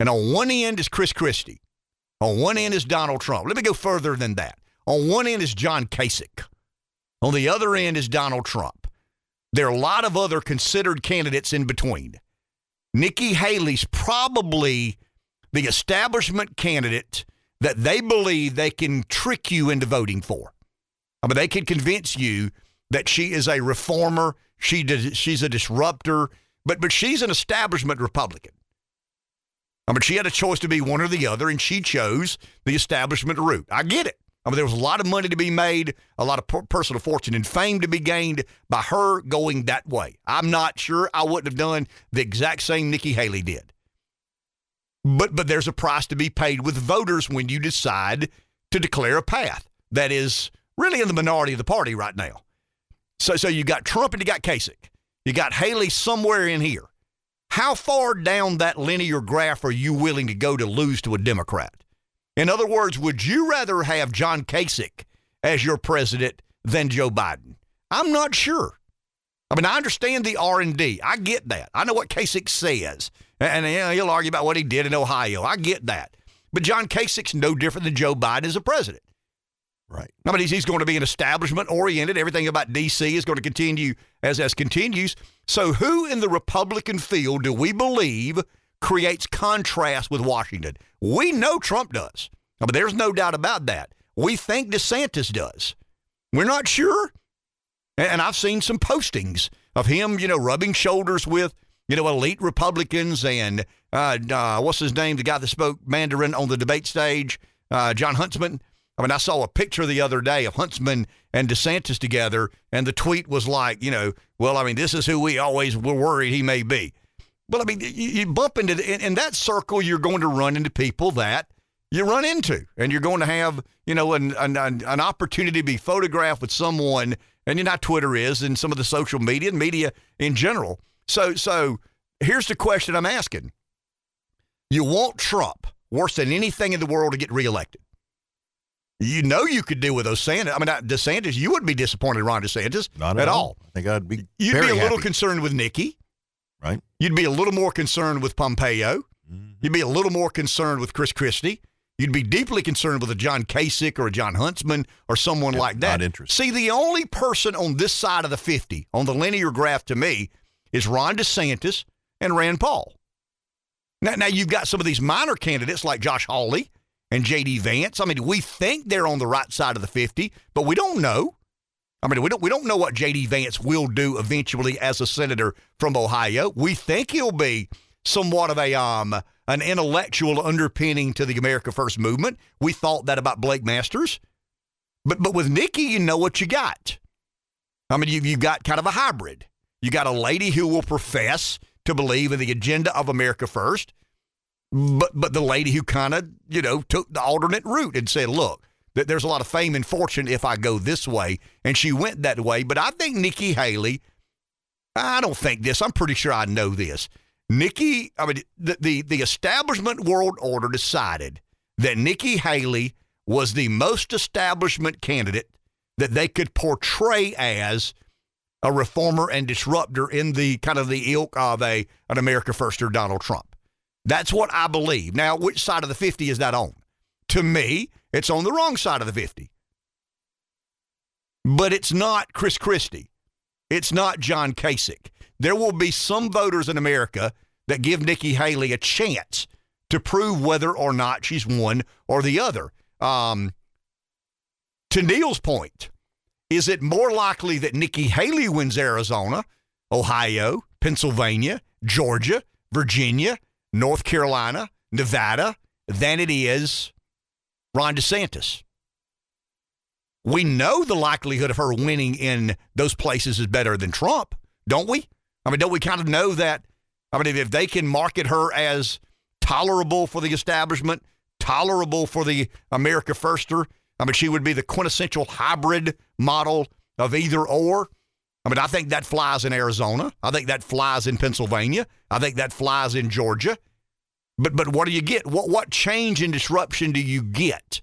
and on one end is Chris Christie, on one end is Donald Trump. Let me go further than that. On one end is John Kasich, on the other end is Donald Trump. There are a lot of other considered candidates in between. Nikki Haley's probably the establishment candidate that they believe they can trick you into voting for. I mean, they can convince you that she is a reformer, she did, she's a disruptor, but but she's an establishment Republican. I mean, she had a choice to be one or the other, and she chose the establishment route. I get it. I mean, there was a lot of money to be made, a lot of personal fortune and fame to be gained by her going that way. I'm not sure I wouldn't have done the exact same Nikki Haley did. But but there's a price to be paid with voters when you decide to declare a path that is really in the minority of the party right now. So so you got Trump and you got Kasich. You got Haley somewhere in here. How far down that linear graph are you willing to go to lose to a Democrat? In other words, would you rather have John Kasich as your president than Joe Biden? I'm not sure. I mean, I understand the R and D. I get that. I know what Kasich says, and, and you know, he'll argue about what he did in Ohio. I get that. But John Kasich's no different than Joe Biden as a president. Right. I mean, he's, he's going to be an establishment oriented. Everything about D.C. is going to continue as as continues. So, who in the Republican field do we believe creates contrast with Washington? We know Trump does. I mean, there's no doubt about that. We think DeSantis does. We're not sure. And, I've seen some postings of him, you know, rubbing shoulders with, you know, elite Republicans and uh, uh, what's his name, the guy that spoke Mandarin on the debate stage, uh, Jon Huntsman. I mean, I saw a picture the other day of Huntsman and DeSantis together, and the tweet was like, you know, well, I mean, this is who we always were worried he may be. Well, I mean, you, you bump into in, in that circle, you're going to run into people that you run into, and you're going to have, you know, an, an, an opportunity to be photographed with someone, and you know, Twitter is, and some of the social media and media in general. So, so here's the question I'm asking: You want Trump worse than anything in the world to get reelected? You know you could deal with DeSantis. I mean, not DeSantis, you wouldn't be disappointed in Ron DeSantis Not at at all. I think I'd be You'd be a little happy. concerned with Nikki. Right. You'd be a little more concerned with Pompeo. Mm-hmm. You'd be a little more concerned with Chris Christie. You'd be deeply concerned with a John Kasich or a Jon Huntsman or someone like that. not interested. See, the only person on this side of the 50 on the linear graph to me is Ron DeSantis and Rand Paul. Now, now you've got some of these minor candidates like Josh Hawley and J.D. Vance. I mean, we think they're on the right side of the 50, but we don't know. I mean, we don't we don't know what J.D. Vance will do eventually as a senator from Ohio. We think he'll be somewhat of a um an intellectual underpinning to the America First movement. We thought that about Blake Masters, but but with Nikki, you know what you got. I mean, you you got kind of a hybrid. You got a lady who will profess to believe in the agenda of America First, but but the lady who kind of you know took the alternate route and said, look. That There's a lot of fame and fortune if I go this way, and she went that way. But I think Nikki Haley, I don't think this. I'm pretty sure I know this. Nikki, I mean, the, the, the establishment world order decided that Nikki Haley was the most establishment candidate that they could portray as a reformer and disruptor in the kind of the ilk of a an America First or Donald Trump. That's what I believe. Now, which side of the 50 is that on? To me, it's on the wrong side of the 50. But it's not Chris Christie. It's not John Kasich. There will be some voters in America that give Nikki Haley a chance to prove whether or not she's one or the other. Um, to Neil's point, is it more likely that Nikki Haley wins Arizona, Ohio, Pennsylvania, Georgia, Virginia, North Carolina, Nevada than it is Ron DeSantis? We know the likelihood of her winning in those places is better than Trump, don't we? I mean, don't we kind of know that? I mean, if they can market her as tolerable for the establishment, tolerable for the America Firster, I mean, she would be the quintessential hybrid model of either or. I mean, I think that flies in Arizona. I think that flies in Pennsylvania. I think that flies in Georgia. But but what do you get? What what change and disruption do you get?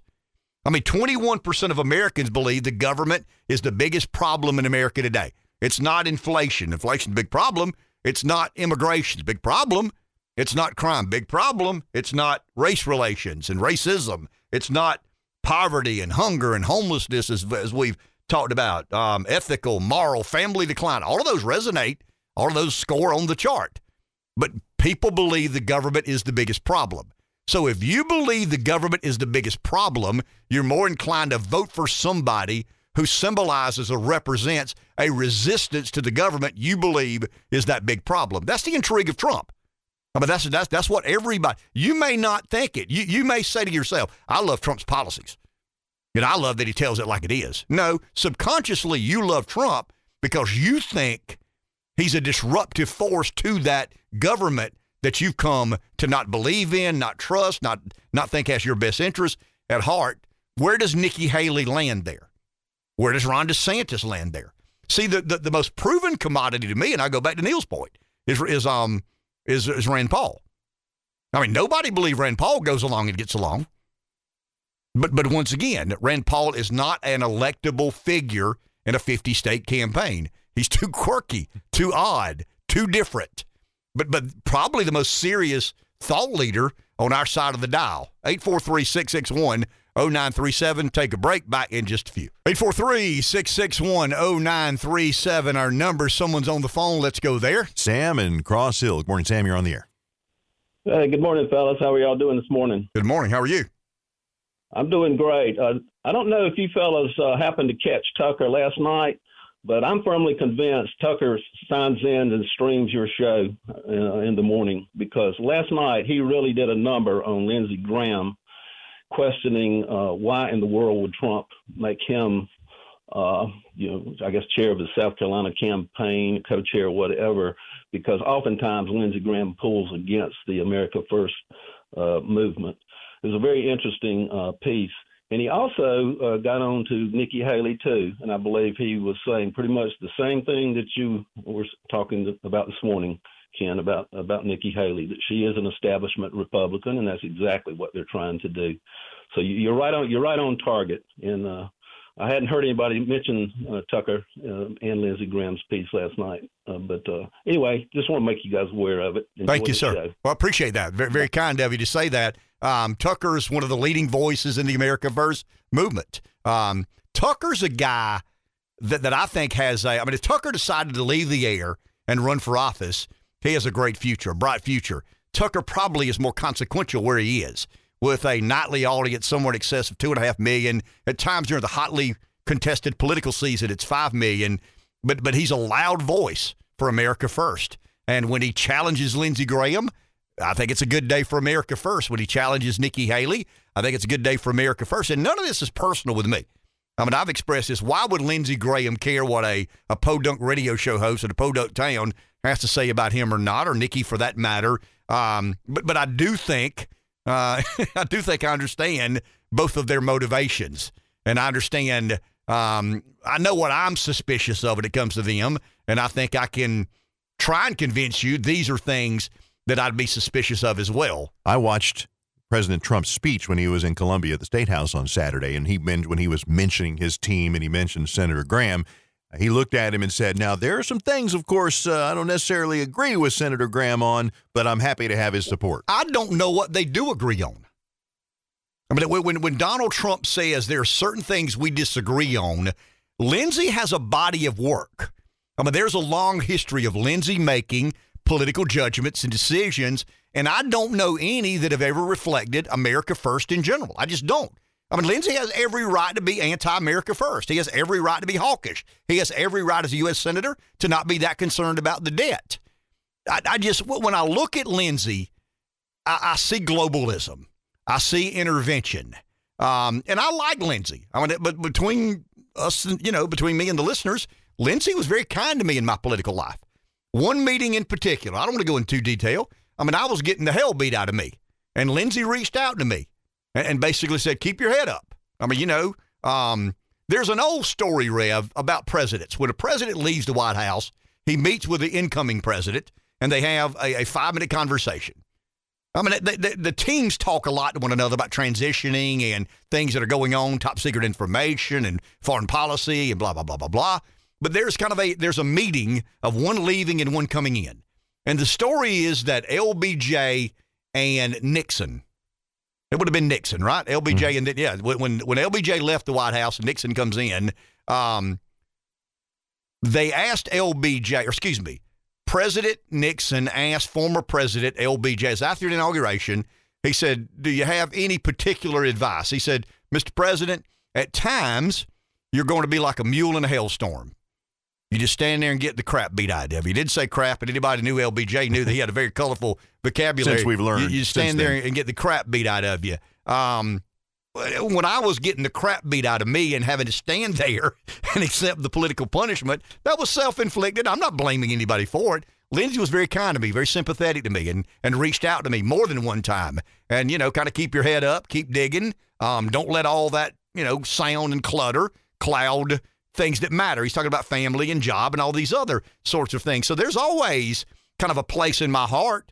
I mean, 21% of Americans believe the government is the biggest problem in America today. It's not inflation. Inflation's a big problem. It's not immigration. Big problem. It's not crime. Big problem. It's not race relations and racism. It's not poverty and hunger and homelessness, as, as we've talked about. Um, ethical, moral, family decline. All of those resonate. All of those score on the chart. But people believe the government is the biggest problem. So if you believe the government is the biggest problem, you're more inclined to vote for somebody who symbolizes or represents a resistance to the government you believe is that big problem. That's the intrigue of Trump. I mean, that's that's that's what everybody. You may not think it. You you may say to yourself, "I love Trump's policies." Know, I love that he tells it like it is. No, subconsciously, you love Trump because you think he's a disruptive force to that government that you've come to not believe in, not trust, not not think has your best interest at heart. Where does Nikki Haley land there? Where does Ron DeSantis land there? See, the, the, the most proven commodity to me, and I go back to Neil's point, is is um is is Rand Paul. I mean, nobody believes Rand Paul goes along and gets along. But but once again, Rand Paul is not an electable figure in a 50 state campaign. He's too quirky, too odd, too different. But but probably the most serious thought leader on our side of the dial. 843 661 0937. Take a break. Back in just a few. 843 661 0937. Our number. Someone's on the phone. Let's go there. Sam and Cross Hill. Good morning, Sam. You're on the air. Hey, good morning, fellas. How are y'all doing this morning? Good morning. How are you? I'm doing great. Uh, I don't know if you fellas uh, happened to catch Tucker last night, but I'm firmly convinced Tucker signs in and streams your show uh, in the morning because last night he really did a number on Lindsey Graham questioning uh, why in the world would Trump make him, uh, you know, I guess chair of the South Carolina campaign, co-chair, whatever, because oftentimes Lindsey Graham pulls against the America First uh, movement. It was a very interesting uh, piece. And he also uh, got on to Nikki Haley too, and I believe he was saying pretty much the same thing that you were talking about this morning, Ken, about about Nikki Haley, that she is an establishment Republican, and that's exactly what they're trying to do. So you, are right on you're right on target. And uh, I hadn't heard anybody mention uh, Tucker uh, and Lindsey Graham's piece last night, uh, but uh, anyway, just want to make you guys aware of it. Enjoy Thank you, sir. Show. Well, I appreciate that. Very, very kind of you to say that. Um, Tucker's one of the leading voices in the America First movement. Um, Tucker's a guy that, that I think has a. I mean, if Tucker decided to leave the air and run for office, he has a great future, a bright future. Tucker probably is more consequential where he is, with a nightly audience somewhere in excess of two and a half million. At times during the hotly contested political season, it's five million. But but he's a loud voice for America First. And when he challenges Lindsey Graham, I think it's a good day for America First when he challenges Nikki Haley. I think it's a good day for America First. And none of this is personal with me. I mean, I've expressed this. Why would Lindsey Graham care what a, a podunk radio show host in a podunk town has to say about him or not, or Nikki for that matter? Um, but but I do think uh, I do think I understand both of their motivations, and I understand. Um, I know what I'm suspicious of when it comes to them, and I think I can try and convince you these are things that I'd be suspicious of as well. I watched President Trump's speech when he was in Columbia at the State House on Saturday, and he when he was mentioning his team and he mentioned Senator Graham. He looked at him and said, Now, there are some things, of course, uh, I don't necessarily agree with Senator Graham on, but I'm happy to have his support. I don't know what they do agree on. I mean, when, when Donald Trump says there are certain things we disagree on, Lindsey has a body of work. I mean, there's a long history of Lindsey making political judgments and decisions. And I don't know any that have ever reflected America first in general. I just don't. I mean, Lindsey has every right to be anti America first. He has every right to be hawkish. He has every right as a U.S. Senator to not be that concerned about the debt. I, I just, when I look at Lindsey, I, I see globalism, I see intervention. Um, and I like Lindsey. I mean, but between us, you know, between me and the listeners, Lindsey was very kind to me in my political life. One meeting in particular, I don't want to go into detail. I mean, I was getting the hell beat out of me. And Lindsey reached out to me and, and basically said, keep your head up. I mean, you know, um, there's an old story, Rev, about presidents. When a president leaves the White House, he meets with the incoming president and they have a, a five minute conversation. I mean, the, the, the, teams talk a lot to one another about transitioning and things that are going on, top secret information and foreign policy and blah, blah, blah, blah, blah. But there's kind of a there's a meeting of one leaving and one coming in. And the story is that LBJ and Nixon, it would have been Nixon, right? LBJ mm-hmm. and yeah, when when LBJ left the White House and Nixon comes in, um, they asked LBJ, or excuse me, President Nixon asked former President LBJ after the inauguration. He said, "Do you have any particular advice?" He said, "Mr. President, at times you're going to be like a mule in a hailstorm. You just stand there and get the crap beat out of you. He did say crap, but anybody knew LBJ knew that he had a very colorful vocabulary. Since we've learned. You, you stand there then. and get the crap beat out of you. Um, when I was getting the crap beat out of me and having to stand there and accept the political punishment, that was self inflicted. I'm not blaming anybody for it. Lindsey was very kind to me, very sympathetic to me, and, and reached out to me more than one time. And, you know, kind of keep your head up, keep digging. Um, don't let all that, you know, sound and clutter cloud things that matter. He's talking about family and job and all these other sorts of things. So there's always kind of a place in my heart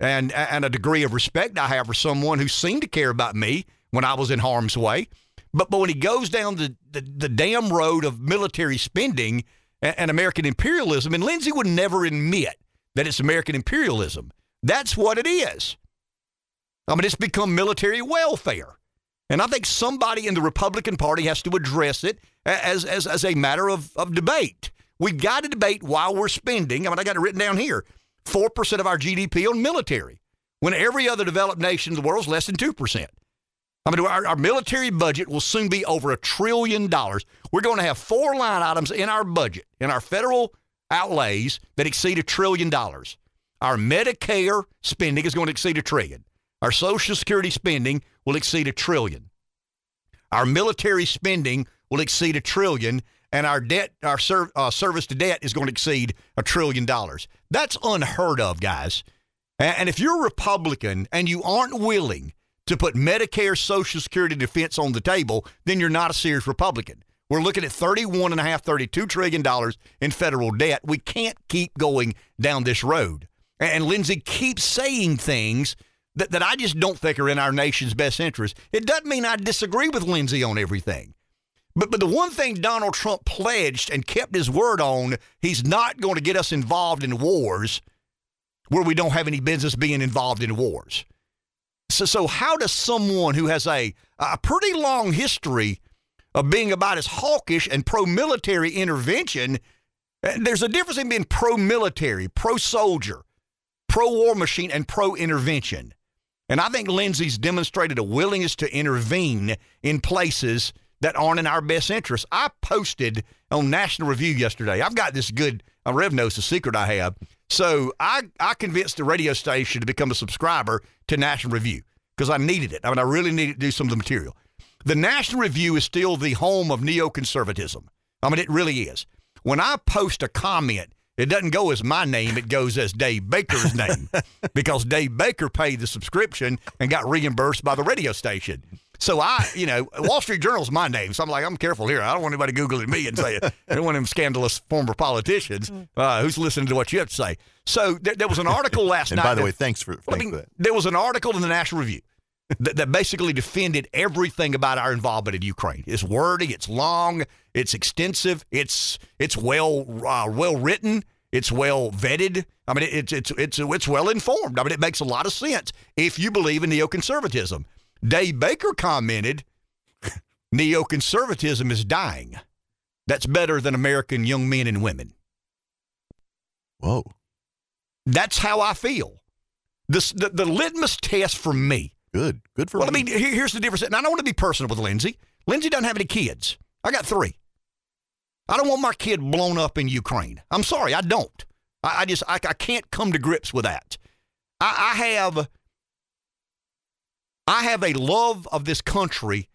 and and a degree of respect I have for someone who seemed to care about me when I was in harm's way. But but when he goes down the, the, the damn road of military spending, and, and American imperialism. And Lindsey would never admit that it's American imperialism. That's what it is. I mean, it's become military welfare. And I think somebody in the Republican Party has to address it as, as, as a matter of, of debate. We've got to debate while we're spending. I mean, I got it written down here 4% of our GDP on military, when every other developed nation in the world is less than 2%. I mean, our, our military budget will soon be over a trillion dollars. We're going to have four line items in our budget, in our federal outlays, that exceed a trillion dollars. Our Medicare spending is going to exceed a trillion. Our Social Security spending will exceed a trillion. Our military spending will exceed a trillion, and our debt, our ser- uh, service to debt, is going to exceed a trillion dollars. That's unheard of, guys. And, and if you're a Republican and you aren't willing to put Medicare, Social Security, defense on the table, then you're not a serious Republican. We're looking at 31 and a half, 32 trillion dollars in federal debt. We can't keep going down this road. And Lindsey keeps saying things that, that I just don't think are in our nation's best interest. It doesn't mean I disagree with Lindsey on everything. But, but the one thing Donald Trump pledged and kept his word on, he's not going to get us involved in wars where we don't have any business being involved in wars. So, so how does someone who has a, a pretty long history of being about as hawkish and pro military intervention, eh, there's a difference in being pro military, pro soldier, pro war machine, and pro intervention. And I think Lindsey's demonstrated a willingness to intervene in places that aren't in our best interest. I posted on National Review yesterday. I've got this good, uh, Rev knows the secret I have. So I, I convinced the radio station to become a subscriber to National Review because I needed it. I mean, I really needed to do some of the material. The National Review is still the home of neoconservatism. I mean, it really is. When I post a comment it doesn't go as my name, it goes as Dave Baker's name because Dave Baker paid the subscription and got reimbursed by the radio station. So I, you know, Wall Street Journal's my name. So I'm like, I'm careful here. I don't want anybody Googling me and saying, I don't want them scandalous former politicians uh, who's listening to what you have to say. So th- there was an article last and night. And by the that, way, thanks for, thanks I mean, for that. There was an article in the National Review that, that basically defended everything about our involvement in Ukraine. It's wordy, it's long, it's extensive, it's it's well uh, well written. It's well vetted. I mean, it's it's it's it's well informed. I mean, it makes a lot of sense if you believe in neoconservatism. Dave Baker commented, "Neoconservatism is dying. That's better than American young men and women." Whoa, that's how I feel. This the, the litmus test for me. Good, good for well, me. I mean, here, here's the difference. And I don't want to be personal with Lindsey. Lindsey doesn't have any kids. I got three. I don't want my kid blown up in Ukraine. I'm sorry, I don't. I, I just I, I, can't come to grips with that. I, I have I have a love of this country.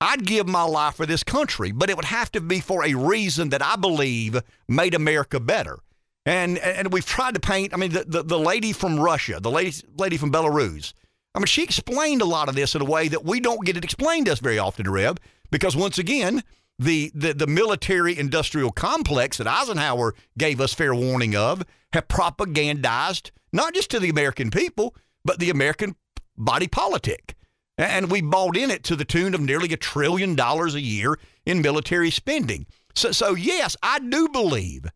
I'd give my life for this country, but it would have to be for a reason that I believe made America better. And and we've tried to paint. I mean, the, the, the lady from Russia, the lady lady from Belarus. I mean, she explained a lot of this in a way that we don't get it explained to us very often, Rev, because once again, the, the, the military industrial complex that Eisenhower gave us fair warning of have propagandized not just to the American people, but the American body politic. And we bought in it to the tune of nearly a trillion dollars a year in military spending. So, so, yes, I do believe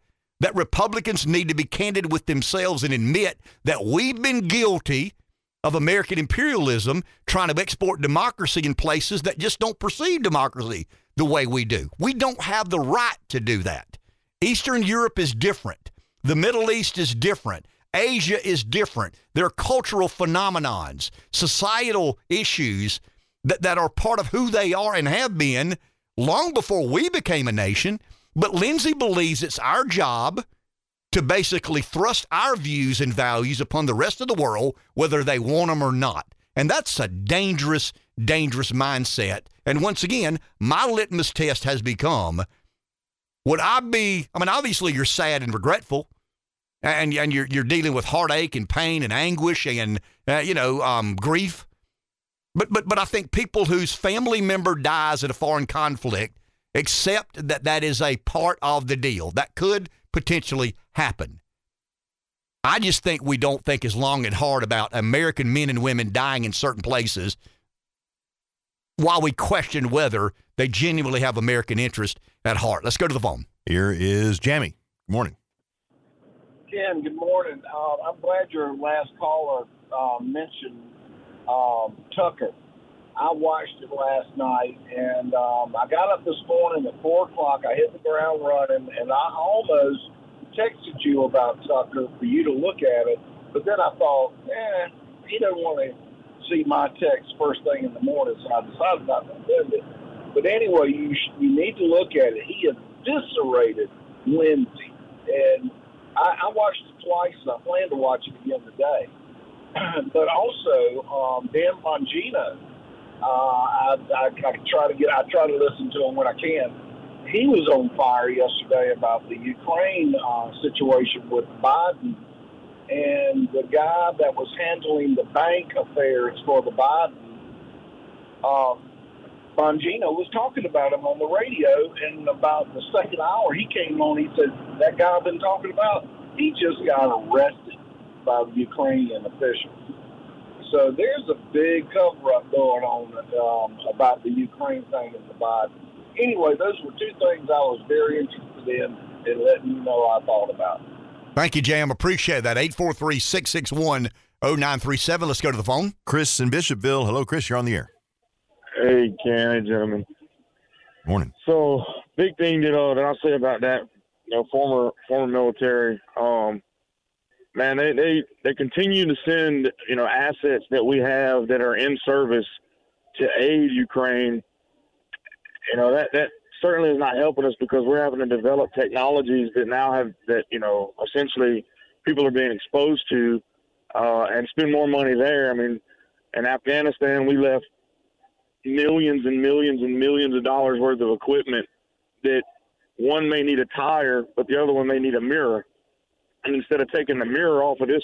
that Republicans need to be candid with themselves and admit that we've been guilty of American imperialism trying to export democracy in places that just don't perceive democracy the way we do. We don't have the right to do that. Eastern Europe is different. The Middle East is different. Asia is different. There are cultural phenomenons, societal issues that, that are part of who they are and have been long before we became a nation. But Lindsey believes it's our job to basically thrust our views and values upon the rest of the world, whether they want them or not. And that's a dangerous, dangerous mindset. And once again, my litmus test has become would I be, I mean, obviously you're sad and regretful. And, and you're, you're dealing with heartache and pain and anguish and, uh, you know, um, grief. But, but, but I think people whose family member dies in a foreign conflict accept that that is a part of the deal. That could potentially happen. I just think we don't think as long and hard about American men and women dying in certain places while we question whether they genuinely have American interest at heart. Let's go to the phone. Here is Jamie. Good morning. Ken, good morning. Uh, I'm glad your last caller uh, mentioned um, Tucker. I watched it last night, and um, I got up this morning at four o'clock. I hit the ground running, and I almost texted you about Tucker for you to look at it. But then I thought, eh, he doesn't want to see my text first thing in the morning, so I decided not to send it. But anyway, you sh- you need to look at it. He eviscerated Lindsey, and I, I watched it twice, and I plan to watch it again today. but also, um, Dan Bongino, uh, I, I, I try to get, I try to listen to him when I can. He was on fire yesterday about the Ukraine uh, situation with Biden and the guy that was handling the bank affairs for the Biden, um, Bongino was talking about him on the radio. And about the second hour, he came on. He said, "That guy I've been talking about, he just got arrested by the Ukrainian officials." So there's a big cover up going on um, about the Ukraine thing and the Biden. Anyway, those were two things I was very interested in and letting you know I thought about. Thank you, Jam. Appreciate that. 843 661 0937. Let's go to the phone. Chris in Bishopville. Hello, Chris. You're on the air. Hey, Ken. Hey, gentlemen. Morning. So, big thing that, uh, that I'll say about that, you know, former former military, um, man, they, they, they continue to send, you know, assets that we have that are in service to aid Ukraine. You know, that, that certainly is not helping us because we're having to develop technologies that now have that you know essentially people are being exposed to uh, and spend more money there. I mean, in Afghanistan, we left millions and millions and millions of dollars worth of equipment that one may need a tire, but the other one may need a mirror. And instead of taking the mirror off of this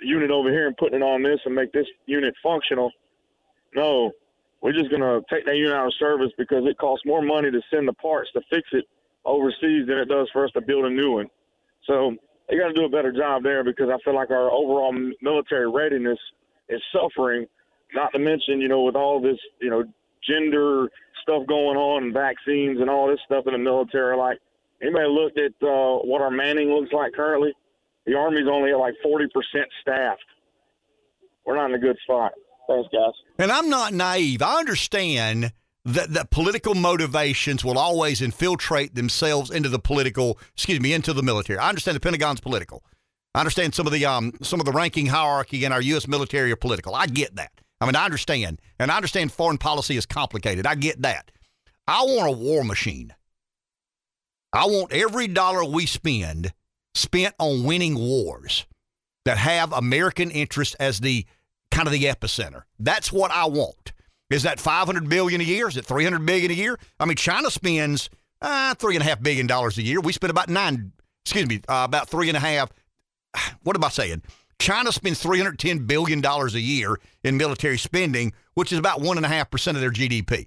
unit over here and putting it on this and make this unit functional, no, we're just going to take that unit out of service because it costs more money to send the parts to fix it overseas than it does for us to build a new one. So they got to do a better job there because I feel like our overall military readiness is suffering. Not to mention, you know, with all this, you know, gender stuff going on and vaccines and all this stuff in the military. Like, anybody looked at uh, what our manning looks like currently? The Army's only at like 40% staffed. We're not in a good spot. Thanks, guys. And I'm not naive. I understand that, that political motivations will always infiltrate themselves into the political, excuse me, into the military. I understand the Pentagon's political. I understand some of the um some of the ranking hierarchy in our U.S. military are political. I get that. I mean, I understand, and I understand foreign policy is complicated. I get that. I want a war machine. I want every dollar we spend spent on winning wars that have American interest as the kind of the epicenter. That's what I want. Is that 500 billion a year? Is it 300 billion a year? I mean, China spends uh, three and a half billion dollars a year. We spend about nine, excuse me, uh, about three and a half. What am I saying? China spends 310 billion dollars a year in military spending, which is about one and a half percent of their GDP.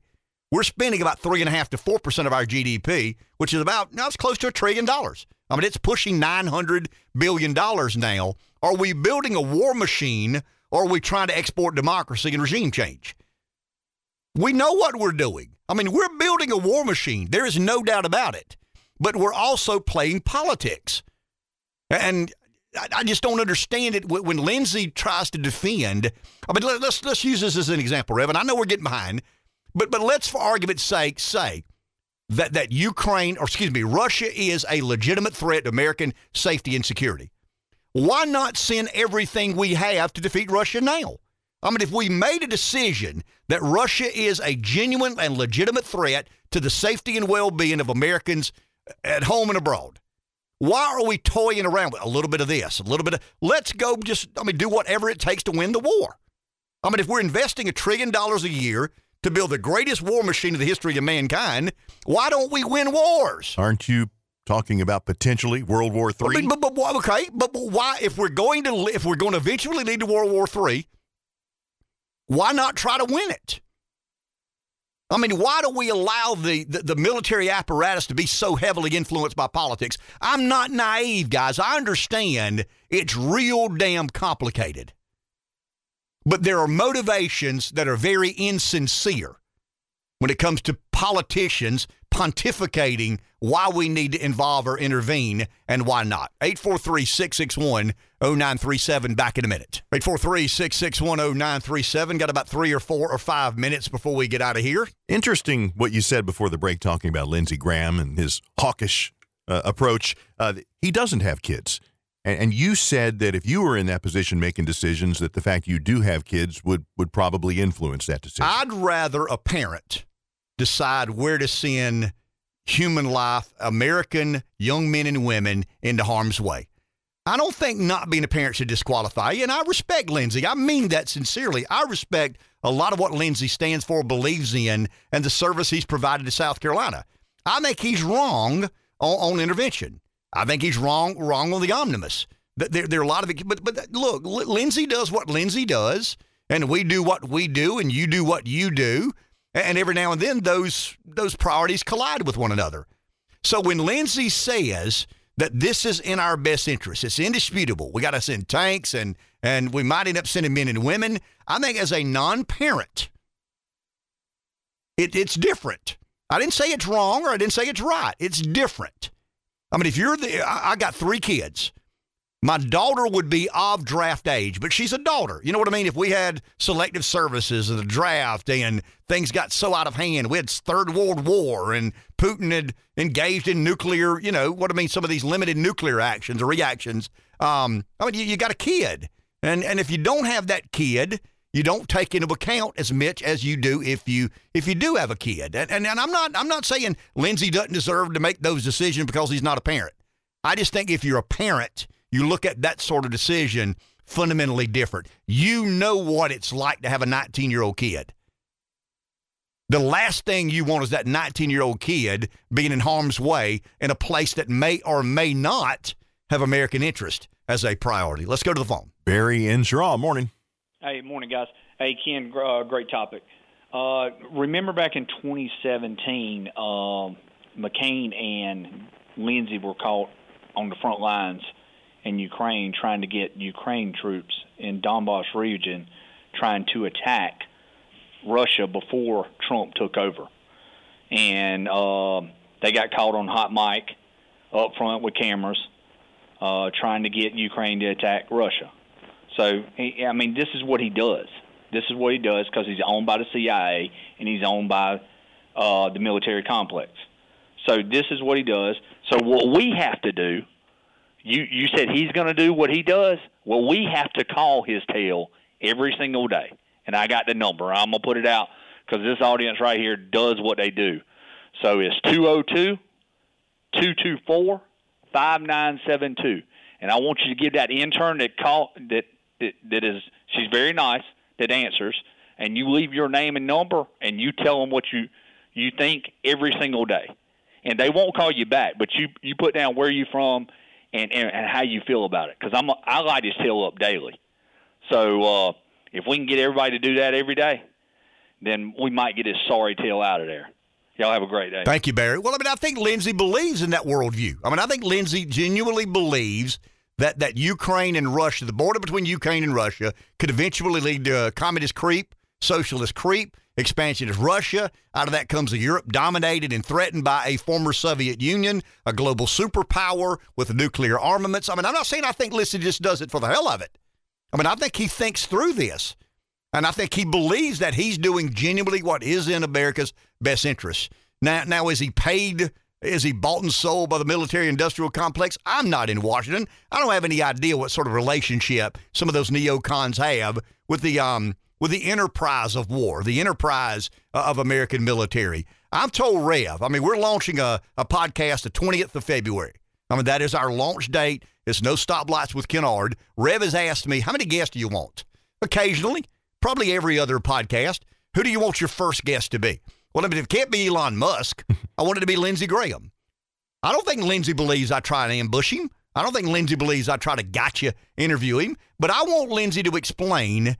We're spending about three and a half to four percent of our GDP, which is about now it's close to a trillion dollars. I mean, it's pushing 900 billion dollars now. Are we building a war machine? or are we trying to export democracy and regime change? We know what we're doing. I mean, we're building a war machine. There is no doubt about it. But we're also playing politics. And I just don't understand it when Lindsey tries to defend. I mean, let's let's use this as an example, Reverend. I know we're getting behind, but but let's, for argument's sake, say that that Ukraine, or excuse me, Russia is a legitimate threat to American safety and security. Why not send everything we have to defeat Russia now? I mean, if we made a decision that Russia is a genuine and legitimate threat to the safety and well being of Americans uh, at home and abroad, why are we toying around with a little bit of this, a little bit of, let's go just, I mean, do whatever it takes to win the war? I mean, if we're investing a trillion dollars a year to build the greatest war machine in the history of mankind, why don't we win wars? Aren't you talking about potentially World War Three. I mean, but, but, okay, but, but why? If we're going to if we're going to eventually lead to World War Three, why not try to win it? I mean, why do we allow the, the, the, military apparatus to be so heavily influenced by politics? I'm not naive, guys. I understand it's real damn complicated. But there are motivations that are very insincere when it comes to politicians pontificating why we need to involve or intervene and why not. 843 661 0937. Back in a minute. 843 661 0937. Got about three or four or five minutes before we get out of here. Interesting what you said before the break, talking about Lindsey Graham and his hawkish uh, approach. Uh, he doesn't have kids. And, and you said that if you were in that position making decisions, that the fact you do have kids would, would probably influence that decision. I'd rather a parent decide where to send human life, American young men and women, into harm's way. I don't think not being a parent should disqualify you, and I respect Lindsey. I mean that sincerely. I respect a lot of what Lindsey stands for, believes in, and the service he's provided to South Carolina. I think he's wrong on, on intervention. I think he's wrong wrong on the omnibus. There, there are a lot of but but look, Lindsey does what Lindsey does, and we do what we do, and you do what you do, and every now and then those those priorities collide with one another. So when Lindsey says that this is in our best interest, it's indisputable. We got to send tanks, and and we might end up sending men and women. I think as a non-parent, it, it's different. I didn't say it's wrong or I didn't say it's right. It's different. I mean, if you're the, I, got three kids. My daughter would be of draft age, but she's a daughter. You know what I mean? If we had selective services and the draft and things got so out of hand, we had Third World War and Putin had engaged in nuclear, you know, what I mean, some of these limited nuclear actions or reactions. Um, I mean, you, you got a kid. And, and if you don't have that kid, you don't take into account as much as you do if you if you do have a kid. And, and, and I'm not I'm not saying Lindsey doesn't deserve to make those decisions because he's not a parent. I just think if you're a parent, you look at that sort of decision fundamentally different. You know what it's like to have a 19 year old kid. The last thing you want is that 19 year old kid being in harm's way in a place that may or may not have American interest as a priority. Let's go to the phone. Barry in Cheraw, morning. Hey, morning, guys. Hey, Ken, uh, great topic. Uh, remember back in 2017, um, McCain and Lindsey were caught on the front lines in Ukraine trying to get Ukraine troops in Donbass region trying to attack Russia before Trump took over. And uh, they got caught on hot mic up front with cameras uh, trying to get Ukraine to attack Russia. So, I mean, this is what he does. This is what he does because he's owned by the CIA and he's owned by uh, the military complex. So this is what he does. So what we have to do, you you said he's going to do what he does. Well, we have to call his tail every single day, and I got the number. I'm gonna put it out because this audience right here does what they do. So it's 202 224 5972. And I want you to give that intern that call that that, is she's very nice that answers, and you leave your name and number, and you tell them what you you think every single day, and they won't call you back, but you you put down where you from and and, and how you feel about it, because I'm I light his tail up daily, so uh, if we can get everybody to do that every day, then we might get his sorry tail out of there. Y'all have a great day. Thank you, Barry. Well, I mean, I think Lindsey believes in that worldview. I mean, I think Lindsey genuinely believes that, that Ukraine and Russia, the border between Ukraine and Russia, could eventually lead to communist creep, socialist creep, expansion of Russia. Out of that comes a Europe dominated and threatened by a former Soviet Union, a global superpower with nuclear armaments. I mean, I'm not saying I think Lindsey just does it for the hell of it. I mean, I think he thinks through this. And I think he believes that he's doing genuinely what is in America's best interest. Now, now is he paid is he bought and sold by the military industrial complex? I'm not in Washington. I don't have any idea what sort of relationship some of those neocons have with the um with the enterprise of war, the enterprise uh, of American military. I've told Rev, I mean, we're launching a, a podcast the 20th of February. I mean, that is our launch date. It's no stoplights with Ken Ard. Rev has asked me, how many guests do you want? Occasionally, probably every other podcast. Who do you want your first guest to be? Well, if it can't be Elon Musk, I want it to be Lindsey Graham. I don't think Lindsey believes I try to ambush him. I don't think Lindsey believes I try to gotcha interview him. But I want Lindsey to explain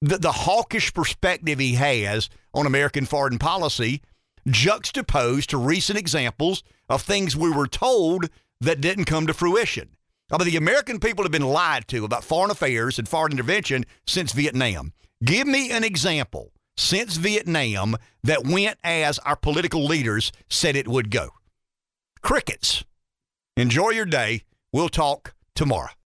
the, the hawkish perspective he has on American foreign policy juxtaposed to recent examples of things we were told that didn't come to fruition. I mean, the American people have been lied to about foreign affairs and foreign intervention since Vietnam. Give me an example since Vietnam that went as our political leaders said it would go. Crickets. Enjoy your day. We'll talk tomorrow.